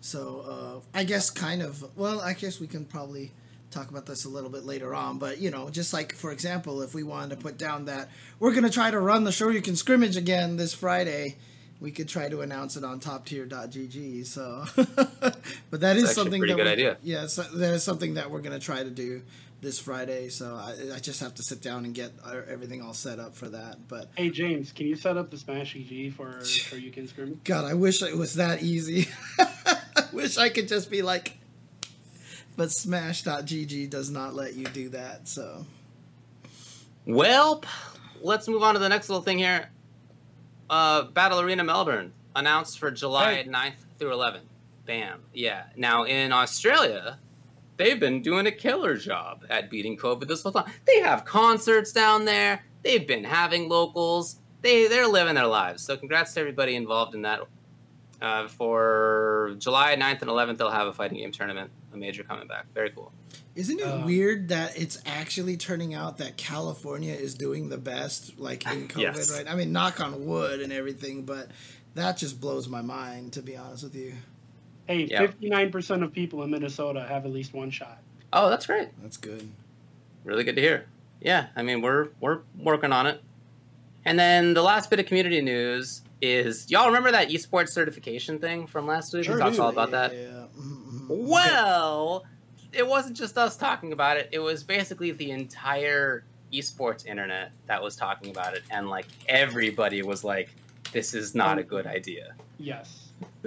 So uh, I guess kind of well, I guess we can probably talk about this a little bit later on. But you know, just like for example, if we wanted to put down that we're gonna try to run the show, you can scrimmage again this Friday. We could try to announce it on toptier.gg. So, but that is actually a something pretty that good we- idea. Yeah, so that is something that we're gonna try to do this Friday. So I, I just have to sit down and get uh, everything all set up for that. But Hey James, can you set up the Smash.gg for for you can scream? God, I wish it was that easy. I wish I could just be like, but Smash.gg does not let you do that. So Well, let's move on to the next little thing here. Uh, Battle Arena Melbourne announced for July Hey. 9th through 11th. Bam. Yeah. Now in Australia, they've been doing a killer job at beating COVID this whole time. They have concerts down there. They've been having locals. They they're living their lives. So congrats to everybody involved in that. Uh, for July 9th and 11th, they'll have a fighting game tournament, a major coming back. Very cool. Isn't it Um, weird that it's actually turning out that California is doing the best, like in COVID, Yes. right? I mean, knock on wood and everything, but that just blows my mind, to be honest with you. Hey, Yeah. 59% of people in Minnesota have at least one shot. Oh, that's great. That's good. Really good to hear. Yeah, I mean we're we're working on it. And then the last bit of community news is y'all remember that esports certification thing from last week? we talked do. all about yeah, that. Yeah. Mhm. Well, it wasn't just us talking about it. It was basically the entire esports internet that was talking about it, and like everybody was like, "This is not a good idea." Yes.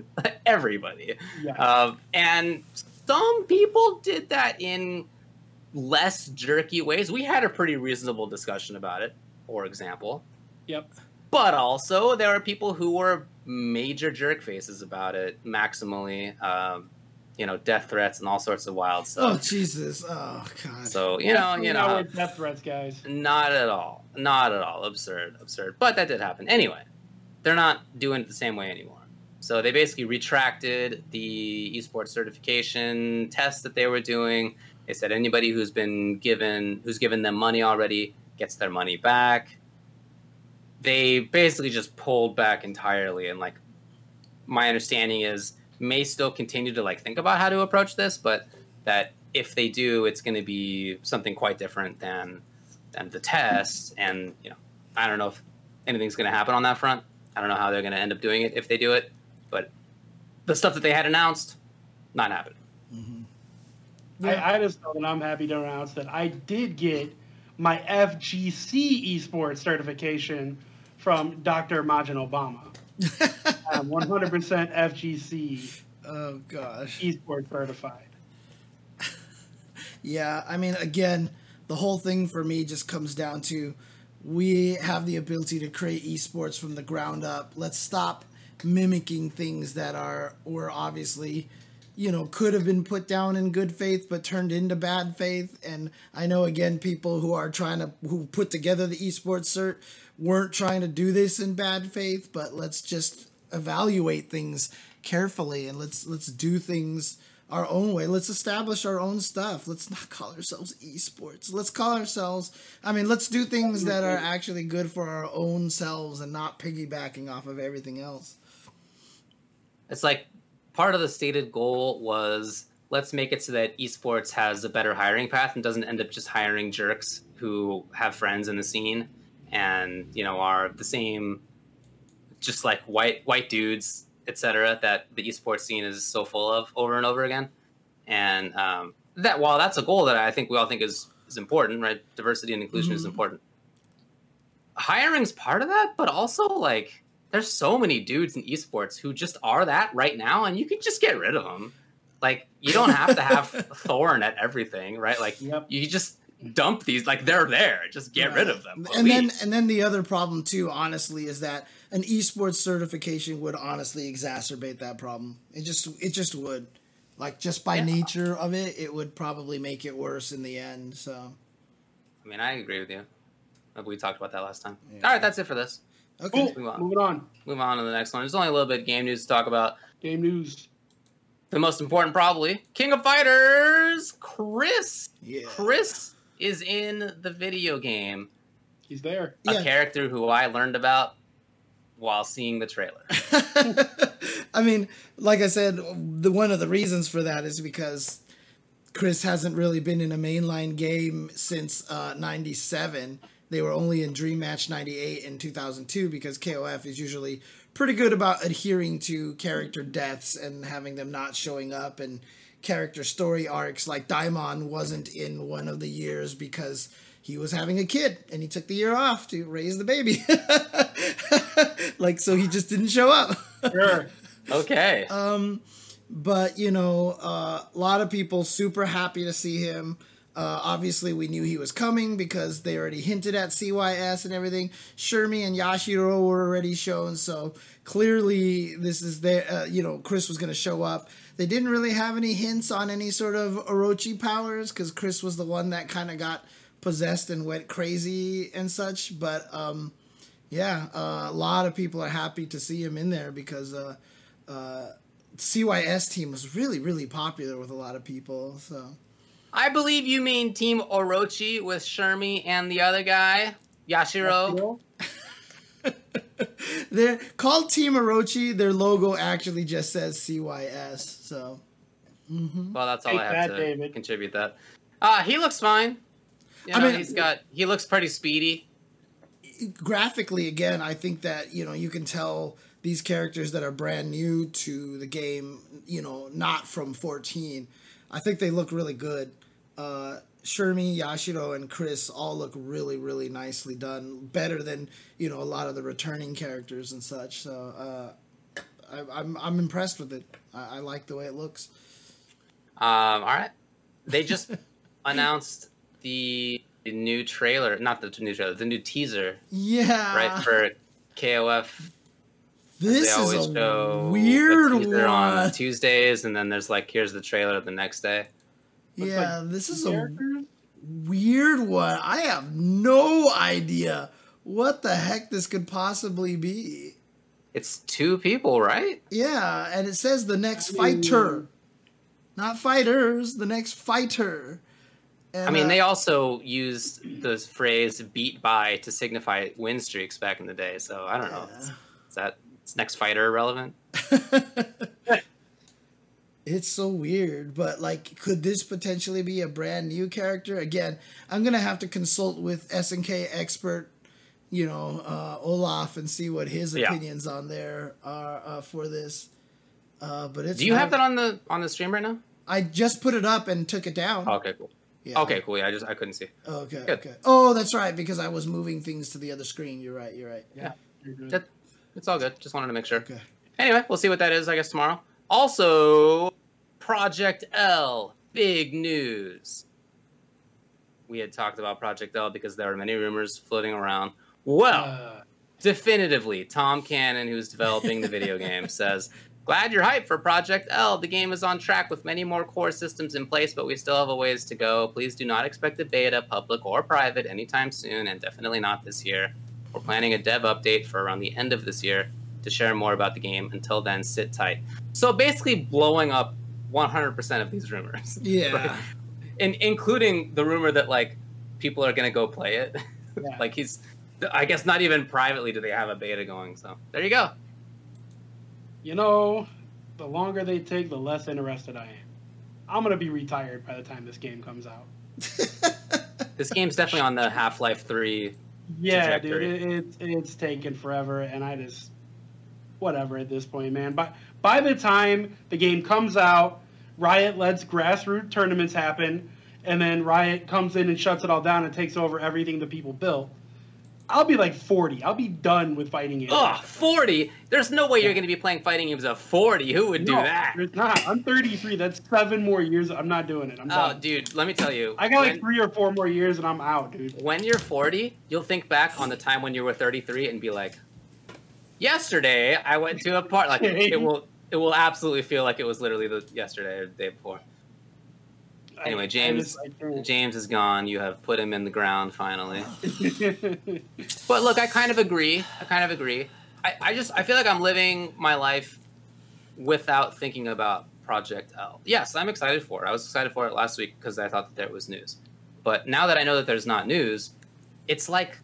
everybody, Yeah. um, and some people did that in less jerky ways. We had a pretty reasonable discussion about it, for example. Yep. But also, there are people who were major jerk faces about it, maximally. Um, you know, death threats and all sorts of wild stuff. Oh. Jesus! Oh God! so you know, you know, death threats, guys. not at all, not at all, absurd, absurd. But that did happen anyway. They're not doing it the same way anymore. So they basically retracted the esports certification test that they were doing. They said anybody who's been given who's given them money already gets their money back. They basically just pulled back entirely and like my understanding is may still continue to like think about how to approach this, but that if they do, it's going to be something quite different than than the test. And you know, I don't know if anything's going to happen on that front. I don't know how they're going to end up doing it if they do it, but the stuff that they had announced, not happening. Mhm. I, I just know that I'm happy to announce that I did get my FGC esports certification from Dr. Majin Obama. I'm 100% FGC oh gosh! esports certified. Yeah, I mean, again, the whole thing for me just comes down to we have the ability to create esports from the ground up. Let's stop mimicking things that are were obviously, you know, could have been put down in good faith but turned into bad faith. And I know again, people who are trying to who put together the esports cert weren't trying to do this in bad faith, but let's just evaluate things carefully and let's let's do things our own way. Let's establish our own stuff. Let's not call ourselves esports. Let's call ourselves, I mean, let's do things that are actually good for our own selves and not piggybacking off of everything else. It's like part of the stated goal was let's make it so that esports has a better hiring path and doesn't end up just hiring jerks who have friends in the scene and you know are the same just like white white dudes etc that the esports scene is so full of over and over again. And um, that while that's a goal that i think we all think is is important right? Diversity and inclusion is Mhm. important. Hiring's part of that but also like there's so many dudes in esports who just are that right now and you can just get rid of them like you don't have to have thorn at everything right like Yep. you just dump these like they're there just get rid of them And then and then the other problem too, honestly, is that an esports certification would honestly exacerbate that problem. It just it just would. Like just by Yeah. nature of it, it would probably make it worse in the end. So I mean, I agree with you. Like we talked about that last time. Yeah. All right, that's it for this. Okay. Cool. move on. Moving on. Move on to the next one. There's only a little bit of game news to talk about. Game news. The most important, probably, King of Fighters, Chris. Yeah. Chris is in the video game. He's there. A Yeah. character who I learned about while seeing the trailer. I mean, like I said, the one of the reasons for that is because Chris hasn't really been in a mainline game since uh, 97. They were only in Dream Match 98 and 2002 because KOF is usually pretty good about adhering to character deaths and having them not showing up and character story arcs like Daimon wasn't in one of the years because he was having a kid and he took the year off to raise the baby. like so he just didn't show up. Sure. Okay. Um, but you know, uh, a lot of people super happy to see him. Uh, obviously, we knew he was coming because they already hinted at CYS and everything. Shermie and Yashiro were already shown, so clearly this is their. Uh, you know, Chris was going to show up. They didn't really have any hints on any sort of Orochi powers because Chris was the one that kind of got possessed and went crazy and such. But um, yeah, uh, a lot of people are happy to see him in there because uh, uh, CYS team was really really popular with a lot of people. So I believe you mean Team Orochi with Shermie and the other guy, Yashiro. they're called Team Orochi. Their logo actually just says CYS. So mm-hmm. well, that's all Take I have that, to David. contribute. That uh, he looks fine. You know, I mean- he's got he looks pretty speedy. graphically again i think that you know you can tell these characters that are brand new to the game you know not from 14 i think they look really good uh Shermie, Yashiro, and Chris all look really, really nicely done. Better than you know a lot of the returning characters and such. So uh, I, I'm I'm impressed with it. I, I like the way it looks. Um, all right, they just announced the new trailer, not the new trailer, the new teaser, Yeah, right for KOF. this is a weird teaser on one. Tuesdays, and then there's like here's the trailer the next day. Looks Yeah, like this is a weird one. I have no idea what the heck this could possibly be. It's two people, right? Yeah, and it says the next fighter. Not fighters, the next fighter. And, I mean, uh, they also used the phrase "beat by" to signify win streaks back in the day. So I don't know. Yeah. Is that is next fighter relevant? it's so weird, but like, could this potentially be a brand new character? Again, I'm gonna have to consult with SNK expert, you know, uh, Olaf, and see what his Yeah. opinions on there are uh, for this. Uh, but it's Do you not- have that on the on the stream right now? I just put it up and took it down. Okay, cool. Yeah. Okay, cool. Yeah, I just I couldn't see. Okay. Good. Okay. Oh, that's right, because I was moving things to the other screen. You're right. You're right. Yeah. you're good. That- It's all good. Just wanted to make sure. Okay. Anyway, we'll see what that is. I guess tomorrow. Also, Project L, big news. We had talked about Project L because there were many rumors floating around. Well, Uh, definitively, Tom Cannon, who's developing the video game, says, Glad you're hyped for Project L. The game is on track with many more core systems in place, but we still have a ways to go. Please do not expect a beta, public or private, anytime soon, and definitely not this year. We're planning a dev update for around the end of this year to share more about the game. Until then, sit tight. So basically, blowing up 100% of these rumors. Yeah. Right? In, including the rumor that, like, people are going to go play it. Yeah. like, he's, I guess, not even privately do they have a beta going. So there you go. you know, the longer they take, the less interested I am. I'm gonna be retired by the time this game comes out. This game's definitely on the Half Life 3. Yeah, Trajectory. dude, it, it, it's taken forever, and I just whatever at this point, man. But by the time the game comes out, Riot lets grassroots tournaments happen, and then Riot comes in and shuts it all down and takes over everything the people built. I'll be like 40. I'll be done with fighting games. Ugh, 40? There's no way you're going to be playing fighting games at 40. Who would do No, that? There's not. I'm 33. That's seven more years. I'm not doing it. I'm Oh, done. dude, let me tell you. I got like three or four more years, and I'm out, dude. when you're 40, you'll think back on the time when you were 33 and be like, yesterday I went to a part. Like, it will. It will absolutely feel like it was literally the yesterday or the day before. Anyway, James- I. James is gone. You have put him in the ground finally. But look, I kind of agree. I kind of agree. I, I just I feel like I'm living my life without thinking about Project L. Yes, I'm excited for it. I was excited for it last week because I thought that there was news. But now that I know that there's not news, it's like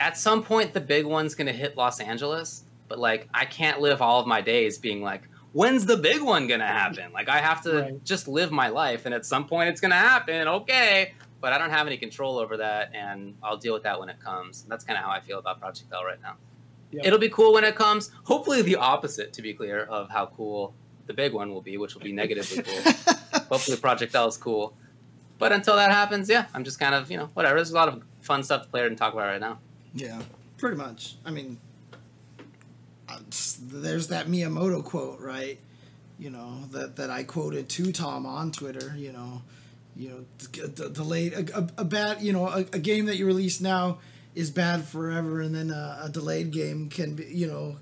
at some point the big one's gonna hit Los Angeles. But like I can't live all of my days being like, when's the big one gonna happen? Like I have to Right. just live my life, and at some point it's gonna happen. Okay, but I don't have any control over that, and I'll deal with that when it comes. That's kind of how I feel about Project L right now. Yep. It'll be cool when it comes. Hopefully, the opposite, to be clear, of how cool the big one will be, which will be negatively cool. Hopefully, Project L is cool. But until that happens, yeah, I'm just kind of, you know, whatever. There's a lot of fun stuff to play and talk about right now. Yeah, pretty much. I mean, there's that Miyamoto quote, right? You know that that I quoted to Tom on Twitter. You know, you know, d- d- delayed a, a, a bad, you know, a, a game that you release now is bad forever, and then a, a delayed game can be, you know,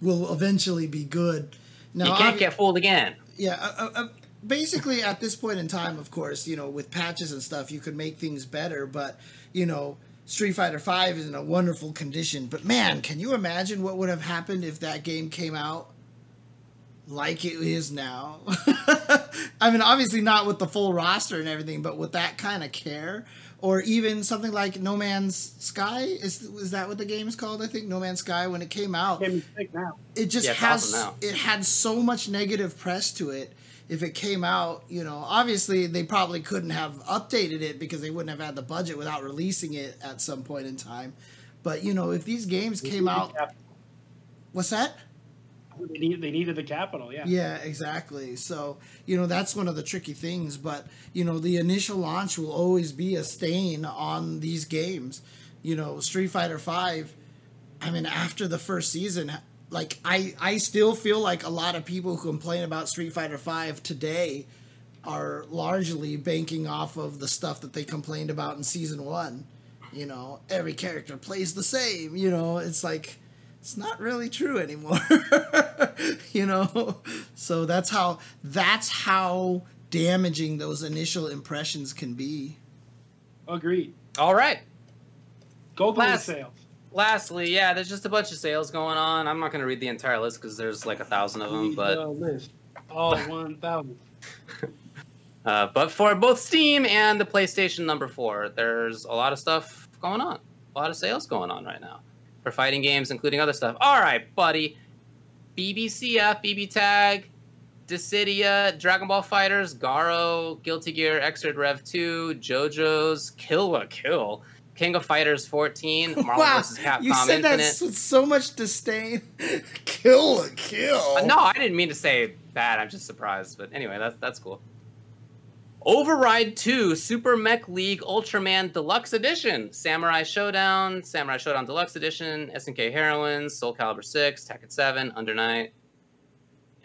will eventually be good. Now, you can't get fooled again. yeah, uh, uh, uh, basically at this point in time, of course, you know, with patches and stuff, you could make things better. But you know, Street Fighter Five is in a wonderful condition. But man, can you imagine what would have happened if that game came out like it is now? I mean, obviously not with the full roster and everything, but with that kind of care. Or even something like No Man's Sky is is that what the game is called? I think No Man's Sky when it came out, Can't now. it just Yeah, has awesome now. it had so much negative press to it if it came out you know obviously they probably couldn't have updated it because they wouldn't have had the budget without releasing it at some point in time. But you know if these games They came out cap- what's that? They, need, they needed the capital, yeah. yeah exactly. So you know that's one of the tricky things but you know the initial launch will always be a stain on these games. You know street fighter 5 I mean, after the first season, like I, I still feel like a lot of people who complain about Street Fighter Five today are largely banking off of the stuff that they complained about in season one. You know, every character plays the same. You know, it's like it's not really true anymore. you know, so that's how that's how damaging those initial impressions can be. Agreed. All right. Go Gold Last- sales. Lastly, yeah, there's just a bunch of sales going on. I'm not going to read the entire list because there's like a thousand of them. But. All 1,000. uh, but for both Steam and the PlayStation Number Four, there's a lot of stuff going on. A lot of sales going on right now for fighting games, including other stuff. All right, buddy. BBCF, BB Tag, Dissidia, Dragon Ball FighterZ, Garou, Guilty Gear, Xrd Rev 2, JoJo's, Kill la Kill, King of Fighters 14, Marvel wow, vs. Capcom you said that with so much disdain. kill a kill. Uh, no, I didn't mean to say that. I'm just surprised. But anyway, that's that's cool. Override 2 Super Mech League Ultraman Deluxe Edition, Samurai Shodown, Samurai Shodown Deluxe Edition, SNK Heroines, Soul Calibur 6, Tekken 7, Under Night,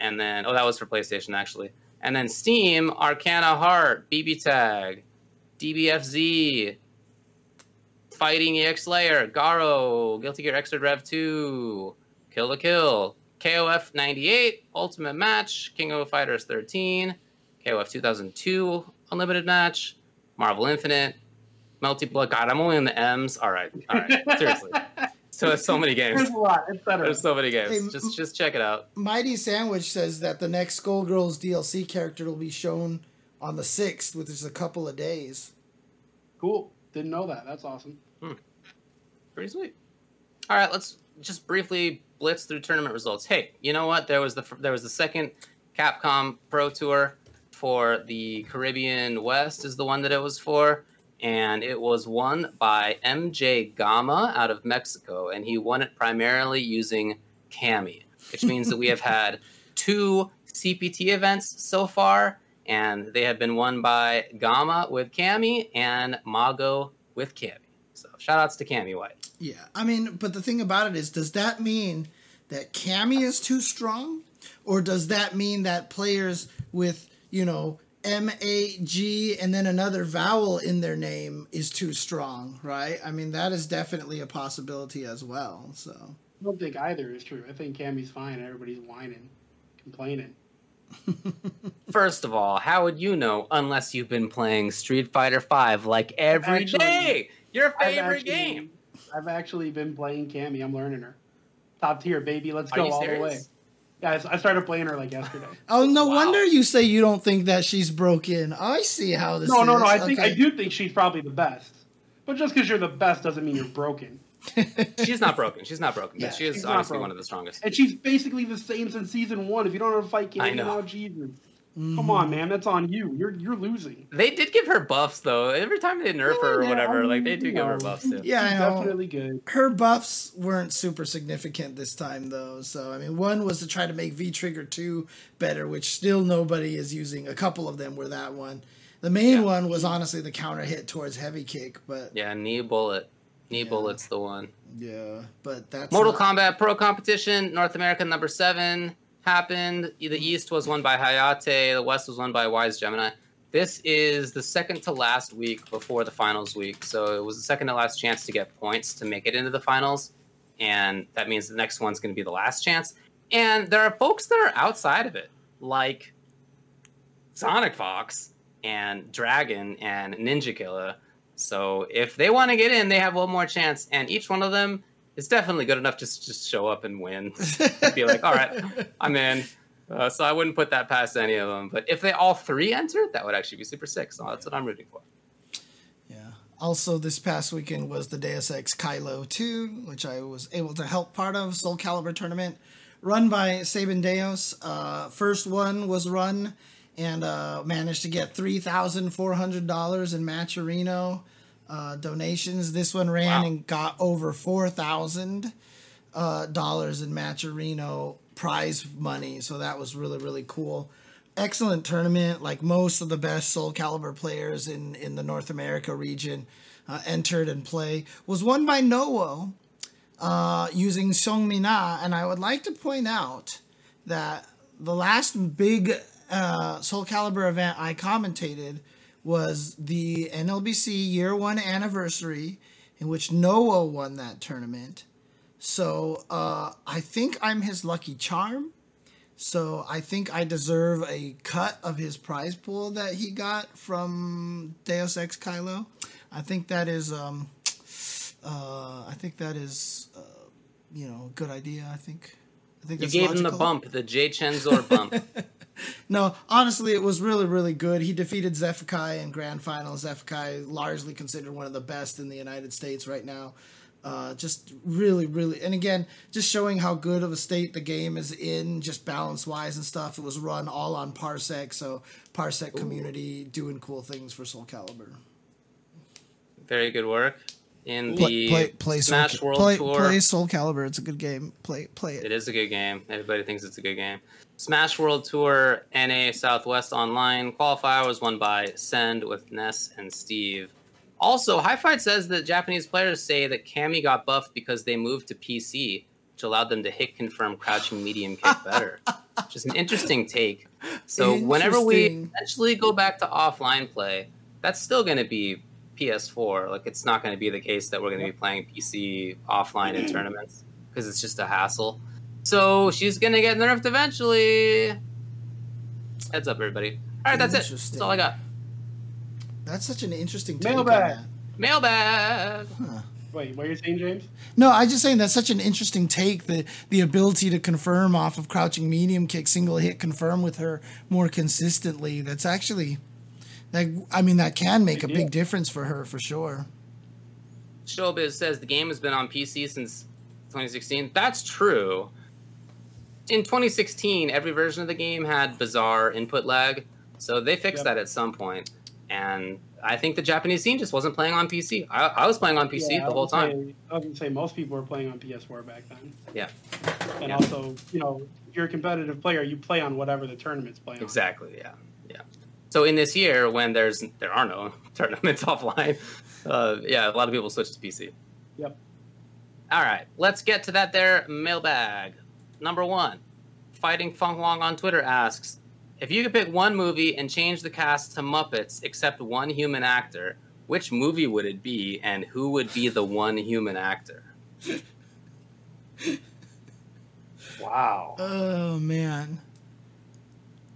and then oh that was for PlayStation actually. And then Steam, Arcana Heart, BB Tag, DBFZ, Fighting EX Layer, Garou, Guilty Gear Xrd Rev 2, Kill the Kill, KOF 98, Ultimate Match, King of Fighters 13, KOF 2002, Unlimited Match, Marvel Infinite, Melty Blood. God, I'm only in the M's. All right, all right. Seriously. So it's so many games. There's a lot. It's better. There's so many games. Hey, Just just check it out. Mighty Sandwich says that the next Skullgirls DLC character will be shown on the 6th, which is a couple of days. Cool. Didn't know that. That's awesome. Pretty sweet. All right, let's just briefly blitz through tournament results. Hey, you know what? There was the there was the second Capcom Pro Tour for the Caribbean West is the one that it was for, and it was won by MJ Gama out of Mexico, and he won it primarily using Cammy, which means that we have had two CPT events so far, and they have been won by Gama with Cammy and Mago with Cammy. So shout outs to Cammy White. Yeah, I mean, but the thing about it is, does that mean that Cammy is too strong, or does that mean that players with you know M A G and then another vowel in their name is too strong? Right? I mean, that is definitely a possibility as well. So I don't think either is true. I think Cammy's fine. Everybody's whining, complaining. First of all, how would you know unless you've been playing Street Fighter V like every day? Actually, Your I've favorite actually- game. I've actually been playing Cammy. I'm learning her. Top tier, baby. Let's Are go you all the way. serious? Guys, I started playing her like yesterday. Oh, no Wow. wonder you say you don't think that she's broken. I see how this no, is. no, no. I think Okay. I do think she's probably the best. But just because you're the best doesn't mean you're broken. She's not broken. She's not broken. Yeah, she is she's not obviously broken. one of the strongest. And she's basically the same since season one. If you don't know how to fight I Cammy know. now, Jesus. Mhm. Come on, man. That's on you. You're you're losing. They did give her buffs though. Every time they nerf her or Yeah, whatever, I like they do you give her buffs too. Yeah, I know. definitely good. her buffs weren't super significant this time though so i mean one was to try to make v trigger 2 better which still nobody is using a couple of them were that one the main Yeah. one was honestly the counter hit towards heavy kick but Yeah, knee bullet. Knee Yeah. bullet's the one. yeah but that's Mortal not- Kombat Pro Competition, North America number seven happened. The mm-hmm. East was won by Hayate, the West was won by Wise Gemini. This is the second to last week before the finals week, so it was the second to last chance to get points to make it into the finals, and that means the next one's going to be the last chance. And there are folks that are outside of it, like Sonic Fox and Dragon and Ninja Killer. So if they want to get in, they have one more chance, and each one of them is definitely good enough to just show up and win. be like, all right, I'm in. Uh, so I wouldn't put that past any of them. But if they all three enter, that would actually be super sick. So that's what I'm rooting for. Yeah. Also, this past weekend was the Deus Ex Kylo 2, which I was able to help part of, Soul Calibur tournament, run by Saban Deos. Uh, first one was run and uh, managed to get $3,400 in Matcherino uh, donations. This one ran Wow. and got over 4000 uh, dollars in Matcherino prize money. So that was really, really cool. Excellent tournament. Like most of the best Soul Calibur players in, in the North America region uh, entered and play. Was won by Nowo uh, using Song Mina. And I would like to point out that the last big uh, Soul Calibur event I commentated was the NLBC year one anniversary, in which Noah won that tournament. So uh, I think I'm his lucky charm. So I think I deserve a cut of his prize pool that he got from Deus Ex Kylo. I think that is, um, uh, I think that is, uh, you know, a good idea. I think. I think You that's gave him the bump, the Jchensor bump. No, honestly, it was really, really good. He defeated Zephykai in grand final. Zephykai, largely considered one of the best in the United States right now. Uh, just really, really, and again, just showing how good of a state the game is in, just balance wise and stuff. It was run all on Parsec, so Parsec community doing cool things for Soul Calibur. Very good work in the Play, play, play Smash Soul, World play, Tour. play Soul Calibur. It's a good game. Play, play It it. is a good game. Everybody thinks it's a good game. Smash World Tour NA Southwest Online qualifier was won by Send with Ness and Steve. Also, High Fight says that Japanese players say that Cammy got buffed because they moved to PC, which allowed them to hit confirm crouching medium kick better. Which is an interesting take. So whenever we eventually go back to offline play, that's still going to be PS4. Like it's not going to be the case that we're going to be playing PC offline in tournaments because it's just a hassle. So she's going to get nerfed eventually. Heads up, everybody. All right, that's it. That's all I got. That's such an interesting take on Mailbag. that. Mailbag. Wait, what are you saying, James? No, I just saying that's such an interesting take. The the ability to confirm off of crouching medium kick, single hit confirm with her more consistently. That's actually, that I mean, that can make a Big big difference for her for sure. Showbiz says the game has been on PC since 2016. That's true. In 2016, every version of the game had bizarre input lag, so they fixed Yep. that at some point. And I think the Japanese scene just wasn't playing on PC. I, I was playing on PC Yeah, the whole was time. say- I was gonna say most people were playing on PS4 back then. Yeah. And Yeah. also, you know, if you're a competitive player, you play on whatever the tournaments play on. Exactly. Yeah. Yeah. So in this year, when there's there are no tournaments offline, uh, yeah, a lot of people switch to PC. Yep. All right, let's get to that. There mailbag number one. Fighting Feng Wong on Twitter asks, if you could pick one movie and change the cast to Muppets except one human actor, which movie would it be, and who would be the one human actor? Wow. Oh man.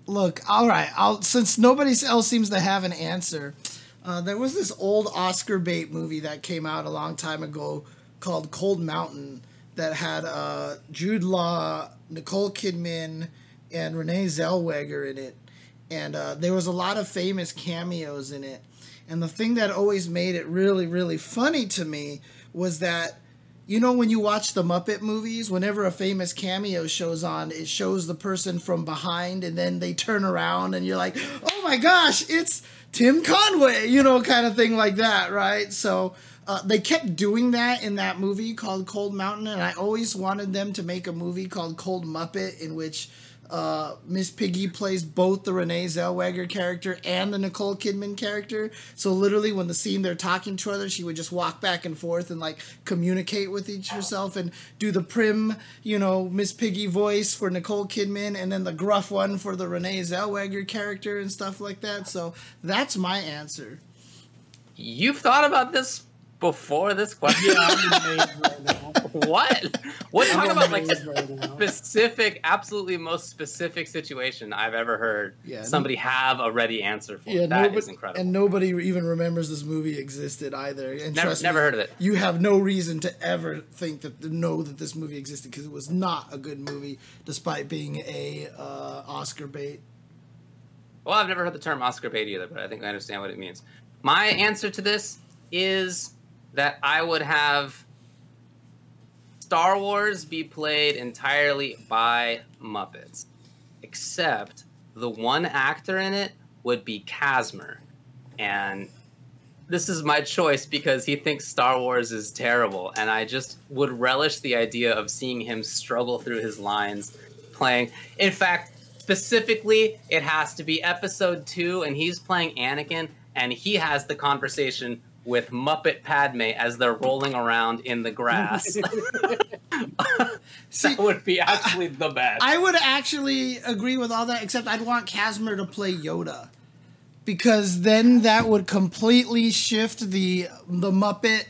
Look, all right. I'll since nobody else seems to have an answer. Uh, there was this old Oscar bait movie that came out a long time ago called Cold Mountain that had uh, Jude Law, Nicole Kidman, and Renee Zellweger in it, and uh, there was a lot of famous cameos in it. And the thing that always made it really, really funny to me was that you know when you watch the Muppet movies, whenever a famous cameo shows on, it shows the person from behind and then they turn around and you're like, "Oh my gosh, it's Tim Conway," you know, kind of thing like that, right? So uh, they kept doing that in that movie called Cold Mountain, and I always wanted them to make a movie called Cold Muppet in which uh, Miss Piggy plays both the Renee Zellweger character and the Nicole Kidman character. So literally, when the scene they're talking to each other, she would just walk back and forth and like communicate with each herself and do the prim, you know, Miss Piggy voice for Nicole Kidman, and then the gruff one for the Renee Zellweger character and stuff like that. So that's my answer. You've thought about this before this question? Yeah, I'm amazed right now. what? What talk I'm about on like right now. specific, absolutely most specific situation I've ever heard Yeah, somebody have a ready answer for. Yeah, That is nobody, incredible. and nobody even remembers this movie existed either. And never, trust never me, heard of it. You have no reason to ever think that know that this movie existed because it was not a good movie, despite being a uh, Oscar bait. Well, I've never heard the term Oscar bait either, but I think I understand what it means. My answer to this is that I would have Star Wars be played entirely by Muppets, except the one actor in it would be Casmer. And this is my choice because he thinks Star Wars is terrible, and I just would relish the idea of seeing him struggle through his lines playing. In fact, specifically, it has to be episode two, and he's playing Anakin, and he has the conversation with Muppet Padme as they're rolling around in the grass. See, that would be actually the best. I would actually agree with all that, except I'd want Casimir to play Yoda, because then that would completely shift the the Muppet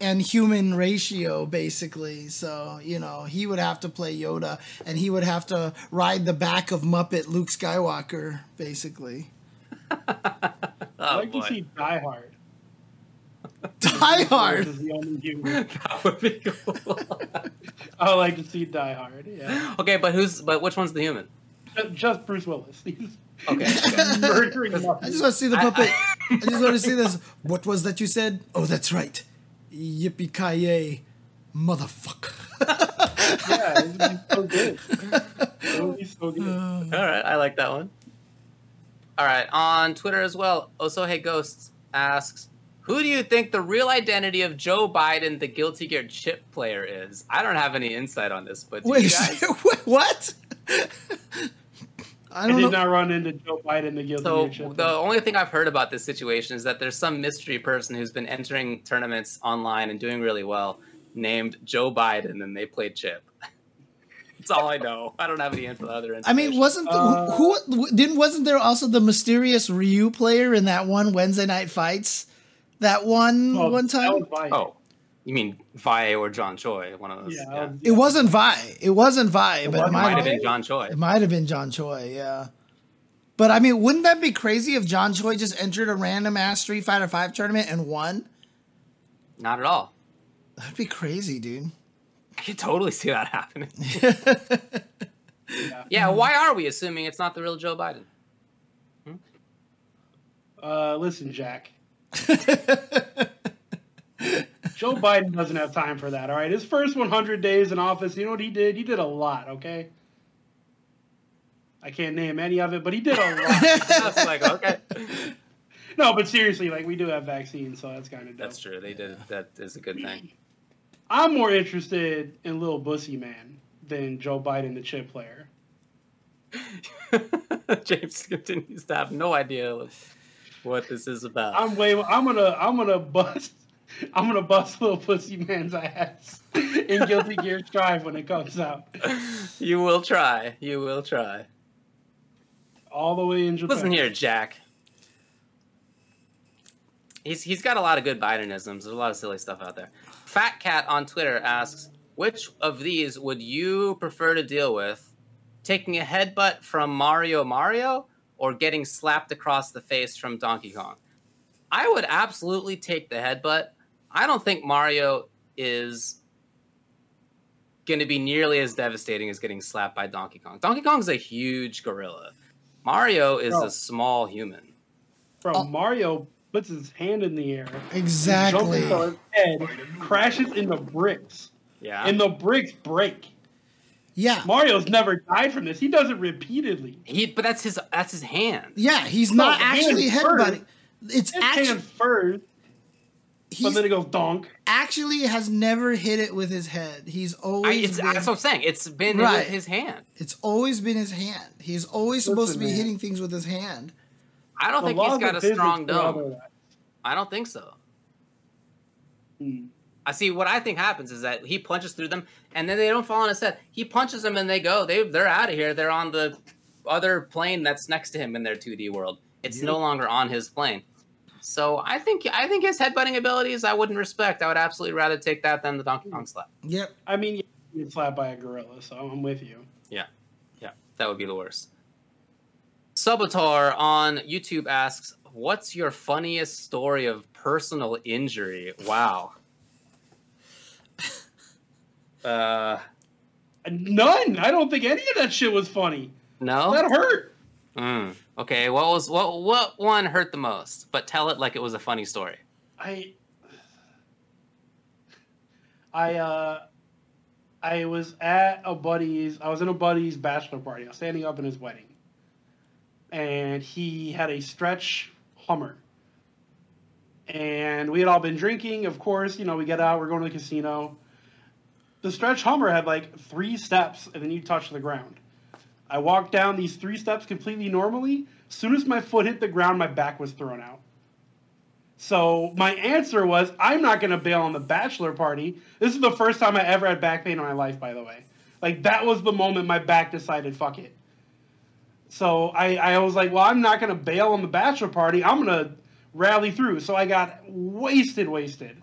and human ratio, basically. So you know, he would have to play Yoda, and he would have to ride the back of Muppet Luke Skywalker, basically. Oh, I'd oh like boy, to see Die Hard. Die This Hard. is the only human. that would be cool. I would oh, like to see Die Hard. Yeah, okay, but who's but which one's the human? Uh, just Bruce Willis. He's Okay. murdering I just want to see the I- puppet. I, just want to see this. What was that you said? Oh, that's right. Yippee ki yay, motherfucker. Yeah, it would be so good. It would be so good. All right, I like that one. All right, on Twitter as well, Osohe Ghosts asks, "Who do you think the real identity of Joe Biden, the Guilty Gear chip player, is?" I don't have any insight on this, but do you Wait, guys? what? I I don't did know. not run into Joe Biden, the guilty So Gear chip. the only thing I've heard about this situation is that there's some mystery person who's been entering tournaments online and doing really well, named Joe Biden, and they played chip. That's all I know. I don't have any info other I mean, wasn't the, Uh, who, who didn't wasn't there also the mysterious Ryu player in that one Wednesday night fights? That one Oh, one one time. Oh, you mean Vi or John Choi? One of those. yeah, Yeah, that It wasn't Vi. It wasn't Vi, It but wasn't might might have have been. been John Choi. It might have been John Choi. Yeah. But I mean, wouldn't that be crazy if John Choi just entered a random ass Street Fighter Five tournament and won? Not at all. That'd be crazy, dude. I could totally see that happening. yeah. Yeah, why are we assuming it's not the real Joe Biden? Uh, listen, Jack. Joe Biden doesn't have time for that. All right, his first 100 days in office, you know what he did? He did a lot. Okay. I can't name any of it, but he did a lot. That's like okay. no, but seriously, like we do have vaccines, so that's kind of That's true. They did. That is a good thing. I'm more interested in Little Bussy Man than Joe Biden, the chip player. James continues to have no idea what this is about. I'm way. I'm gonna. I'm gonna bust. I'm gonna bust Little Pussy Man's ass in Guilty Gear Strive when it comes out, you will try. You will try. all the way in Japan. Listen here, Jack. He's he's got a lot of good Bidenisms. There's a lot of silly stuff out there. Fat Cat on Twitter asks, which of these would you prefer to deal with? Taking a headbutt from Mario Mario or getting slapped across the face from Donkey Kong? I would absolutely take the headbutt. I don't think Mario is going to be nearly as devastating as getting slapped by Donkey Kong. Donkey Kong's a huge gorilla. Mario is Bro. a small human. Bro, Oh. Mario puts his hand in the air, exactly. jumps on his head, crashes into bricks, Yeah. and the bricks break. Yeah. Mario's never died from this. He does it repeatedly. he, but that's his that's his hand. Yeah, he's No, not actually hand first. headbutting. It's His actually hand first, but he's then it goes donk. actually has never hit it with his head. He's I, always it's, been, that's what I'm saying. It's been Right. his hand. it's always been his hand. He's always supposed to be man. hitting things with his hand. I don't The think he's got a strong physics dome. I don't think so. Hmm. I see. What I think happens is that he punches through them, and then they don't fall on his head. He punches them, and they go. They they're out of here. They're on the other plane that's next to him in their 2D world. It's no longer on his plane. So I think I think his headbutting abilities I wouldn't respect. I would absolutely rather take that than the Donkey Kong slap. Yep. I mean, you get slapped by a gorilla, so I'm with you. Yeah, yeah, that would be the worst. Subator on YouTube asks, "What's your funniest story of personal injury?" Wow. Uh, None. I don't think any of that shit was funny. no. That hurt. Mm. Okay. What was what? What one hurt the most? But tell it like it was a funny story. I I uh I was at a buddy's I was in a buddy's bachelor party. I was standing up in his wedding. And he had a stretch Hummer. And we had all been drinking, of course, you know, we get out, we're going to the casino. The stretch Hummer had like three steps and then you touch the ground. I walked down these three steps completely normally. As soon as my foot hit the ground, my back was thrown out. So my answer was, I'm not going to bail on the bachelor party. This is the first time I ever had back pain in my life, by the way. Like that was the moment my back decided, fuck it. So I, I was like, well, I'm not going to bail on the bachelor party. I'm going to rally through. So I got wasted, wasted,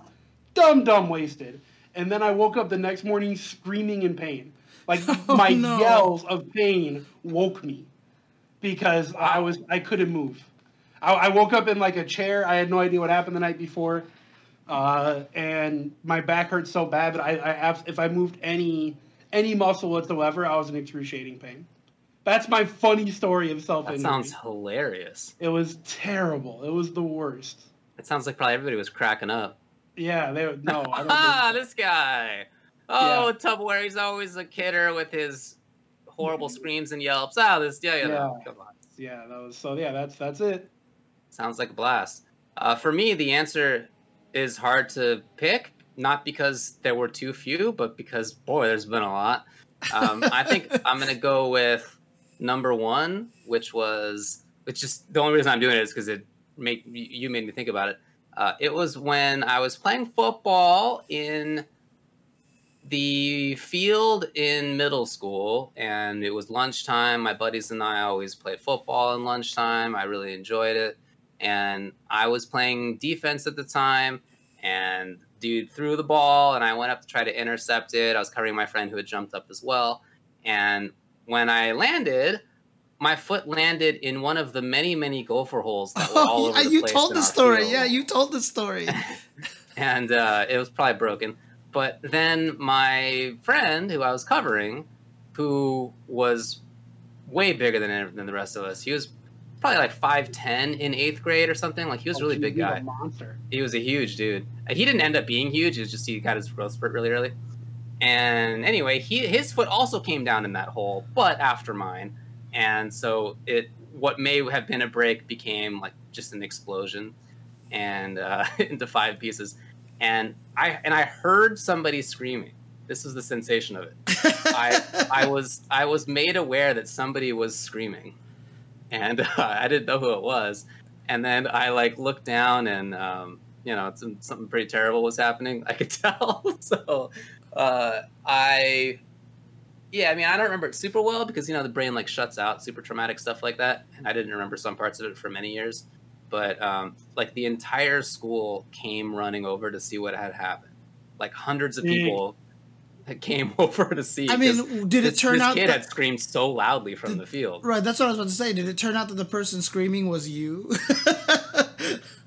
dumb, dumb, wasted. And then I woke up the next morning screaming in pain. Like Oh, my no. yells of pain woke me because I was I couldn't move. I, I woke up in like a chair. I had no idea what happened the night before, uh, and my back hurt so bad that I, I if I moved any any muscle whatsoever, I was in excruciating pain. That's my funny story of self That sounds hilarious. It was terrible. It was the worst. It sounds like probably everybody was cracking up. Yeah, they no. Ah, this guy. Oh, Tupperware. He's always a kidder with his horrible screams and yelps. Oh, this. Yeah, yeah. Yeah. come on. yeah, that was so. Yeah, that's that's it. Sounds like a blast. Uh, for me, the answer is hard to pick, not because there were too few, but because boy, there's been a lot. Um, I think I'm gonna go with number one, which was, which is the only reason I'm doing it is because it made you made me think about it. Uh, it was when I was playing football in the field in middle school, and it was lunchtime. My buddies and I always played football in lunchtime. I really enjoyed it and I was playing defense at the time, and dude threw the ball, and I went up to try to intercept it. I was covering my friend who had jumped up as well, and when I landed, my foot landed in one of the many, many gopher holes that were all Oh, over yeah, the you place told the story. field Yeah, you told the story. and uh, it was probably broken. But then my friend who I was covering, who was way bigger than than the rest of us, he was probably like five ten in eighth grade or something. Like he was a Oh, really big he's a guy. monster. He was a huge dude. He didn't end up being huge. It was just he got his growth spurt really early. And anyway, he his foot also came down in that hole, but after mine. And so it what may have been a break became like just an explosion and uh, into five pieces. And I and I heard somebody screaming. This was the sensation of it. I I was I was made aware that somebody was screaming, and uh, I didn't know who it was. And then I like looked down, and um, you know, some, something pretty terrible was happening. I could tell. so uh, I, yeah, I mean, I don't remember it super well because you know the brain like shuts out super traumatic stuff like that, and I didn't remember some parts of it for many years. But um, like the entire school came running over to see what had happened. Like hundreds of Mm. people that came over to see. I mean, did it this, turn this out kid that, had screamed so loudly from Did- the field. right? That's what I was about to say. Did it turn out that the person screaming was you?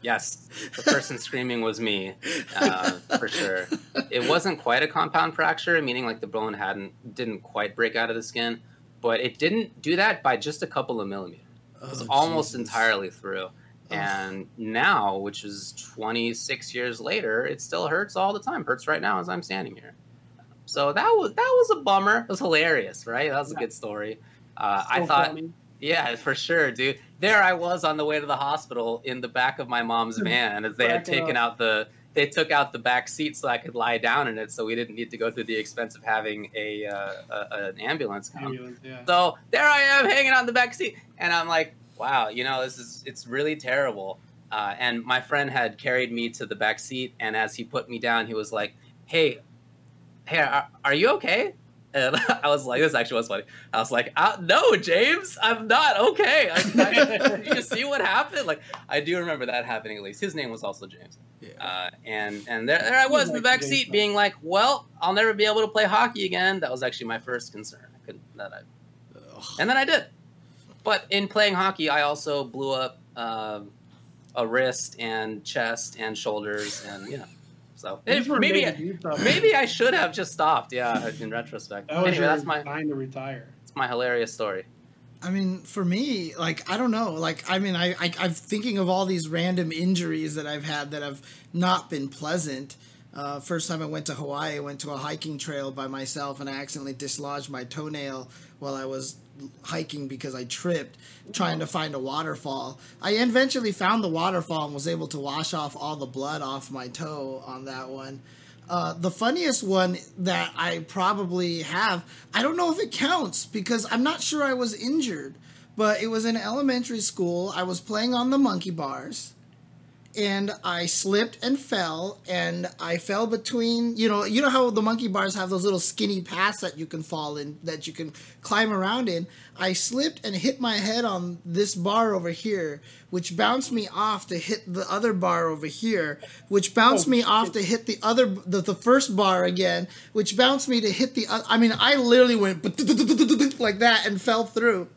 Yes, the person screaming was me, uh, for sure. It wasn't quite a compound fracture, meaning like the bone hadn't didn't quite break out of the skin, but it didn't do that by just a couple of millimeters. It was Oh, almost Jesus. entirely through. And now, which is 26 years later, it still hurts all the time. Hurts right now as I'm standing here. So that was that was a bummer. It was hilarious, right? That was a good story. Uh, I thought funny. yeah, for sure, dude. There I was on the way to the hospital in the back of my mom's van as they had taken out the they took out the back seat so I could lie down in it, so we didn't need to go through the expense of having a, uh, a an ambulance come. Ambulance, yeah. So there I am hanging on the back seat, and I'm like, wow, you know, this is it's really terrible. Uh, and my friend had carried me to the back seat, and as he put me down, he was like, "Hey, hey, are, are you okay?" And I was like, this actually was funny. I was like, uh, no, James, I'm not okay. I, I, you see what happened? Like, I do remember that happening at least. His name was also James. Yeah. Uh, and and there, there I was in the back seat being like, well, I'll never be able to play hockey again. That was actually my first concern. I couldn't, that I, and then I did. But in playing hockey, I also blew up um, a wrist and chest and shoulders and, you know. So These maybe major youth maybe I should have just stopped. Yeah, in retrospect. that was Anyway, your that's my time to retire. It's my hilarious story. I mean, for me, like I don't know, like I mean, I, I I'm thinking of all these random injuries that I've had that have not been pleasant. Uh, first time I went to Hawaii, I went to a hiking trail by myself, and I accidentally dislodged my toenail while I was hiking because I tripped trying to find a waterfall. I eventually found the waterfall and was able to wash off all the blood off my toe on that one. Uh, the funniest one that I probably have, I don't know if it counts because I'm not sure I was injured, but it was in elementary school. I was playing on the monkey bars and I slipped and fell and I fell between, you know, you know how the monkey bars have those little skinny paths that you can fall in that you can climb around in. I slipped and hit my head on this bar over here, which bounced me off to hit the other bar over here, which bounced Oh, me off to hit the other the, the first bar again, which bounced me to hit the I mean, I literally went like that and fell through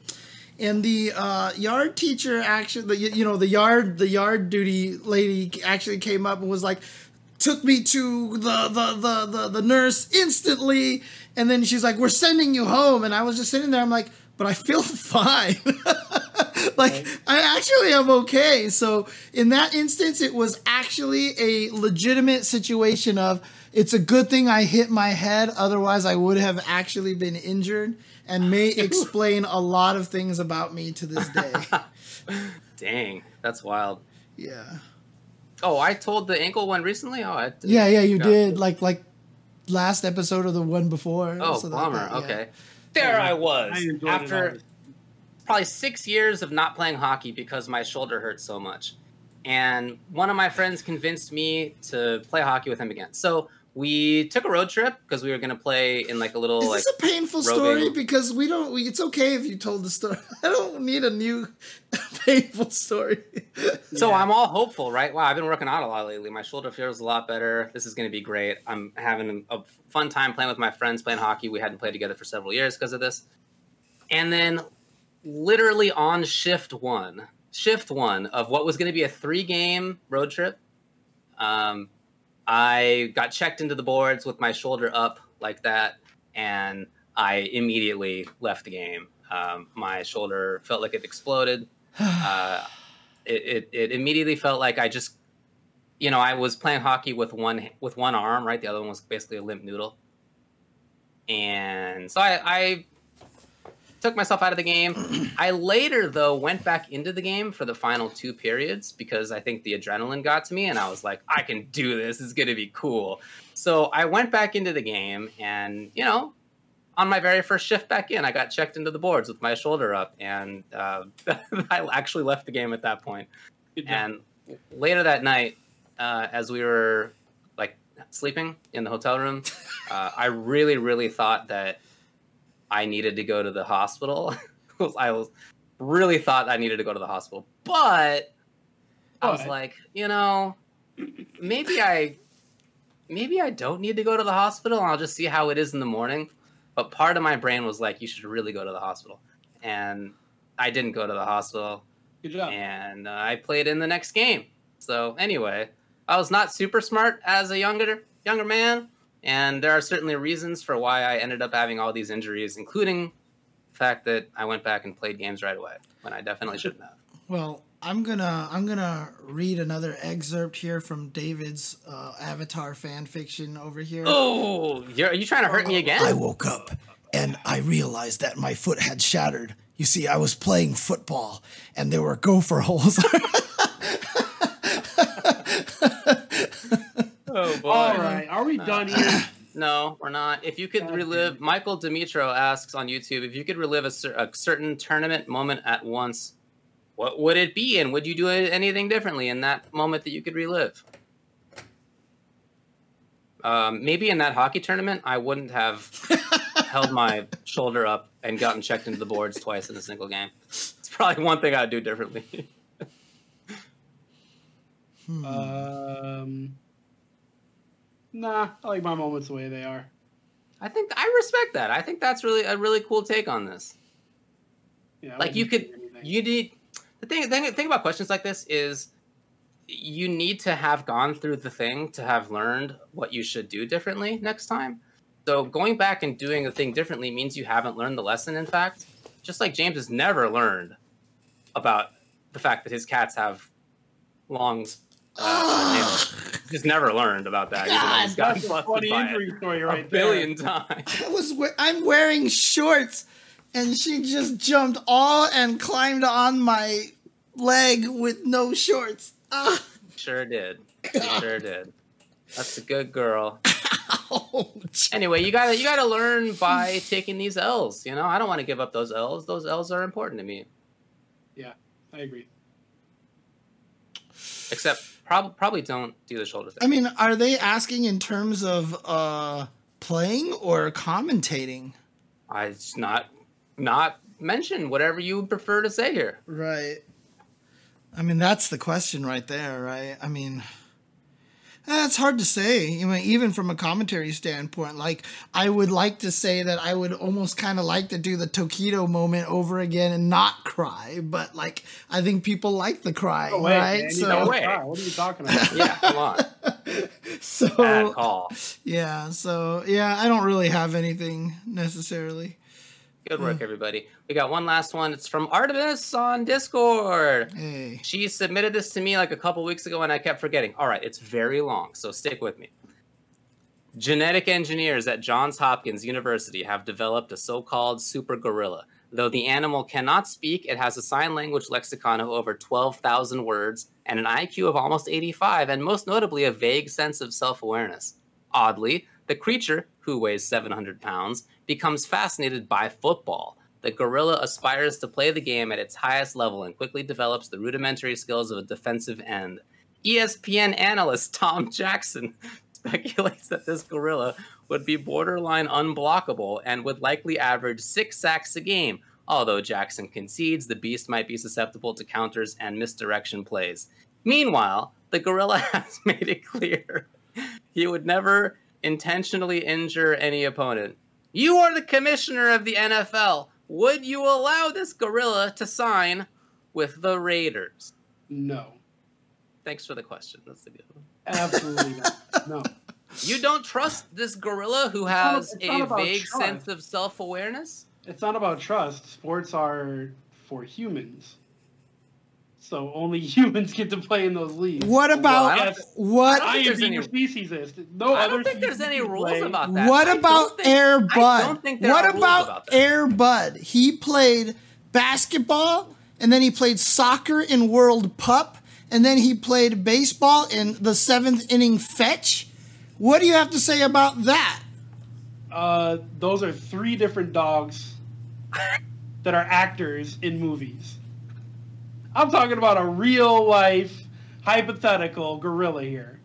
and the uh, yard teacher actually the, you know the yard the yard duty lady actually came up and was like took me to the the, the, the the nurse instantly. And then she's like we're sending you home. And i was just sitting there. I'm like but i feel fine. Like i actually am okay. So in that instance it was actually a legitimate situation of it's a good thing i hit my head. Otherwise i would have actually been injured and may explain a lot of things about me to this day. Dang, that's wild. yeah. Oh, I told the ankle one recently. Oh, I didn't- Yeah, yeah, you Yeah. did like like last episode or the one before. Oh, something like bummer. that, yeah. Okay. There I was I after probably six years of not playing hockey because my shoulder hurt so much. And one of my friends convinced me to play hockey with him again. So we took a road trip because we were going to play in like a little Is like this a painful roving- story? Because we don't. We, it's okay if you told the story. I don't need a new painful story. So Yeah. I'm all hopeful, right? Wow, I've been working out a lot lately. My shoulder feels a lot better. This is going to be great. I'm having a fun time playing with my friends, playing hockey. We hadn't played together for several years because of this. And then, literally on shift one, shift one of what was going to be a three game road trip, um, I got checked into the boards with my shoulder up like that, and I immediately left the game. Um, my shoulder felt like it exploded uh, it, it, it immediately felt like I just, you know, I was playing hockey with one with one arm, right? The other one was basically a limp noodle, and so I, I took myself out of the game. I later though went back into the game for the final two periods because I think the adrenaline got to me, and I was like, I can do this. It's gonna be cool. So I went back into the game, and you know, on my very first shift back in, I got checked into the boards with my shoulder up, and uh, I actually left the game at that point. And later that night, uh, as we were like sleeping in the hotel room, uh, I really, really thought that I needed to go to the hospital. I was really thought I needed to go to the hospital, but I was like, you know, maybe I, maybe I don't need to go to the hospital. I'll just see how it is in the morning. But part of my brain was like, you should really go to the hospital, and I didn't go to the hospital Good job. and uh, I played in the next game. So anyway, I was not super smart as a younger younger man, and there are certainly reasons for why I ended up having all these injuries, including the fact that I went back and played games right away when I definitely shouldn't have. Well, I'm gonna I'm gonna read another excerpt here from David's uh, Avatar fan fiction over here. Oh, you're, are you trying to hurt me again? I woke up and I realized that my foot had shattered. You see, I was playing football and there were gopher holes. Oh boy. All right, are we done here? No, we're not. If you could God relive, it. Michael Dimitro asks on YouTube, if you could relive a, cer- a certain tournament moment at once, what would it be, and would you do anything differently in that moment that you could relive? Um, maybe in that hockey tournament, I wouldn't have held my shoulder up and gotten checked into the boards twice in a single game. It's probably one thing I'd do differently. Hmm. Um, nah, I like my moments the way they are. I think I respect that. I think that's really a really cool take on this. Yeah, Like, you could- You need the thing. The thing about questions like this is you need to have gone through the thing to have learned what you should do differently next time. So going back and doing a thing differently means you haven't learned the lesson. In fact, just like James has never learned about the fact that his cats have long uh, nails. He's never learned about that. even though he's gotten That's a funny by it injury story a right billion times. I was we- I'm wearing shorts, and she just jumped all and climbed on my leg with no shorts. Ah, Sure did. Sure did. That's a good girl. ouch. Anyway, you gotta you gotta learn by taking these L's. You know, I don't want to give up those L's. Those L's are important to me. Yeah, I agree. Except prob- probably don't do the shoulder thing. I mean, are they asking in terms of uh, playing or commentating? I just not not mention whatever you would prefer to say here. Right. I mean, that's the question right there, right? I mean, eh, it's hard to say. I mean, even from a commentary standpoint, like I would like to say that I would almost kind of like to do the Tokido moment over again and not cry, but like I think people like the cry, No way, right? man. So, don't way. What are you talking about? Yeah, come on. Bad so call. yeah, so yeah, I don't really have anything necessarily. Good work, mm. everybody. We got one last one. It's from Artemis on Discord. Hey, She submitted this to me like a couple weeks ago and I kept forgetting. All right, it's very long, so stick with me. Genetic engineers at Johns Hopkins University have developed a so called super gorilla. Though the animal cannot speak, it has a sign language lexicon of over 12,000 words and an IQ of almost 85, and most notably, a vague sense of self awareness. Oddly, the creature, who weighs 700 pounds, becomes fascinated by football. The gorilla aspires to play the game at its highest level and quickly develops the rudimentary skills of a defensive end. ESPN analyst Tom Jackson speculates that this gorilla would be borderline unblockable and would likely average six sacks a game, although Jackson concedes the beast might be susceptible to counters and misdirection plays. Meanwhile, the gorilla has made it clear he would never intentionally injure any opponent. You are the commissioner of the NFL. Would you allow this gorilla to sign with the Raiders? No, Thanks for the question. That's a good one. absolutely not. No. You don't trust this gorilla who has it's not a vague trust. sense of self awareness? It's not about trust. Sports are for humans. So only humans get to play in those leagues. what about I what? I I don't think am there's being a speciesist. No I don't think there's any rules play. about that. What I don't about think- Air Bud? I don't think there what are rules about, about that. Air Bud? He played basketball and then he played soccer in World Pup and then he played baseball in the seventh inning fetch. What do you have to say about that? Uh, those are three different dogs that are actors in movies. I'm talking about a real life hypothetical gorilla here.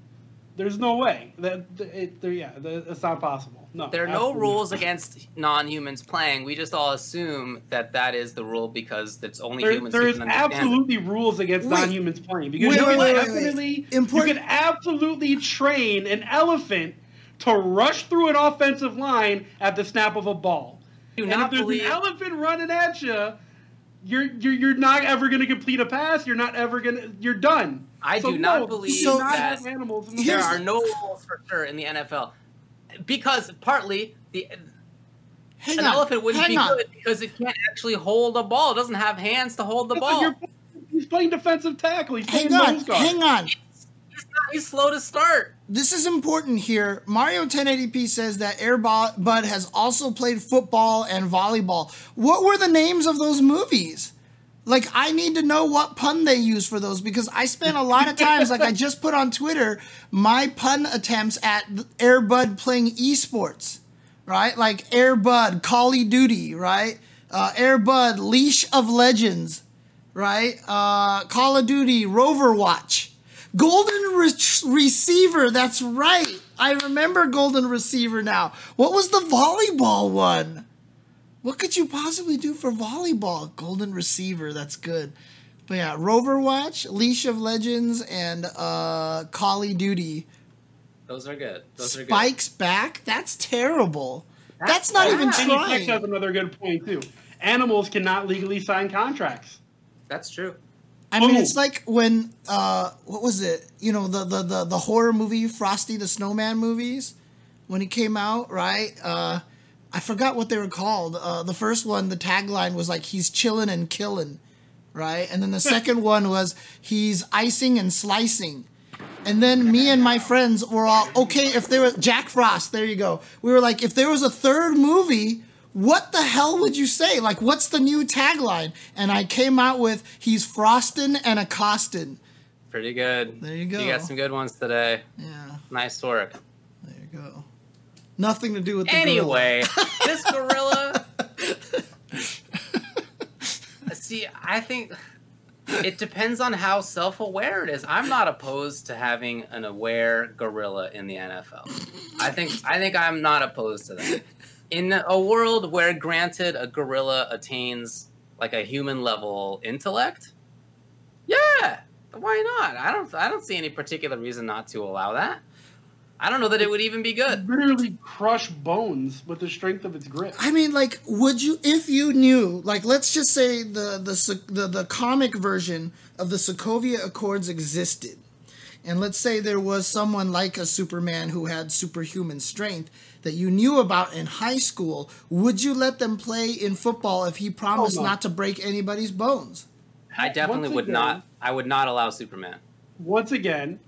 There's no way that it, there, yeah, that- it's not possible. No, There are no rules not. against non humans playing. We just all assume that that is the rule because it's only There, humans there who is can understand. it. absolutely rules against Wait. non-humans playing because Wait, you wait, can wait, wait, wait. you can absolutely train an elephant to rush through an offensive line at the snap of a ball. Do and not if there's believe- an elephant running at you, you're you're, you're not ever going to complete a pass. You're not ever going to. You're done. I So do not no, believe you do not that animals. The There are no rules for sure in the NFL because partly the Hang an on, elephant wouldn't be on. good because it can't actually hold a ball. It doesn't have hands to hold the That's ball. you're- He's playing defensive tackle. He's Hang playing on, nose guard. hang on. He's, not, he's slow to start. This is important here. Mario 1080p says that Air Bud has also played football and volleyball. What were the names of those movies? Like, I need to know what pun they use for those because I spent a lot of times, like I just put on Twitter, my pun attempts at Air Bud playing esports, right? Like Air Bud, Call of Duty, right? Uh, Air Bud, Leash of Legends, right? Uh, Call of Duty, Rover Watch. Golden Re- Receiver. That's right. I remember Golden Receiver now. What was the volleyball one? What could you possibly do for volleyball? Golden Receiver. That's good. But yeah, Rover Watch, Leash of Legends, and uh, Call of Duty. Those are good. Those are good. Spikes back. That's terrible. That's, not bad. even Kenny Flex trying. has another good point too. Animals cannot legally sign contracts. That's true. I mean, Boom. it's like when uh, what was it? You know, the the the, the horror movie Frosty the Snowman movies when it came out, right? Uh, I forgot what they were called. Uh, the first one, the tagline was like "He's chilling and killing," right? And then the second one was "He's icing and slicing." And then me and my friends were all okay. If there was Jack Frost, there you go. We were like, if there was a third movie, what the hell would you say? Like, what's the new tagline? And I came out with, he's frostin' and accostin'. Pretty good. There you go. You got some good ones today. Yeah, Nice work. there you go. Nothing to do with the gorilla. Anyway, this gorilla. See, I think it depends on how self-aware it is. I'm not opposed to having an aware gorilla in the NFL. I think I think I'm not opposed to that. In a world where, granted, a gorilla attains like a human level intellect, yeah, why not? I don't I don't see any particular reason not to allow that. I don't know that it would even be good. Literally crush bones with the strength of its grip. I mean, like, would you, if you knew, like, let's just say the the the, the comic version of the Sokovia Accords existed, and let's say there was someone like a Superman who had superhuman strength that you knew about in high school, would you let them play in football if he promised no. not to break anybody's bones? I definitely Once would again- not. I would not allow Superman. Once again,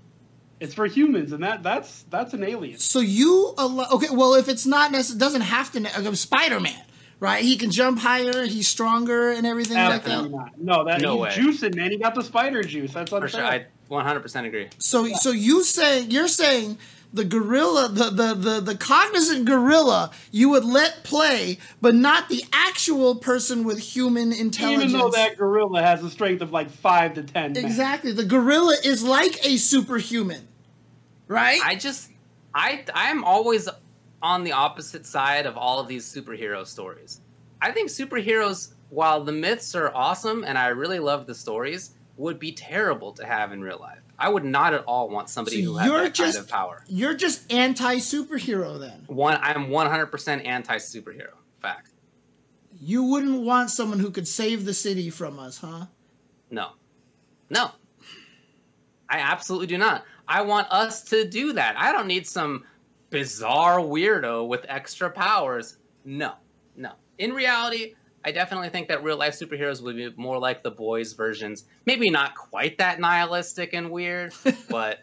it's for humans, and that that's that's an alien. So you allow? Okay, well, if it's not necessary, doesn't have to. Like, uh, Spider Man, right? He can jump higher. He's stronger and everything like that. Absolutely not. No, that No he's way. juicing, man. He got the spider juice. That's For unfair. sure, I 100% agree. So so you say you're saying the gorilla the, the the the cognizant gorilla you would let play, but not the actual person with human intelligence. Even though that gorilla has a strength of like five to ten. men. exactly the gorilla is like a superhuman, right? I just, I, I'm always on the opposite side of all of these superhero stories. I think superheroes, while the myths are awesome and I really love the stories, would be terrible to have in real life. I would not at all want somebody So who has that just- kind of power. you're just anti superhero then. One, I'm 100% anti superhero. Fact. You wouldn't want someone who could save the city from us, huh? No. No. I absolutely do not. I want us to do that. I don't need some bizarre weirdo with extra powers. No. No. In reality, I definitely think that real life superheroes would be more like the boys versions. Maybe not quite that nihilistic and weird, but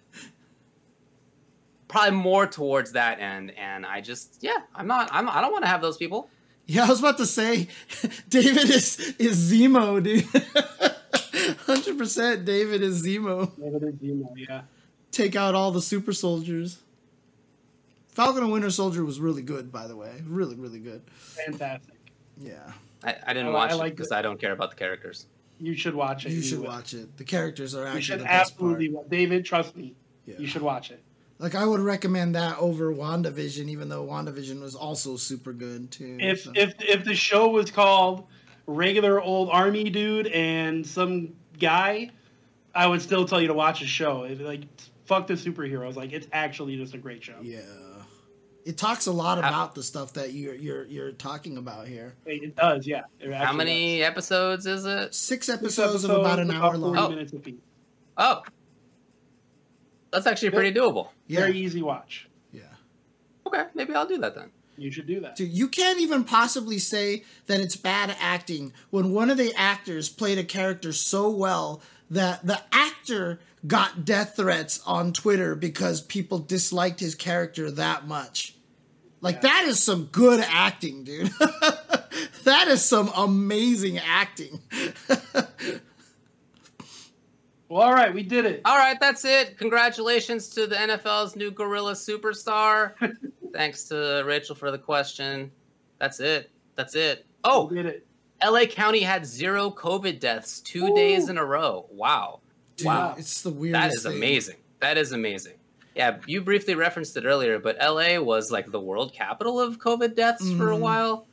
probably more towards that end. And I just, yeah, I'm not, I'm, I don't want to have those people. Yeah, I was about to say, David is is Zemo, dude. Hundred percent, David is Zemo. David and Zemo, yeah. Take out all the super soldiers. Falcon and Winter Soldier was really good, by the way. Really, really good. Fantastic. Yeah, I, I didn't I watch I it because. I don't care about the characters. You should watch it. you should will. watch it. The characters are You actually should the best absolutely. part. wa- David, trust me. Yeah. You should watch it. Like I would recommend that over WandaVision, even though WandaVision was also super good too. If so. if if the show was called regular old army dude and some guy, I would still tell you to watch the show. It, like fuck the superheroes. Like it's actually just a great show. yeah, it talks a lot How- about the stuff that you're you're you're talking about here. It, it does. Yeah. It How actually many episodes is it? Six does. Six episodes, of about an hour long. Oh. minutes apiece. Oh, that's actually pretty doable. Yeah, Very easy watch. yeah. Okay, maybe I'll do that then. You should do that. Dude, you can't even possibly say that it's bad acting when one of the actors played a character so well that the actor got death threats on Twitter because people disliked his character that much. Like that is some good acting, dude. that is some amazing acting. Well, all right, we did it. All right, that's it. Congratulations to the NFL's new Gorilla Superstar. Thanks to Rachel for the question. That's it. That's it. Oh, we Oh, did it. LA County had zero COVID deaths two Ooh. days in a row. Wow. Dude, Wow. it's the weirdest. That is thing. amazing. That is amazing. Yeah, you briefly referenced it earlier, but LA was like the world capital of COVID deaths for a Mhm. while,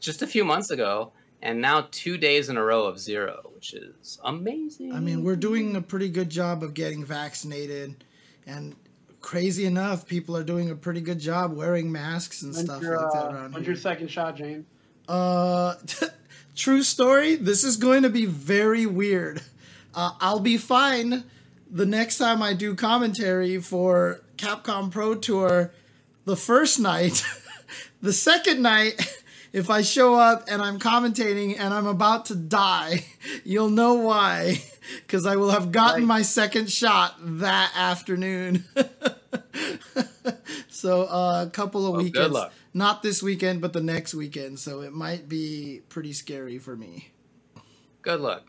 just a few months ago, and now two days in a row of zero, which is amazing. I mean, we're doing a pretty good job of getting vaccinated, and crazy enough, people are doing a pretty good job wearing masks and When's stuff your, like that uh, around when's here. your second shot, James? Uh, true story. This is going to be very weird. Uh, I'll be fine the next time I do commentary for Capcom Pro Tour. The first night, the second night, if I show up and I'm commentating and I'm about to die, you'll know why. Because I will have gotten Right. my second shot that afternoon. so uh, a couple of Well, good weekends. luck. Not this weekend, but the next weekend. So it might be pretty scary for me. Good luck.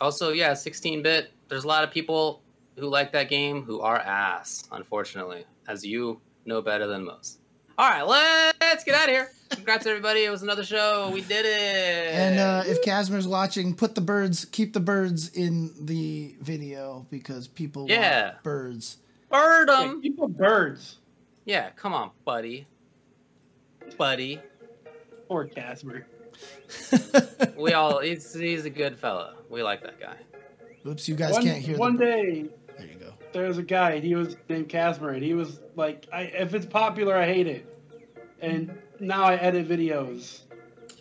Also, yeah, 16 bit. There's a lot of people who like that game who are ass, unfortunately, as you know better than most. All right, let's get out of here. Congrats, everybody. It was another show. We did it. And uh, if Casper's watching, put the birds, keep the birds in the video because people Yeah. want birds. bird Yeah, 'em. people birds. Yeah, come on, buddy. Buddy. Poor Casper. We all, he's, he's a good fella. We like that guy. Oops, you guys one can't hear one the day There you go. there was a guy. He was named Casper, and he was like, I, "If it's popular, I hate it." And now I edit videos.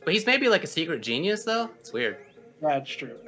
But he's maybe like a secret genius, though. It's weird. That's true.